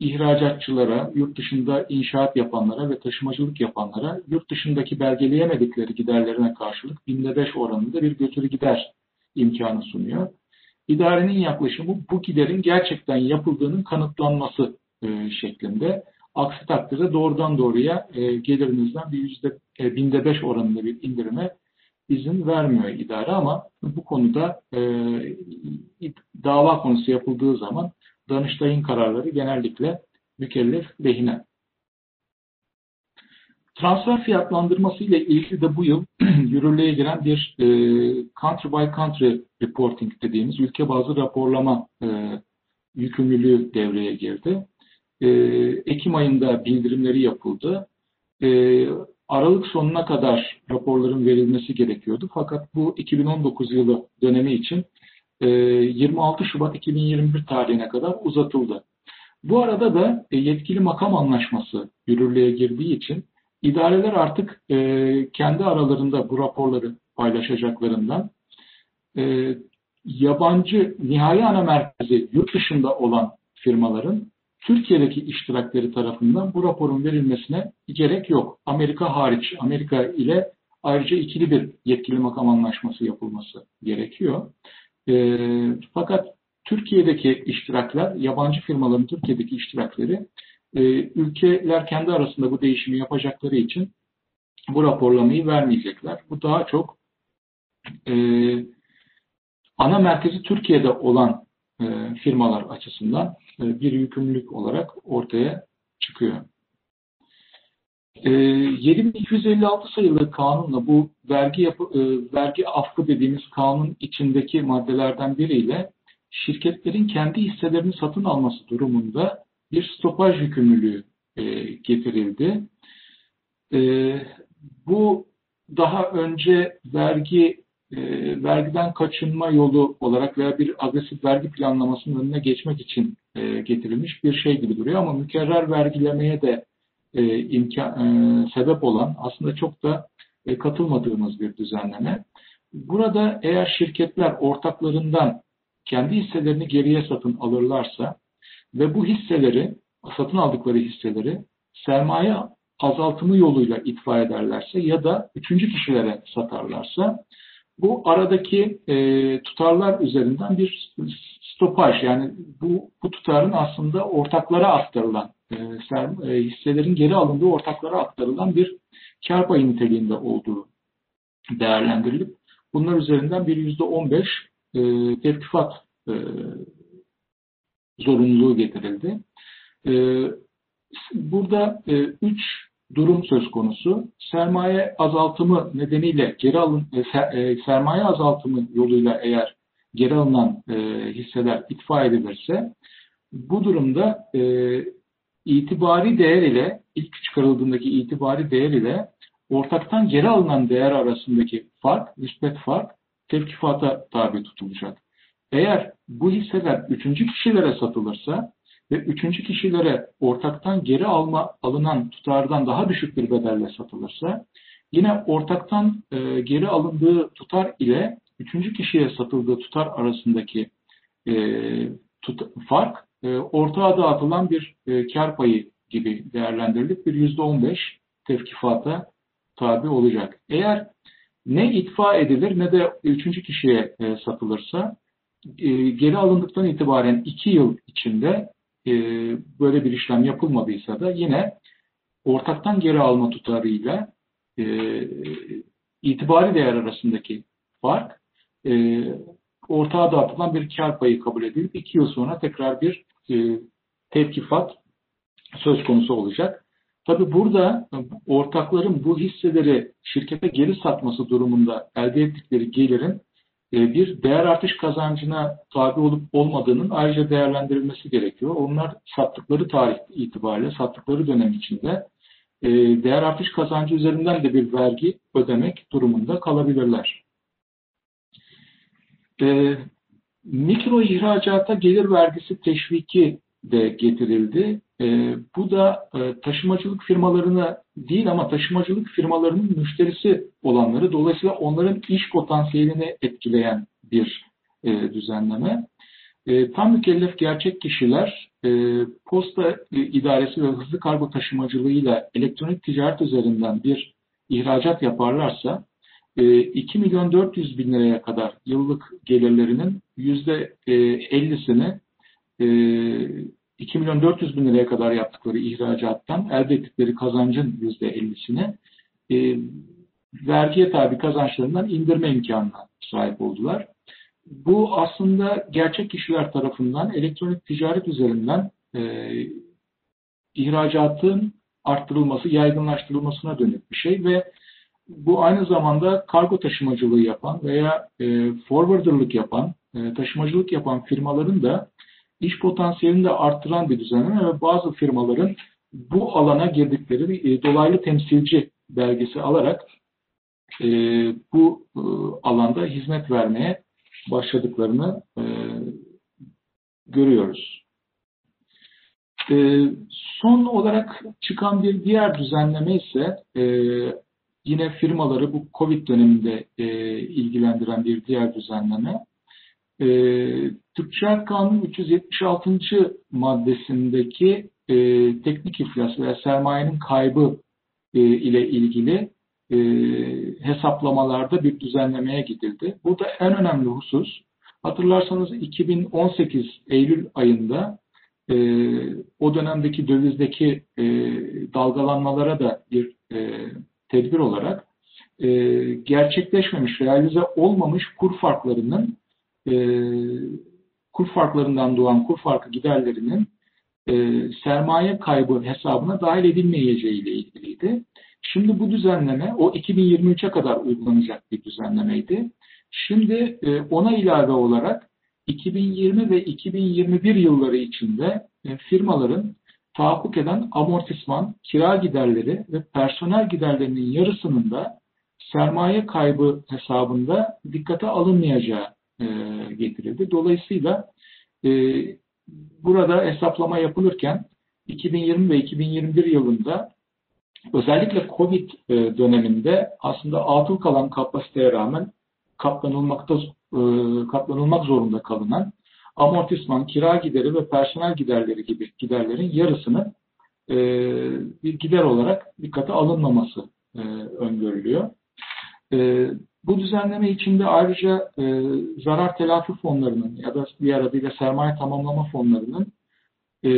Speaker 1: ihracatçılara, yurt dışında inşaat yapanlara ve taşımacılık yapanlara yurt dışındaki belgeleyemedikleri giderlerine karşılık binde beş oranında bir götürü gider imkanı sunuyor. İdarenin yaklaşımı bu giderin gerçekten yapıldığının kanıtlanması şeklinde. Aksi takdirde doğrudan doğruya e, gelirinizden bir yüzde e, binde beş oranında bir indirime izin vermiyor idare ama bu konuda e, dava konusu yapıldığı zaman Danıştay'ın kararları genellikle mükellef lehine. Transfer fiyatlandırması ile ilgili de bu yıl *clears throat* yürürlüğe giren bir e, country by country reporting dediğimiz ülke bazı raporlama e, yükümlülüğü devreye girdi. E, Ekim ayında bildirimleri yapıldı. E, Aralık sonuna kadar raporların verilmesi gerekiyordu. Fakat bu 2019 yılı dönemi için 26 Şubat 2021 tarihine kadar uzatıldı. Bu arada da e, yetkili makam anlaşması yürürlüğe girdiği için idareler artık e, kendi aralarında bu raporları paylaşacaklarından e, yabancı nihai ana merkezi yurt dışında olan firmaların Türkiye'deki iştirakleri tarafından bu raporun verilmesine gerek yok. Amerika hariç, Amerika ile ayrıca ikili bir yetkili makam anlaşması yapılması gerekiyor. E, fakat Türkiye'deki iştirakler, yabancı firmaların Türkiye'deki iştirakleri e, ülkeler kendi arasında bu değişimi yapacakları için bu raporlamayı vermeyecekler. Bu daha çok e, ana merkezi Türkiye'de olan firmalar açısından e, bir yükümlülük olarak ortaya çıkıyor. E, 7256 sayılı kanunla bu vergi yapı, e, vergi affı dediğimiz kanun içindeki maddelerden biriyle şirketlerin kendi hisselerini satın alması durumunda bir stopaj yükümlülüğü e, getirildi. E, bu daha önce vergi e, vergiden kaçınma yolu olarak veya bir agresif vergi planlamasının önüne geçmek için e, getirilmiş bir şey gibi duruyor ama mükerrer vergilemeye de e, imkan, e, sebep olan aslında çok da e, katılmadığımız bir düzenleme. Burada eğer şirketler ortaklarından kendi hisselerini geriye satın alırlarsa ve bu hisseleri, satın aldıkları hisseleri sermaye azaltımı yoluyla itfa ederlerse ya da üçüncü kişilere satarlarsa bu aradaki e, tutarlar üzerinden bir stopaj yani bu, bu tutarın aslında ortaklara aktarılan e, e, hisselerin geri alındığı ortaklara aktarılan bir kar payı niteliğinde olduğu değerlendirilip bunlar üzerinden bir yüzde on beş e, tevkifat e, zorunluluğu getirildi. E, burada e, üç durum söz konusu. Sermaye azaltımı nedeniyle geri alın e, e sermaye azaltımı yoluyla eğer geri alınan e, hisseler itfa edilirse bu durumda e, itibari değer ile ilk çıkarıldığındaki itibari değer ile ortaktan geri alınan değer arasındaki fark, nispet fark tevkifata tabi tutulacak. Eğer bu hisseler üçüncü kişilere satılırsa ve üçüncü kişilere ortaktan geri alma alınan tutardan daha düşük bir bedelle satılırsa yine ortaktan e, geri alındığı tutar ile üçüncü kişiye satıldığı tutar arasındaki e, tut, fark e, ortağa dağıtılan bir e, kar payı gibi değerlendirilip bir yüzde on beş tevkifata tabi olacak. Eğer ne itfa edilir ne de üçüncü kişiye e, satılırsa e, geri alındıktan itibaren iki yıl içinde e, böyle bir işlem yapılmadıysa da yine ortaktan geri alma tutarıyla e, itibari değer arasındaki fark e, ortağa dağıtılan bir kar payı kabul edilip iki yıl sonra tekrar bir e, tevkifat söz konusu olacak. Tabi burada ortakların bu hisseleri şirkete geri satması durumunda elde ettikleri gelirin e, bir değer artış kazancına tabi olup olmadığının ayrıca değerlendirilmesi gerekiyor. Onlar sattıkları tarih itibariyle, sattıkları dönem içinde e, değer artış kazancı üzerinden de bir vergi ödemek durumunda kalabilirler. E, mikro ihracata gelir vergisi teşviki de getirildi. E, bu da e, taşımacılık firmalarına değil ama taşımacılık firmalarının müşterisi olanları dolayısıyla onların iş potansiyelini etkileyen bir e, düzenleme. E, tam mükellef gerçek kişiler e, posta e, idaresi ve hızlı kargo taşımacılığıyla elektronik ticaret üzerinden bir ihracat yaparlarsa e, 2 milyon 400 bin liraya kadar yıllık gelirlerinin %50'sini e, 2 milyon 400 bin liraya kadar yaptıkları ihracattan elde ettikleri kazancın %50'sini e, vergiye tabi kazançlarından indirme imkanına sahip oldular. Bu aslında gerçek kişiler tarafından elektronik ticaret üzerinden e, ihracatın arttırılması, yaygınlaştırılmasına dönük bir şey ve bu aynı zamanda kargo taşımacılığı yapan veya e, forwarderlık yapan, e, taşımacılık yapan firmaların da iş potansiyelini de arttıran bir düzenleme ve bazı firmaların bu alana girdikleri bir e, dolaylı temsilci belgesi alarak e, bu e, alanda hizmet vermeye başladıklarını e, görüyoruz. E, son olarak çıkan bir diğer düzenleme ise e, yine firmaları bu Covid döneminde e, ilgilendiren bir diğer düzenleme. E, Türkçe Kanunu 376. maddesindeki e, teknik iflas veya sermayenin kaybı e, ile ilgili e, hesaplamalarda bir düzenlemeye gidildi. Burada en önemli husus, hatırlarsanız 2018 Eylül ayında e, o dönemdeki dövizdeki e, dalgalanmalara da bir e, tedbir olarak e, gerçekleşmemiş, realize olmamış kur farklarının e, kur farklarından doğan kur farkı giderlerinin e, sermaye kaybı hesabına dahil edilmeyeceği ile ilgiliydi. Şimdi bu düzenleme o 2023'e kadar uygulanacak bir düzenlemeydi. Şimdi e, ona ilave olarak 2020 ve 2021 yılları içinde e, firmaların tahakkuk eden amortisman, kira giderleri ve personel giderlerinin yarısının da sermaye kaybı hesabında dikkate alınmayacağı e, getirildi. Dolayısıyla e, burada hesaplama yapılırken 2020 ve 2021 yılında özellikle Covid e, döneminde aslında atıl kalan kapasiteye rağmen katlanılmakta e, katlanılmak zorunda kalınan amortisman, kira gideri ve personel giderleri gibi giderlerin yarısını bir gider olarak dikkate alınmaması öngörülüyor. Bu düzenleme içinde ayrıca zarar telafi fonlarının ya da diğer adıyla sermaye tamamlama fonlarının e,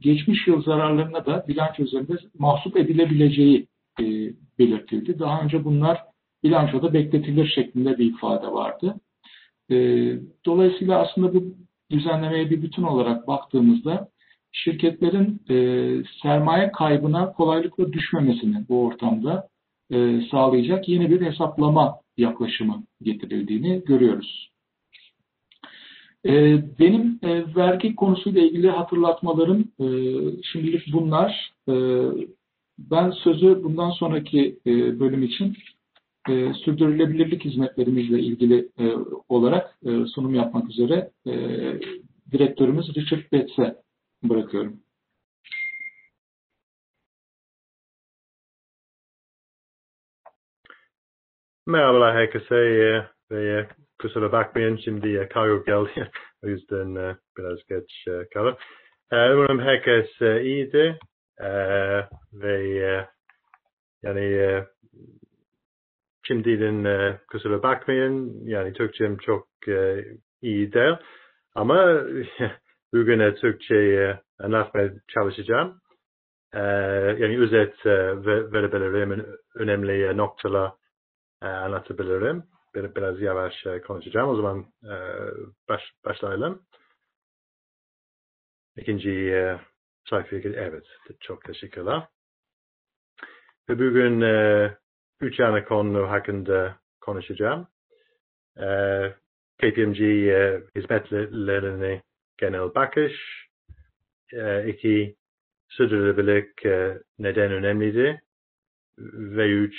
Speaker 1: geçmiş yıl zararlarına da bilanço üzerinde mahsup edilebileceği e, belirtildi. Daha önce bunlar bilançoda bekletilir şeklinde bir ifade vardı. E, dolayısıyla aslında bu düzenlemeye bir bütün olarak baktığımızda şirketlerin e, sermaye kaybına kolaylıkla düşmemesini bu ortamda e, sağlayacak yeni bir hesaplama yaklaşımı getirildiğini görüyoruz. Ee, benim e, vergi konusuyla ilgili hatırlatmalarım e, şimdilik bunlar. E, ben sözü bundan sonraki bölüm için sürdürülebilirlik hizmetlerimizle ilgili olarak sunum yapmak üzere direktörümüz Richard Betts'e bırakıyorum.
Speaker 6: Merhabalar herkese ve kusura bakmayın şimdi Kayo geldi. o yüzden biraz geç kalır. Umarım herkes iyiydi e, ve yani şimdiden kusura bakmayın yani Türkçem çok iyi değil ama bugün Türkçe anlatmaya çalışacağım. Yani özet ve- verebilirim önemli noktalar e, anlatabilirim. Bir, biraz yavaş e, konuşacağım. O zaman e, baş, başlayalım. İkinci e, sayfaya Evet, çok teşekkürler. Ve bugün e, üç ana konu hakkında konuşacağım. E, KPMG e, hizmetlerine genel bakış. E, iki, sürdürülebilirlik neden önemlidir. Ve üç,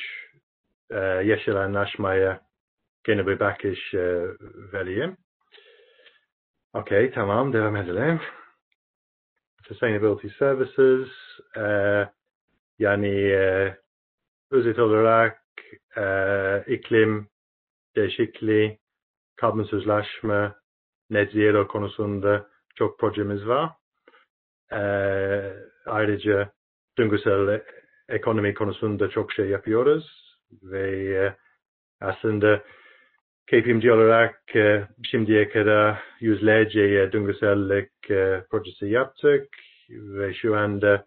Speaker 6: e, yeşil anlaşmaya gene bir bakış e, vereyim. Okey, tamam, devam edelim. Sustainability Services, e, yani e, özet olarak e, iklim değişikliği, karbonsuzlaşma, net zero konusunda çok projemiz var. E, ayrıca döngüsel ekonomi konusunda çok şey yapıyoruz ve e, aslında KPMG olarak e, şimdiye kadar yüzlerce e, döngüsellik e, projesi yaptık ve şu anda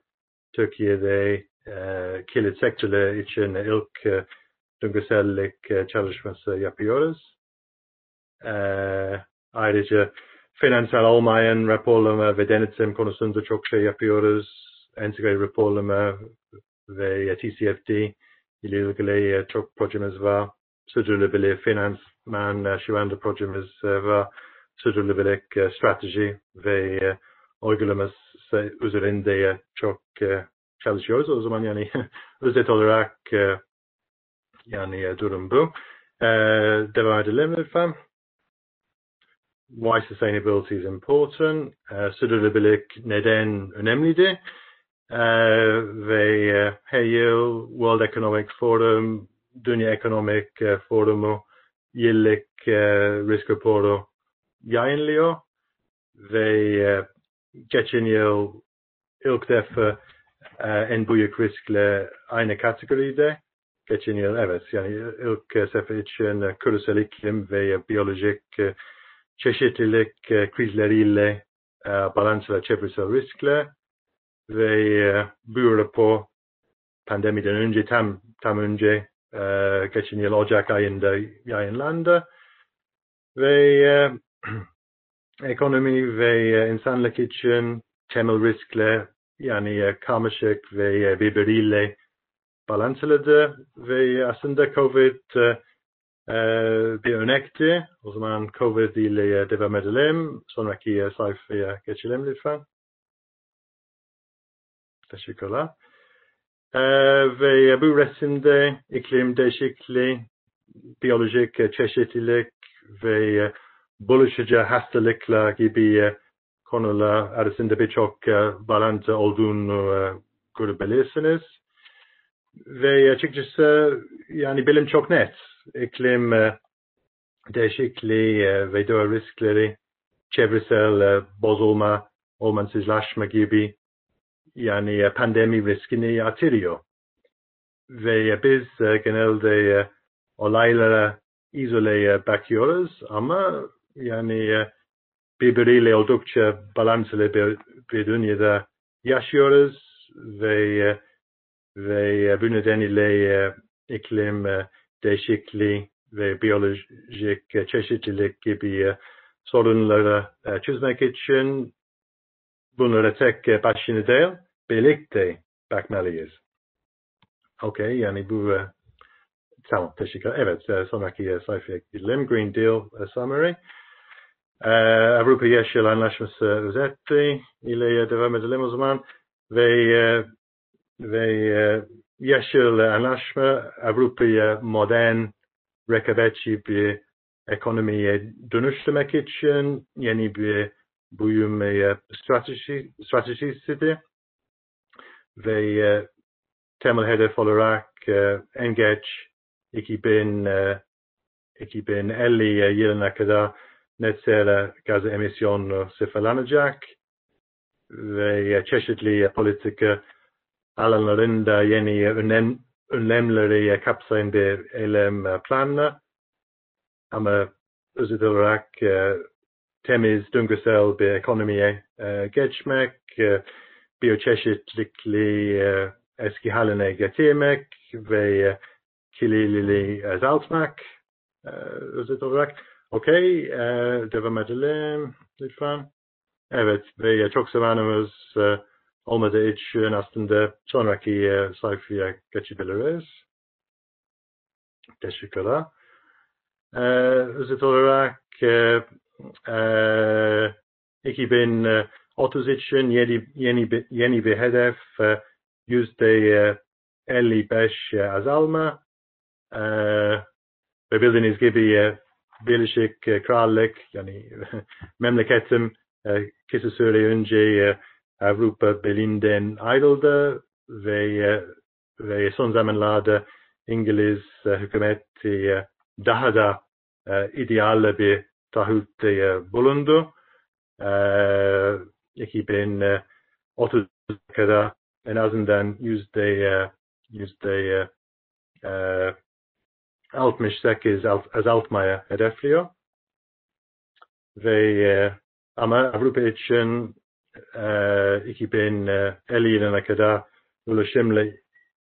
Speaker 6: Türkiye'de e, kilit sektörler için ilk e, döngüsellik e, çalışması yapıyoruz. E, ayrıca finansal olmayan raporlama ve denetim konusunda çok şey yapıyoruz. Entegre raporlama ve TCFD ilgili çok projemiz var. Sürdürülebilir finansman şu anda projemiz e, var. Sürdürülebilirlik e, strateji ve uygulaması üzerinde çok çalışıyoruz. O zaman yani *laughs* özet olarak yani durum bu. Devam edelim lütfen. Why sustainability is important. Sürdürülebilirlik neden önemlidir? Ve e, her yıl World Economic Forum, Dünya Ekonomik e, Forumu yıllık e, risk raporu yayınlıyor ve geçen yıl ilk defa en büyük riskle aynı kategoride. Geçen yıl evet yani ilk sefer için küresel iklim ve biyolojik çeşitlilik krizleriyle balansla çevresel riskler ve e, bu pandemiden önce tam tam önce e, geçen yıl Ocak ayında yayınlandı ve e, *clears throat* ekonomi ve e, insanlık için temel riskler yani e, karmaşık ve e, birbiriyle balansladı ve aslında Covid e, e, bir örnekti. O zaman Covid ile e, devam edelim. Sonraki e, sayfaya geçelim lütfen. Teşekkürler. E, ve bu resimde iklim değişikliği, biyolojik çeşitlilik ve bulaşıcı hastalıklar gibi konular arasında birçok bağlantı olduğunu e, görebilirsiniz. Ve açıkçası yani bilim çok net. İklim e, değişikliği e, ve doğa riskleri, çevresel bozulma, ormansızlaşma gibi yani e, pandemi riskini artırıyor. Ve e, biz e, genelde olaylara izole e, bakıyoruz ama yani birbiriyle oldukça balanslı bir, bir dünyada yaşıyoruz ve ve bu nedeniyle e, iklim değişikliği ve biyolojik çeşitlilik gibi sorunları çözmek için bunlara tek başına değil, birlikte bakmalıyız. Okey, yani bu e, tamam, teşekkür. Evet, e, sonraki e, sayfaya gidelim. Green Deal e, Summary. E, Avrupa Yeşil Anlaşması özeti ile e, devam edelim o zaman. Ve e, ve e, yeşil anlaşma Avrupa'ya modern rekabetçi bir ekonomiye dönüştürmek için yeni bir büyümeye strateji, stratejisidir. Ve e, uh, temel hedef olarak e, uh, en geç 2000, uh, e, 2050 yılına kadar net zero gaz emisyonu sıfırlanacak ve çeşitli politika alanlarında yeni önlem, önlemleri kapsayan bir eylem planı ama özet olarak temiz, döngüsel bir ekonomiye biyoçeşitlikliği e, eski haline getirmek ve e, kirliliği azaltmak e, özet olarak. Okey, e, devam edelim lütfen. Evet ve çok zamanımız e, olmadığı için aslında sonraki e, sayfaya geçebiliriz. Teşekkürler. E, özet olarak e, e, 2030 için yeni, yeni, bir, yeni bir hedef e, yüzde 55 azalma e, ve bildiğiniz gibi e, Birleşik Krallık yani *laughs* memleketim e, kısa süre önce e, Avrupa Birliği'nden ayrıldı ve e, ve son zamanlarda İngiliz e, hükümeti e, daha da e, ideal bir taahhütte e, bulundu. E, 2030 kadar en azından yüzde yüzde e, 68 azaltmaya hedefliyor. Ve ama Avrupa için uh, e, 2050 uh, yılına kadar ulaşımla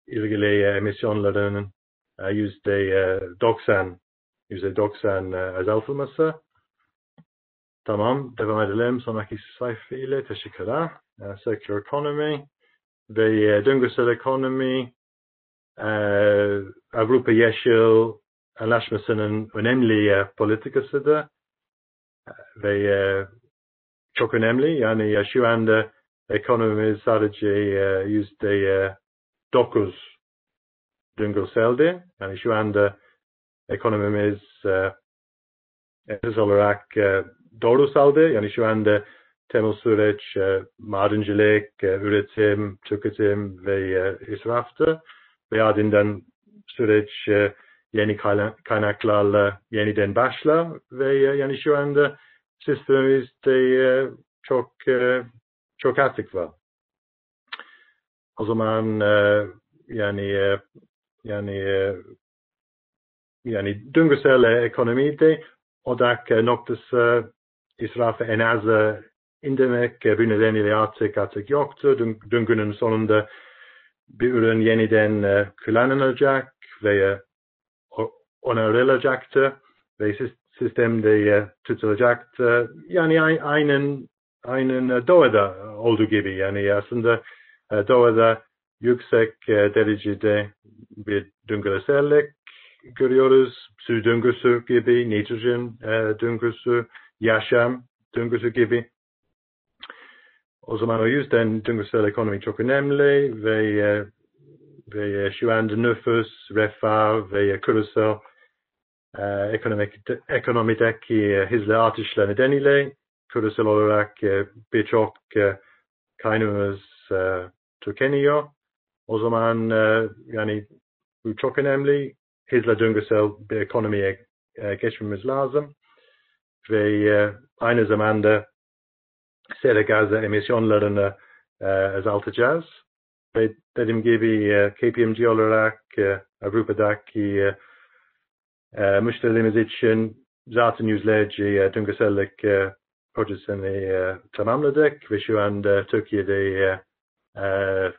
Speaker 6: ilgili uh, emisyonların yüzde 90 yüzde 90 azaltılması. Tamam, devam edelim. Sonraki sayfa ile teşekkürler. Circular economy ve uh, döngüsel ekonomi uh, Avrupa Yeşil Anlaşması'nın önemli uh, politikasıdır ve çok önemli. Yani şu anda ekonomimiz sadece yüzde dokuz döngüseldi. Yani şu anda ekonomimiz uh, olarak doğrusaldı. Yani şu anda temel süreç uh, madencilik, uh, üretim, tüketim ve uh, israftı. Ve ardından süreç uh, yeni kaynaklarla yeniden başla ve uh, yani şu anda sistemimizde uh, çok uh, çok artık var. O zaman uh, yani uh, yani uh, yani döngüsel ekonomide odak noktası israfı en az indirmek bir nedeniyle artık artık yoktu. Döngünün sonunda bir ürün yeniden kullanılacak ve onarılacaktı ve sistemde tutulacaktı. Yani aynen aynen doğada olduğu gibi yani aslında doğada yüksek derecede bir döngüsellik görüyoruz. Su döngüsü gibi, nitrojen e, döngüsü, yaşam döngüsü gibi. O zaman o yüzden döngüsel ekonomi çok önemli ve, e, ve şu anda nüfus, refah ve küresel e, ekonomik, ekonomideki hızlı artışlar nedeniyle küresel olarak e, birçok e, kaynağımız e, tükeniyor. O zaman e, yani bu çok önemli hızla döngüsel bir ekonomiye e, geçmemiz lazım. Ve e, aynı zamanda sera gazı emisyonlarını e, azaltacağız. Ve dediğim gibi e, KPMG olarak Avrupa'daki müşterilerimiz için zaten yüzlerce döngüsellik e, projesini tamamladık ve şu anda Türkiye'de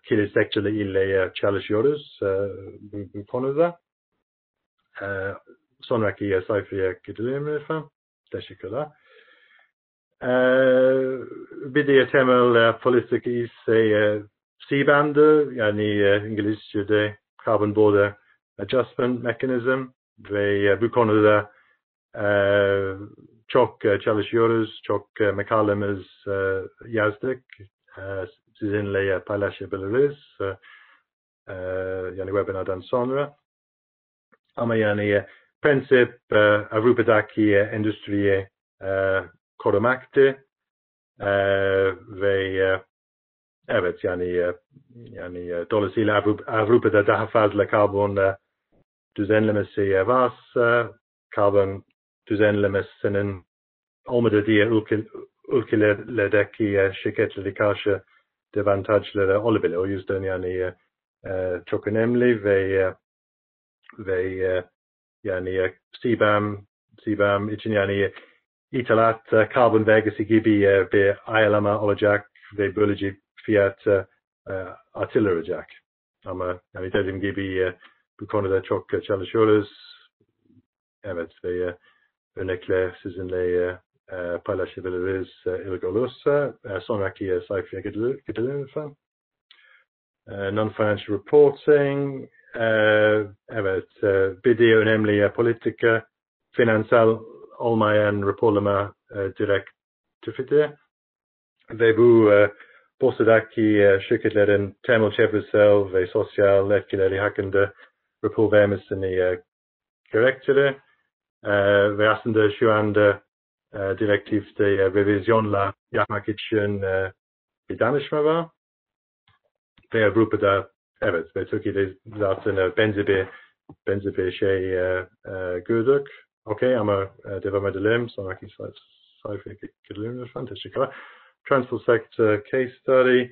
Speaker 6: kilit sektörü ile çalışıyoruz bu, konuda. Sonraki sayfaya gidelim lütfen. Teşekkürler. Ee, bir diğer temel politik ise C-bandı yani İngilizce'de Carbon Border Adjustment Mechanism ve bu konuda çok çalışıyoruz, çok makalemiz yazdık. Sizinle paylaşabiliriz. e, yani webinardan sonra. Ama yani e, prensip e, Avrupa'daki e, endüstriyi e, korumaktı ve evet yani yani dolayısıyla Avrupa, Avrupa'da daha fazla karbon düzenlemesi varsa karbon düzenlemesinin olmadığı diye ülke, ülkelerdeki şirketlere karşı devantajları olabilir. O yüzden yani çok önemli ve ve yani e, CBAM CBAM için yani ithalat e, karbon vergisi gibi e, bir ayarlama olacak ve böylece fiyat e, e, artırılacak. Ama yani dediğim gibi e, bu konuda çok e, çalışıyoruz. Evet ve e, örnekle sizinle e, e, paylaşabiliriz e, ilgi olursa. E, sonraki e, sayfaya gidelim. E, Non-financial reporting. E, evet, e, bir diğer önemli politika finansal olmayan raporlama e, direktifidir. Ve bu e, borsadaki şirketlerin temel çevresel ve sosyal etkileri hakkında rapor vermesini gerektirir. Ve aslında şu anda direktifte revizyonla yapmak için bir danışma var. Ve Avrupa'da evet ve Türkiye'de zaten e, benzer bir benzer bir şey e, e, gördük. Okey ama e, devam edelim. Sonraki sayfaya gidelim lütfen. Teşekkürler. Transport sector case study.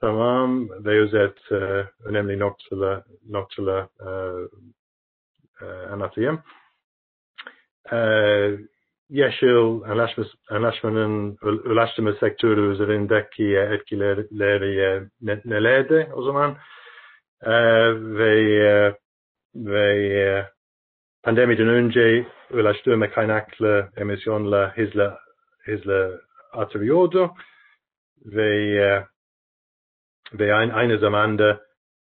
Speaker 6: Tamam. Ve özet e, önemli noktalar, noktalar e, e, anlatayım. E, yeşil anlaşma, anlaşmanın ulaştırma sektörü üzerindeki etkileri nelerdi o zaman? Ve ve pandemiden önce ulaştırma kaynaklı emisyonla hızla hızla artırıyordu ve ve aynı, zamanda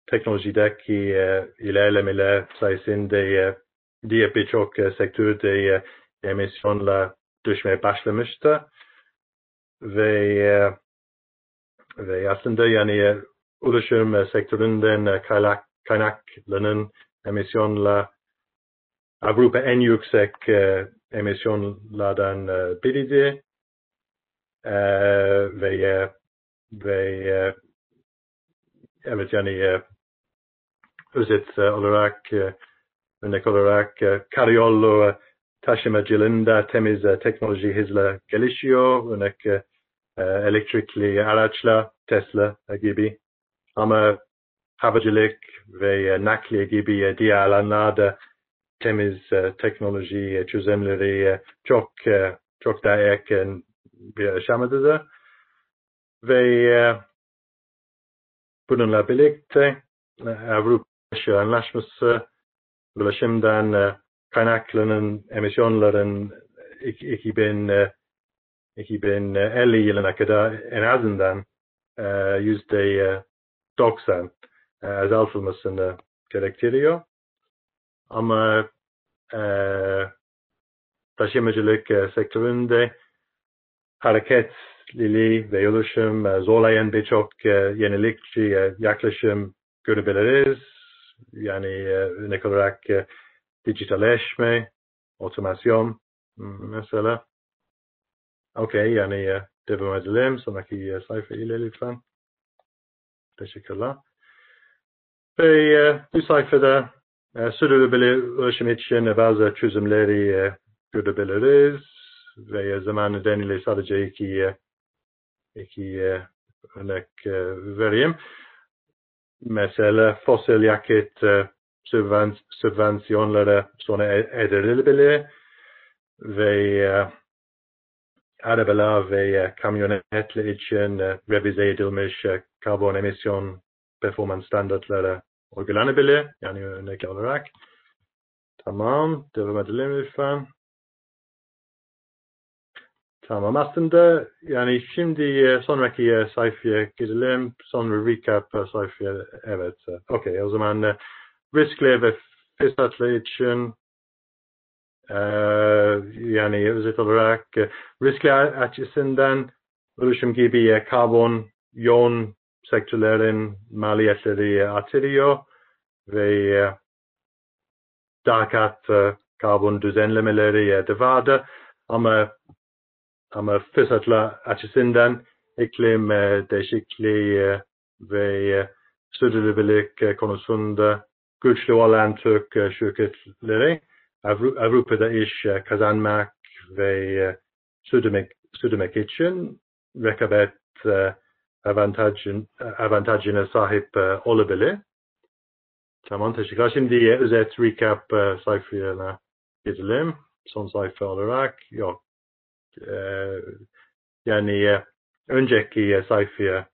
Speaker 6: teknolojideki ilerlemeler sayesinde diğer birçok sektörde emisyonla düşmeye başlamıştı ve ve aslında yani ulaşım sektöründen kaynak, kaynaklanan emisyonla Avrupa en yüksek e, emisyonlardan e, biriydi e, ve ve evet yani özet olarak örnek olarak karayolu taşımacılığında temiz teknoloji hızla gelişiyor. Örnek elektrikli araçlar Tesla gibi ama havacılık ve nakliye gibi diğer alanlarda temiz teknoloji çözümleri çok çok daha erken bir aşamadadır. Ve bununla birlikte Avrupa Anlaşması ulaşımdan kaynaklanan emisyonların 2000, 2050 yılına kadar en azından yüzde 90 azaltılmasını gerektiriyor. Ama e, taşımacılık e, sektöründe hareketliliği ve oluşum e, zorlayan birçok e, yenilikçi e, yaklaşım görebiliriz. Yani e, örnek olarak e, dijitalleşme, otomasyon mesela. Okey yani e, devam edelim. Sonraki e, sayfa ile lütfen. Teşekkürler. Ve e, bu sayfada e, sürdürülebilir ulaşım için bazı çözümleri e, görebiliriz. Ve zamanı nedeniyle sadece iki, e, iki e, örnek e, vereyim. Mesela fosil yakıt e, subvans subvansiyonları sona erilebilir ve e, arabalar ve e, kamyonetler için e, revize edilmiş e, karbon emisyon performans standartları uygulanabilir. Yani örnek olarak. Tamam. Devam edelim lütfen. Tamam. Aslında yani şimdi sonraki sayfaya gidelim. Sonra recap sayfaya. Evet. Okey. O zaman riskler ve fırsatlar için yani özet olarak riskler açısından oluşum gibi karbon yoğun sektörlerin maliyetleri artırıyor ve e, daha katı karbon düzenlemeleri e, de vardı. Ama ama fırsatlar açısından iklim e, değişikliği e, ve e, sürdürülebilirlik e, konusunda güçlü olan Türk e, şirketleri Avrupa'da iş e, uh, kazanmak ve e, uh, sürdürmek, sürdürmek için rekabet uh, avantajın, avantajına er sahip e, olabilir. Tamam teşekkürler. Şimdi özet recap e, gidelim. Son sayfa olarak yok. Yani önceki sayfaya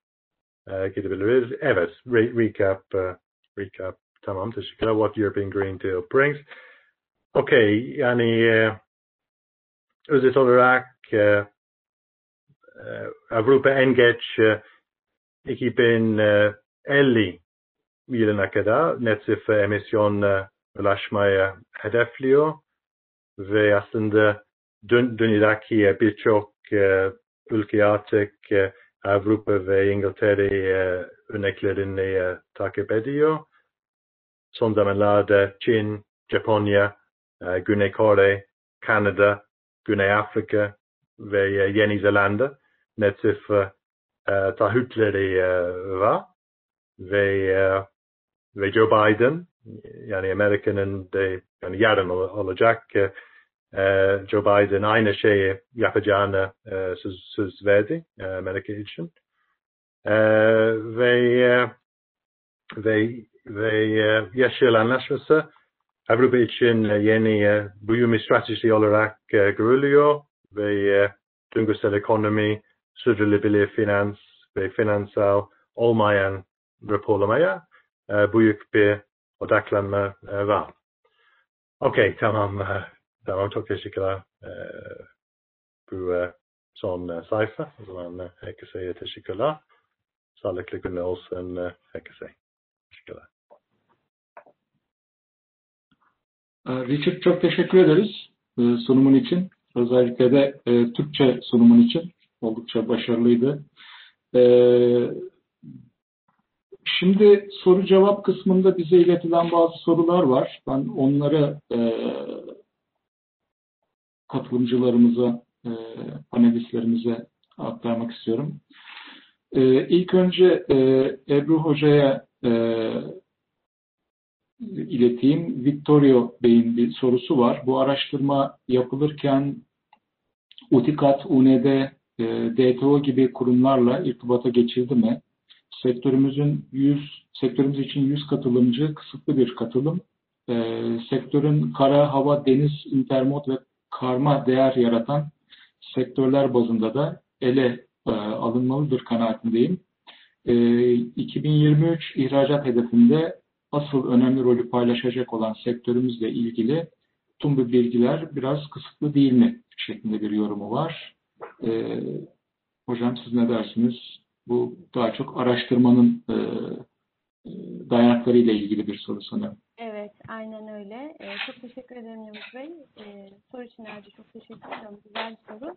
Speaker 6: gidebiliriz. Evet, re- recap, recap. Tamam teşekkürler. What European Green Deal brings. Okay, yani e, özet olarak e, Avrupa en geç e, 2050 yılına kadar net sıfır emisyon e, ulaşmaya hedefliyor ve aslında dün, dünyadaki birçok e, ülke artık e, Avrupa ve İngiltere e, örneklerini e, takip ediyor. Son zamanlarda Çin, Japonya, Uh, Güney Kore, Kanada, Güney Afrika ve e, uh, Yeni Zelanda net sıfır e, uh, taahhütleri var ve ve Joe Biden yani Amerika'nın de yani yarın ol- olacak Joe Biden aynı şeyi yapacağını e, söz, verdi e, Amerika için. Ve ve ve e, Yeşil Anlaşması Avrupa için e, yeni e, büyüme stratejisi olarak e, görülüyor ve e, döngüsel ekonomi, sürdürülebilir finans ve finansal olmayan raporlamaya e, büyük bir odaklanma e, var. Okey, tamam. e, Tamam, çok teşekkürler. E, bu e, son e, sayfa. O zaman e, herkese teşekkürler. Sağlıklı günler olsun e, herkese. Teşekkürler.
Speaker 1: Ee, Richard çok teşekkür ederiz e, sunumun için. Özellikle de e, Türkçe sunumun için. Oldukça başarılıydı. Ee, Şimdi soru cevap kısmında bize iletilen bazı sorular var. Ben onları e, katılımcılarımıza, e, panelistlerimize aktarmak istiyorum. E, ilk önce Ebru Hoca'ya e, ileteyim. Victorio Bey'in bir sorusu var. Bu araştırma yapılırken UTİKAT, UNED, e, DTO gibi kurumlarla irtibata geçildi mi? Sektörümüzün 100, sektörümüz için 100 katılımcı kısıtlı bir katılım. E, sektörün kara, hava, deniz, intermod ve karma değer yaratan sektörler bazında da ele e, alınmalıdır kanaatindeyim. E, 2023 ihracat hedefinde asıl önemli rolü paylaşacak olan sektörümüzle ilgili tüm bu bilgiler biraz kısıtlı değil mi şeklinde bir yorumu var. E, hocam siz ne dersiniz? Bu daha çok araştırmanın e, e, dayanaklarıyla ilgili bir soru sanırım.
Speaker 2: Evet, aynen öyle. Ee, çok teşekkür ederim Yavuz Bey. Ee, soru için ayrıca çok teşekkür ederim. Güzel bir soru.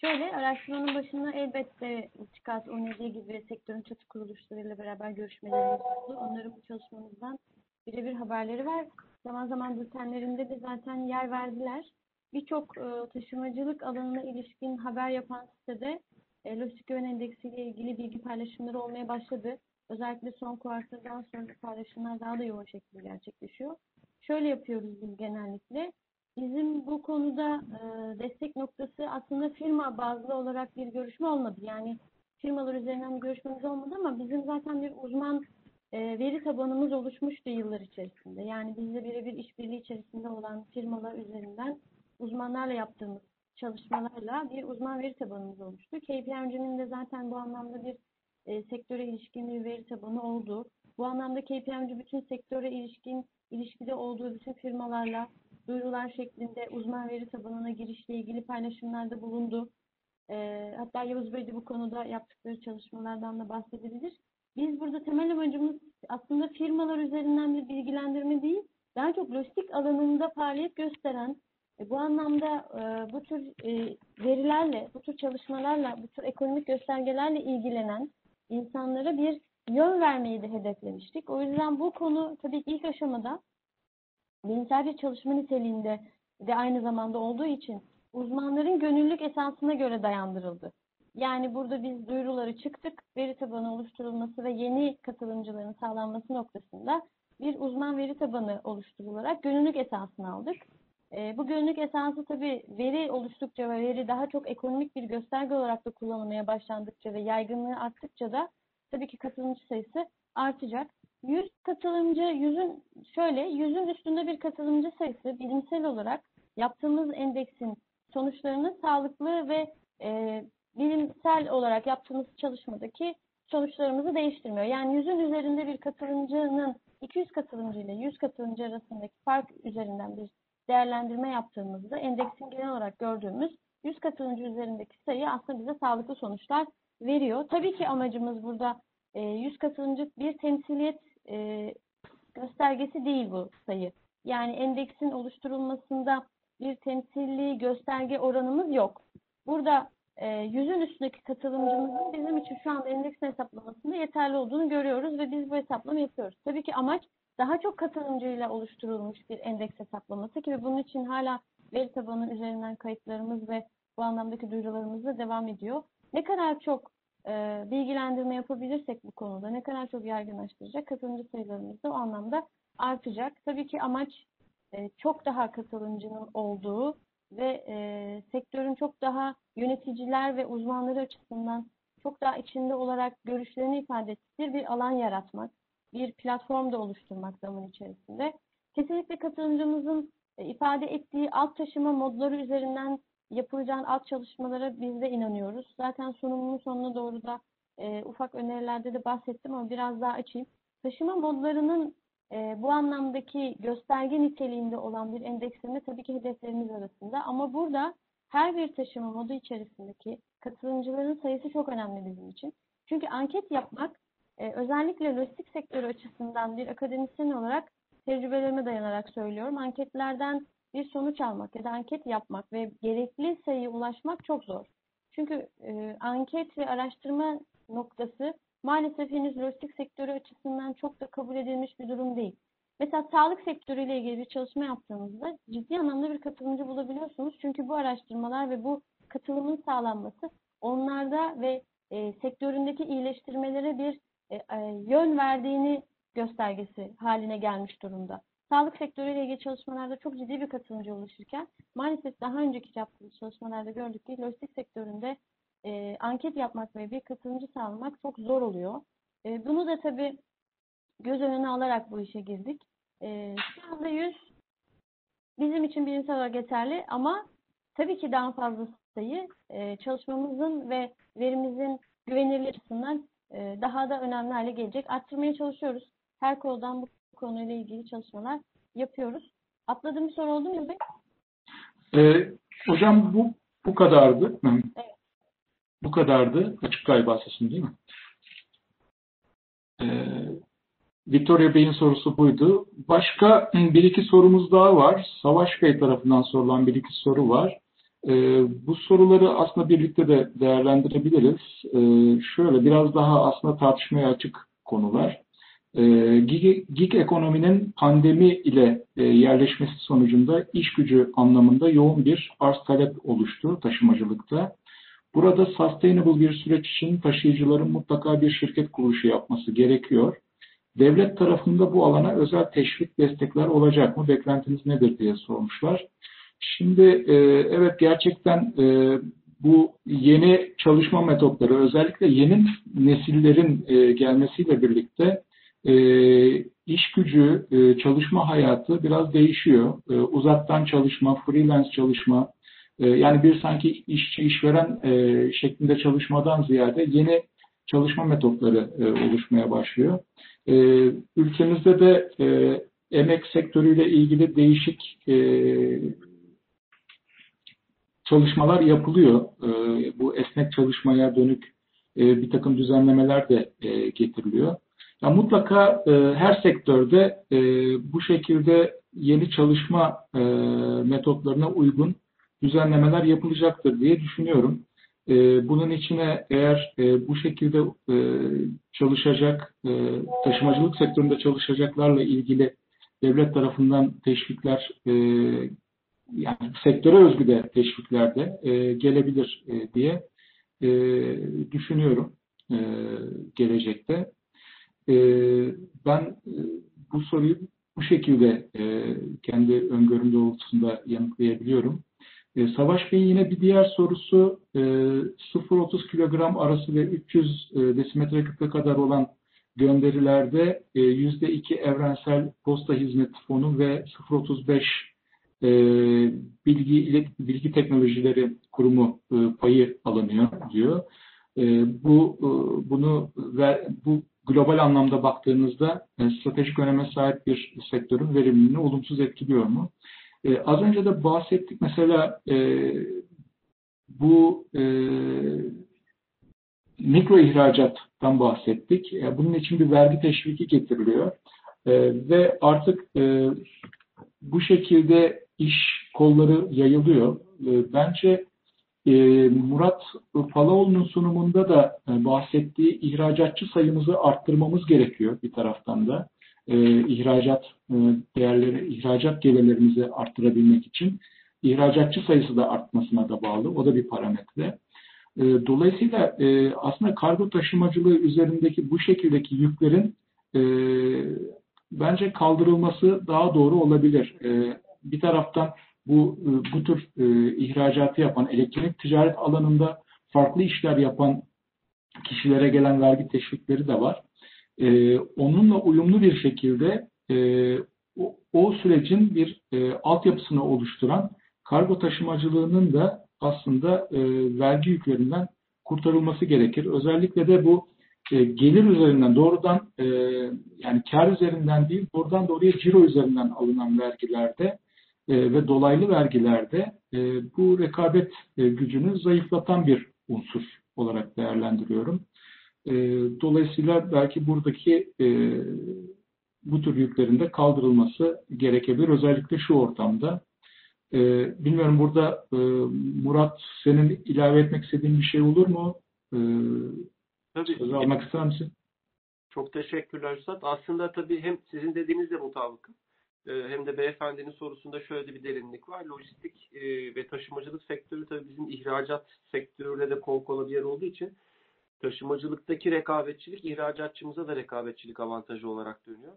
Speaker 2: Şöyle, araştırmanın başında elbette Uçikat, ONG gibi sektörün çatı kuruluşlarıyla beraber görüşmelerimiz oldu. Onların bu çalışmamızdan birebir haberleri var. Zaman zaman bültenlerinde de zaten yer verdiler. Birçok e, taşımacılık alanına ilişkin haber yapan sitede e, lojistik güven endeksi ilgili bilgi paylaşımları olmaya başladı. Özellikle son kuartırdan sonra paylaşımlar daha da yoğun şekilde gerçekleşiyor. Şöyle yapıyoruz biz genellikle. Bizim bu konuda e, destek noktası aslında firma bazlı olarak bir görüşme olmadı. Yani firmalar üzerinden bir görüşmemiz olmadı ama bizim zaten bir uzman e, veri tabanımız oluşmuştu yıllar içerisinde. Yani bizle birebir işbirliği içerisinde olan firmalar üzerinden uzmanlarla yaptığımız çalışmalarla bir uzman veri tabanımız oluştu. KPMG'nin de zaten bu anlamda bir e, sektöre ilişkin bir veri tabanı oldu. Bu anlamda KPMG bütün sektöre ilişkin ilişkide olduğu bütün firmalarla duyurular şeklinde uzman veri tabanına girişle ilgili paylaşımlarda bulundu. E, hatta Yavuz Bey de bu konuda yaptıkları çalışmalardan da bahsedebilir. Biz burada temel amacımız aslında firmalar üzerinden bir bilgilendirme değil, daha çok lojistik alanında faaliyet gösteren, e, bu anlamda e, bu tür e, verilerle, bu tür çalışmalarla, bu tür ekonomik göstergelerle ilgilenen insanlara bir yön vermeyi de hedeflemiştik. O yüzden bu konu tabii ilk aşamada bilimsel bir çalışma niteliğinde de aynı zamanda olduğu için uzmanların gönüllülük esasına göre dayandırıldı. Yani burada biz duyuruları çıktık, veri tabanı oluşturulması ve yeni katılımcıların sağlanması noktasında bir uzman veri tabanı oluşturularak gönüllülük esasını aldık. E, bu gönüllülük esası tabii veri oluştukça ve veri daha çok ekonomik bir gösterge olarak da kullanılmaya başlandıkça ve yaygınlığı arttıkça da tabii ki katılımcı sayısı artacak. 100 katılımcı, yüzün şöyle, yüzün üstünde bir katılımcı sayısı bilimsel olarak yaptığımız endeksin sonuçlarını sağlıklı ve e, bilimsel olarak yaptığımız çalışmadaki sonuçlarımızı değiştirmiyor. Yani yüzün üzerinde bir katılımcının 200 katılımcı ile 100 katılımcı arasındaki fark üzerinden bir değerlendirme yaptığımızda endeksin genel olarak gördüğümüz 100 katılımcı üzerindeki sayı aslında bize sağlıklı sonuçlar veriyor. Tabii ki amacımız burada e, 100 katılımcı bir temsiliyet e, göstergesi değil bu sayı. Yani endeksin oluşturulmasında bir temsilli gösterge oranımız yok. Burada e, yüzün üstündeki katılımcımızın bizim için şu anda endeksin hesaplamasında yeterli olduğunu görüyoruz ve biz bu hesaplama yapıyoruz. Tabii ki amaç daha çok katılımcıyla oluşturulmuş bir endeks hesaplaması ki bunun için hala veri tabanı üzerinden kayıtlarımız ve bu anlamdaki duyurularımız da devam ediyor. Ne kadar çok e, bilgilendirme yapabilirsek bu konuda, ne kadar çok yaygınlaştıracak katılımcı sayılarımız da o anlamda artacak. Tabii ki amaç e, çok daha katılımcının olduğu ve e, sektörün çok daha yöneticiler ve uzmanları açısından çok daha içinde olarak görüşlerini ifade ettikleri bir alan yaratmak, bir platform da oluşturmak zaman içerisinde. Kesinlikle katılımcımızın e, ifade ettiği alt taşıma modları üzerinden yapılacağın alt çalışmalara biz de inanıyoruz. Zaten sunumun sonuna doğru da e, ufak önerilerde de bahsettim ama biraz daha açayım. Taşıma modlarının e, bu anlamdaki gösterge niteliğinde olan bir endeksleme tabii ki hedeflerimiz arasında. Ama burada her bir taşıma modu içerisindeki katılımcıların sayısı çok önemli bizim için. Çünkü anket yapmak e, özellikle lojistik sektörü açısından bir akademisyen olarak tecrübelerime dayanarak söylüyorum. Anketlerden bir sonuç almak ya da anket yapmak ve gerekli sayıya ulaşmak çok zor. Çünkü e, anket ve araştırma noktası maalesef henüz lojistik sektörü açısından çok da kabul edilmiş bir durum değil. Mesela sağlık sektörüyle ilgili bir çalışma yaptığınızda ciddi anlamda bir katılımcı bulabiliyorsunuz. Çünkü bu araştırmalar ve bu katılımın sağlanması onlarda ve e, sektöründeki iyileştirmelere bir e, e, yön verdiğini göstergesi haline gelmiş durumda. Sağlık sektörüyle ilgili çalışmalarda çok ciddi bir katılımcı oluşurken maalesef daha önceki yaptığımız çalışmalarda gördük ki lojistik sektöründe e, anket yapmak ve bir katılımcı sağlamak çok zor oluyor. E, bunu da tabii göz önüne alarak bu işe girdik. E, şu anda 100 bizim için bilimsel olarak yeterli ama tabii ki daha fazla sayı e, çalışmamızın ve verimizin güvenirliği açısından e, daha da önemli hale gelecek. Arttırmaya çalışıyoruz. Her koldan bu konuyla ilgili çalışmalar yapıyoruz. Atladığım bir soru oldu mu Yılbey?
Speaker 1: Ee, hocam bu bu kadardı. Hı.
Speaker 2: Evet.
Speaker 1: Bu kadardı. Açık galiba sesim değil mi? Ee, Victoria Bey'in sorusu buydu. Başka bir iki sorumuz daha var. Savaş Bey tarafından sorulan bir iki soru var. Ee, bu soruları aslında birlikte de değerlendirebiliriz. Ee, şöyle biraz daha aslında tartışmaya açık konular. Ee, gig, ekonominin pandemi ile e, yerleşmesi sonucunda iş gücü anlamında yoğun bir arz talep oluştu taşımacılıkta. Burada sustainable bir süreç için taşıyıcıların mutlaka bir şirket kuruluşu yapması gerekiyor. Devlet tarafında bu alana özel teşvik destekler olacak mı? Beklentiniz nedir diye sormuşlar. Şimdi e, evet gerçekten e, bu yeni çalışma metotları özellikle yeni nesillerin gelmesiyle birlikte e, iş gücü, e, çalışma hayatı biraz değişiyor. E, uzaktan çalışma, freelance çalışma, e, yani bir sanki işçi işveren e, şeklinde çalışmadan ziyade yeni çalışma metotları oluşmaya başlıyor. E, ülkemizde de emek sektörüyle ilgili değişik çalışmalar yapılıyor. Bu esnek çalışmaya dönük bir takım düzenlemeler de getiriliyor. Ya mutlaka e, her sektörde e, bu şekilde yeni çalışma e, metotlarına uygun düzenlemeler yapılacaktır diye düşünüyorum. E, bunun içine eğer e, bu şekilde e, çalışacak, e, taşımacılık sektöründe çalışacaklarla ilgili devlet tarafından teşvikler, e, yani sektöre özgü de teşvikler de e, gelebilir e, diye e, düşünüyorum e, gelecekte. E, ben e, bu soruyu bu şekilde e, kendi öngörüm doğrultusunda yanıtlayabiliyorum. E, Savaş Bey'in yine bir diğer sorusu e, 0-30 kilogram arası ve 300 e, desimetre küpe kadar olan gönderilerde e, %2 evrensel posta hizmet fonu ve 0.35 e, bilgi bilgi teknolojileri kurumu e, payı alınıyor diyor. E, bu e, bunu ve bu global anlamda baktığınızda e, stratejik öneme sahip bir sektörün verimliliğini olumsuz etkiliyor mu? E, az önce de bahsettik mesela e, bu e, mikro ihracattan bahsettik. E, bunun için bir vergi teşviki getiriliyor. E, ve artık e, bu şekilde iş kolları yayılıyor. E, bence Murat Palaoğlu'nun sunumunda da e, bahsettiği ihracatçı sayımızı arttırmamız gerekiyor bir taraftan da. E, ihracat e, değerleri, ihracat gelirlerimizi arttırabilmek için ihracatçı sayısı da artmasına da bağlı. O da bir parametre. E, dolayısıyla e, aslında kargo taşımacılığı üzerindeki bu şekildeki yüklerin bence kaldırılması daha doğru olabilir. Bir taraftan bu e, bu tür e, ihracatı yapan elektronik ticaret alanında farklı işler yapan kişilere gelen vergi teşvikleri de var. E, onunla uyumlu bir şekilde o, sürecin bir e, altyapısını oluşturan kargo taşımacılığının da aslında vergi yüklerinden kurtarılması gerekir. Özellikle de bu gelir üzerinden doğrudan yani kar üzerinden değil doğrudan doğruya ciro üzerinden alınan vergilerde e, ve dolaylı vergilerde e, bu rekabet e, gücünü zayıflatan bir unsur olarak değerlendiriyorum. E, dolayısıyla belki buradaki e, bu tür yüklerin de kaldırılması gerekebilir. Özellikle şu ortamda. E, bilmiyorum burada e, Murat senin ilave etmek istediğin bir şey olur mu? E,
Speaker 5: Tabii.
Speaker 1: Sözü almak ister misin?
Speaker 5: Çok teşekkürler Üstad. Aslında tabii hem sizin dediğinizle mutabıkım e, hem de beyefendinin sorusunda şöyle bir derinlik var. Lojistik e, ve taşımacılık sektörü tabii bizim ihracat sektörüyle de kol kola bir yer olduğu için taşımacılıktaki rekabetçilik ihracatçımıza da rekabetçilik avantajı olarak dönüyor.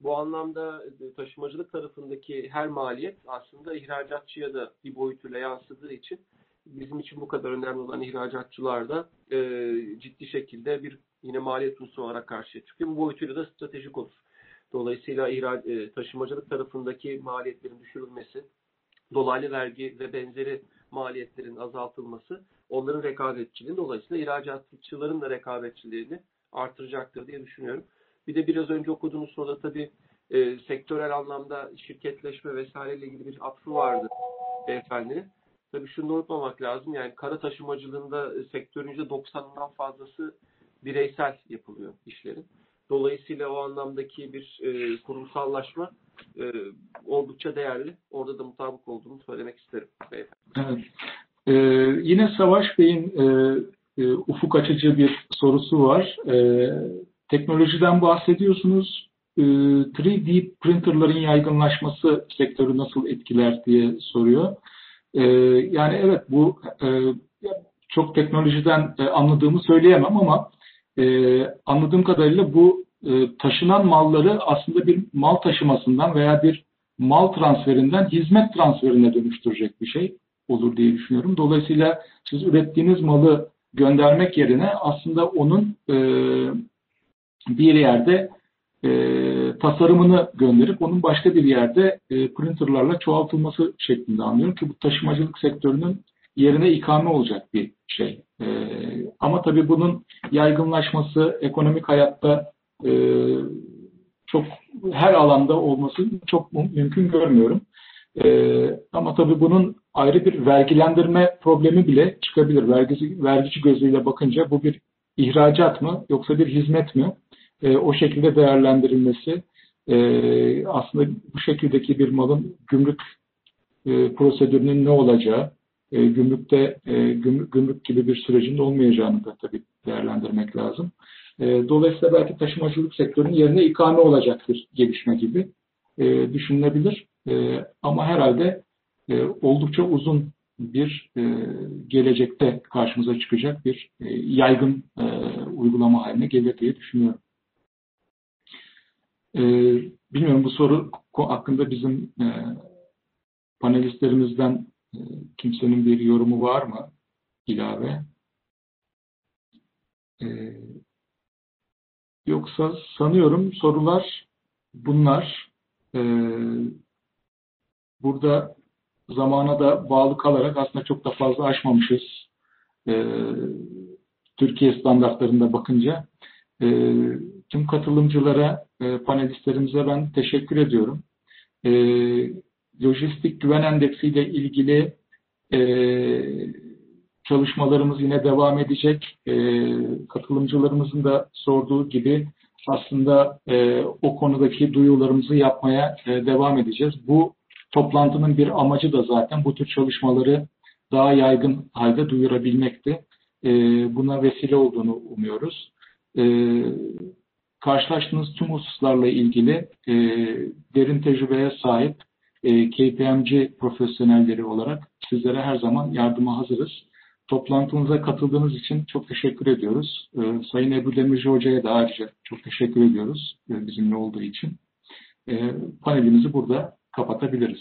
Speaker 5: Bu anlamda e, taşımacılık tarafındaki her maliyet aslında ihracatçıya da bir boyutuyla yansıdığı için bizim için bu kadar önemli olan ihracatçılar da e, ciddi şekilde bir yine maliyet unsuru olarak karşıya çıkıyor. Bu boyutuyla da stratejik olur. Dolayısıyla ihrac, e, taşımacılık tarafındaki maliyetlerin düşürülmesi, dolaylı vergi ve benzeri maliyetlerin azaltılması onların rekabetçiliğini dolayısıyla ihracatçıların da rekabetçiliğini artıracaktır diye düşünüyorum. Bir de biraz önce okuduğunuz soruda tabii e, sektörel anlamda şirketleşme vesaireyle ilgili bir atfı vardı beyefendinin. Tabii şunu unutmamak lazım. Yani kara taşımacılığında e, sektörün %90'ından fazlası bireysel yapılıyor işlerin. Dolayısıyla o anlamdaki bir e, kurumsallaşma e, oldukça değerli. Orada da mutabık olduğumu söylemek isterim beyefendi.
Speaker 1: Evet. Ee, yine Savaş Bey'in e, e, ufuk açıcı bir sorusu var. E, teknolojiden bahsediyorsunuz. E, 3D printerların yaygınlaşması sektörü nasıl etkiler diye soruyor. E, yani evet bu e, çok teknolojiden e, anladığımı söyleyemem ama e, anladığım kadarıyla bu e, taşınan malları aslında bir mal taşımasından veya bir mal transferinden hizmet transferine dönüştürecek bir şey olur diye düşünüyorum. Dolayısıyla siz ürettiğiniz malı göndermek yerine aslında onun e, bir yerde e, tasarımını gönderip onun başka bir yerde e, printerlarla çoğaltılması şeklinde anlıyorum ki bu taşımacılık sektörünün yerine ikame olacak bir şey. E, ama tabii bunun yaygınlaşması ekonomik hayatta e, çok her alanda olması çok mümkün görmüyorum. E, ama tabii bunun ayrı bir vergilendirme problemi bile çıkabilir. Vergici, vergici gözüyle bakınca bu bir ihracat mı yoksa bir hizmet mi? E, o şekilde değerlendirilmesi e, aslında bu şekildeki bir malın gümrük e, prosedürünün ne olacağı e, gümrükte e, gümrük, gümrük gibi bir sürecin olmayacağını da tabii değerlendirmek lazım. E, dolayısıyla belki taşımacılık sektörünün yerine ikame olacak bir gelişme gibi e, düşünülebilir. E, ama herhalde e, oldukça uzun bir e, gelecekte karşımıza çıkacak bir e, yaygın e, uygulama haline gelir diye düşünüyorum. E, bilmiyorum bu soru hakkında bizim e, panelistlerimizden kimsenin bir yorumu var mı ilave? E, yoksa sanıyorum sorular bunlar. E, burada zamana da bağlı kalarak aslında çok da fazla aşmamışız. E, Türkiye standartlarında bakınca. E, tüm katılımcılara, e, panelistlerimize ben teşekkür ediyorum. E, lojistik güven endeksi ile ilgili e, çalışmalarımız yine devam edecek. E, katılımcılarımızın da sorduğu gibi aslında e, o konudaki duyularımızı yapmaya e, devam edeceğiz. Bu toplantının bir amacı da zaten bu tür çalışmaları daha yaygın halde duyurabilmekti. E, buna vesile olduğunu umuyoruz. E, karşılaştığınız tüm hususlarla ilgili e, derin tecrübeye sahip e, KPMG profesyonelleri olarak sizlere her zaman yardıma hazırız. Toplantımıza katıldığınız için çok teşekkür ediyoruz. E, Sayın Ebu Demirci Hoca'ya da ayrıca çok teşekkür ediyoruz e, bizimle olduğu için. Panelimizi burada kapatabiliriz.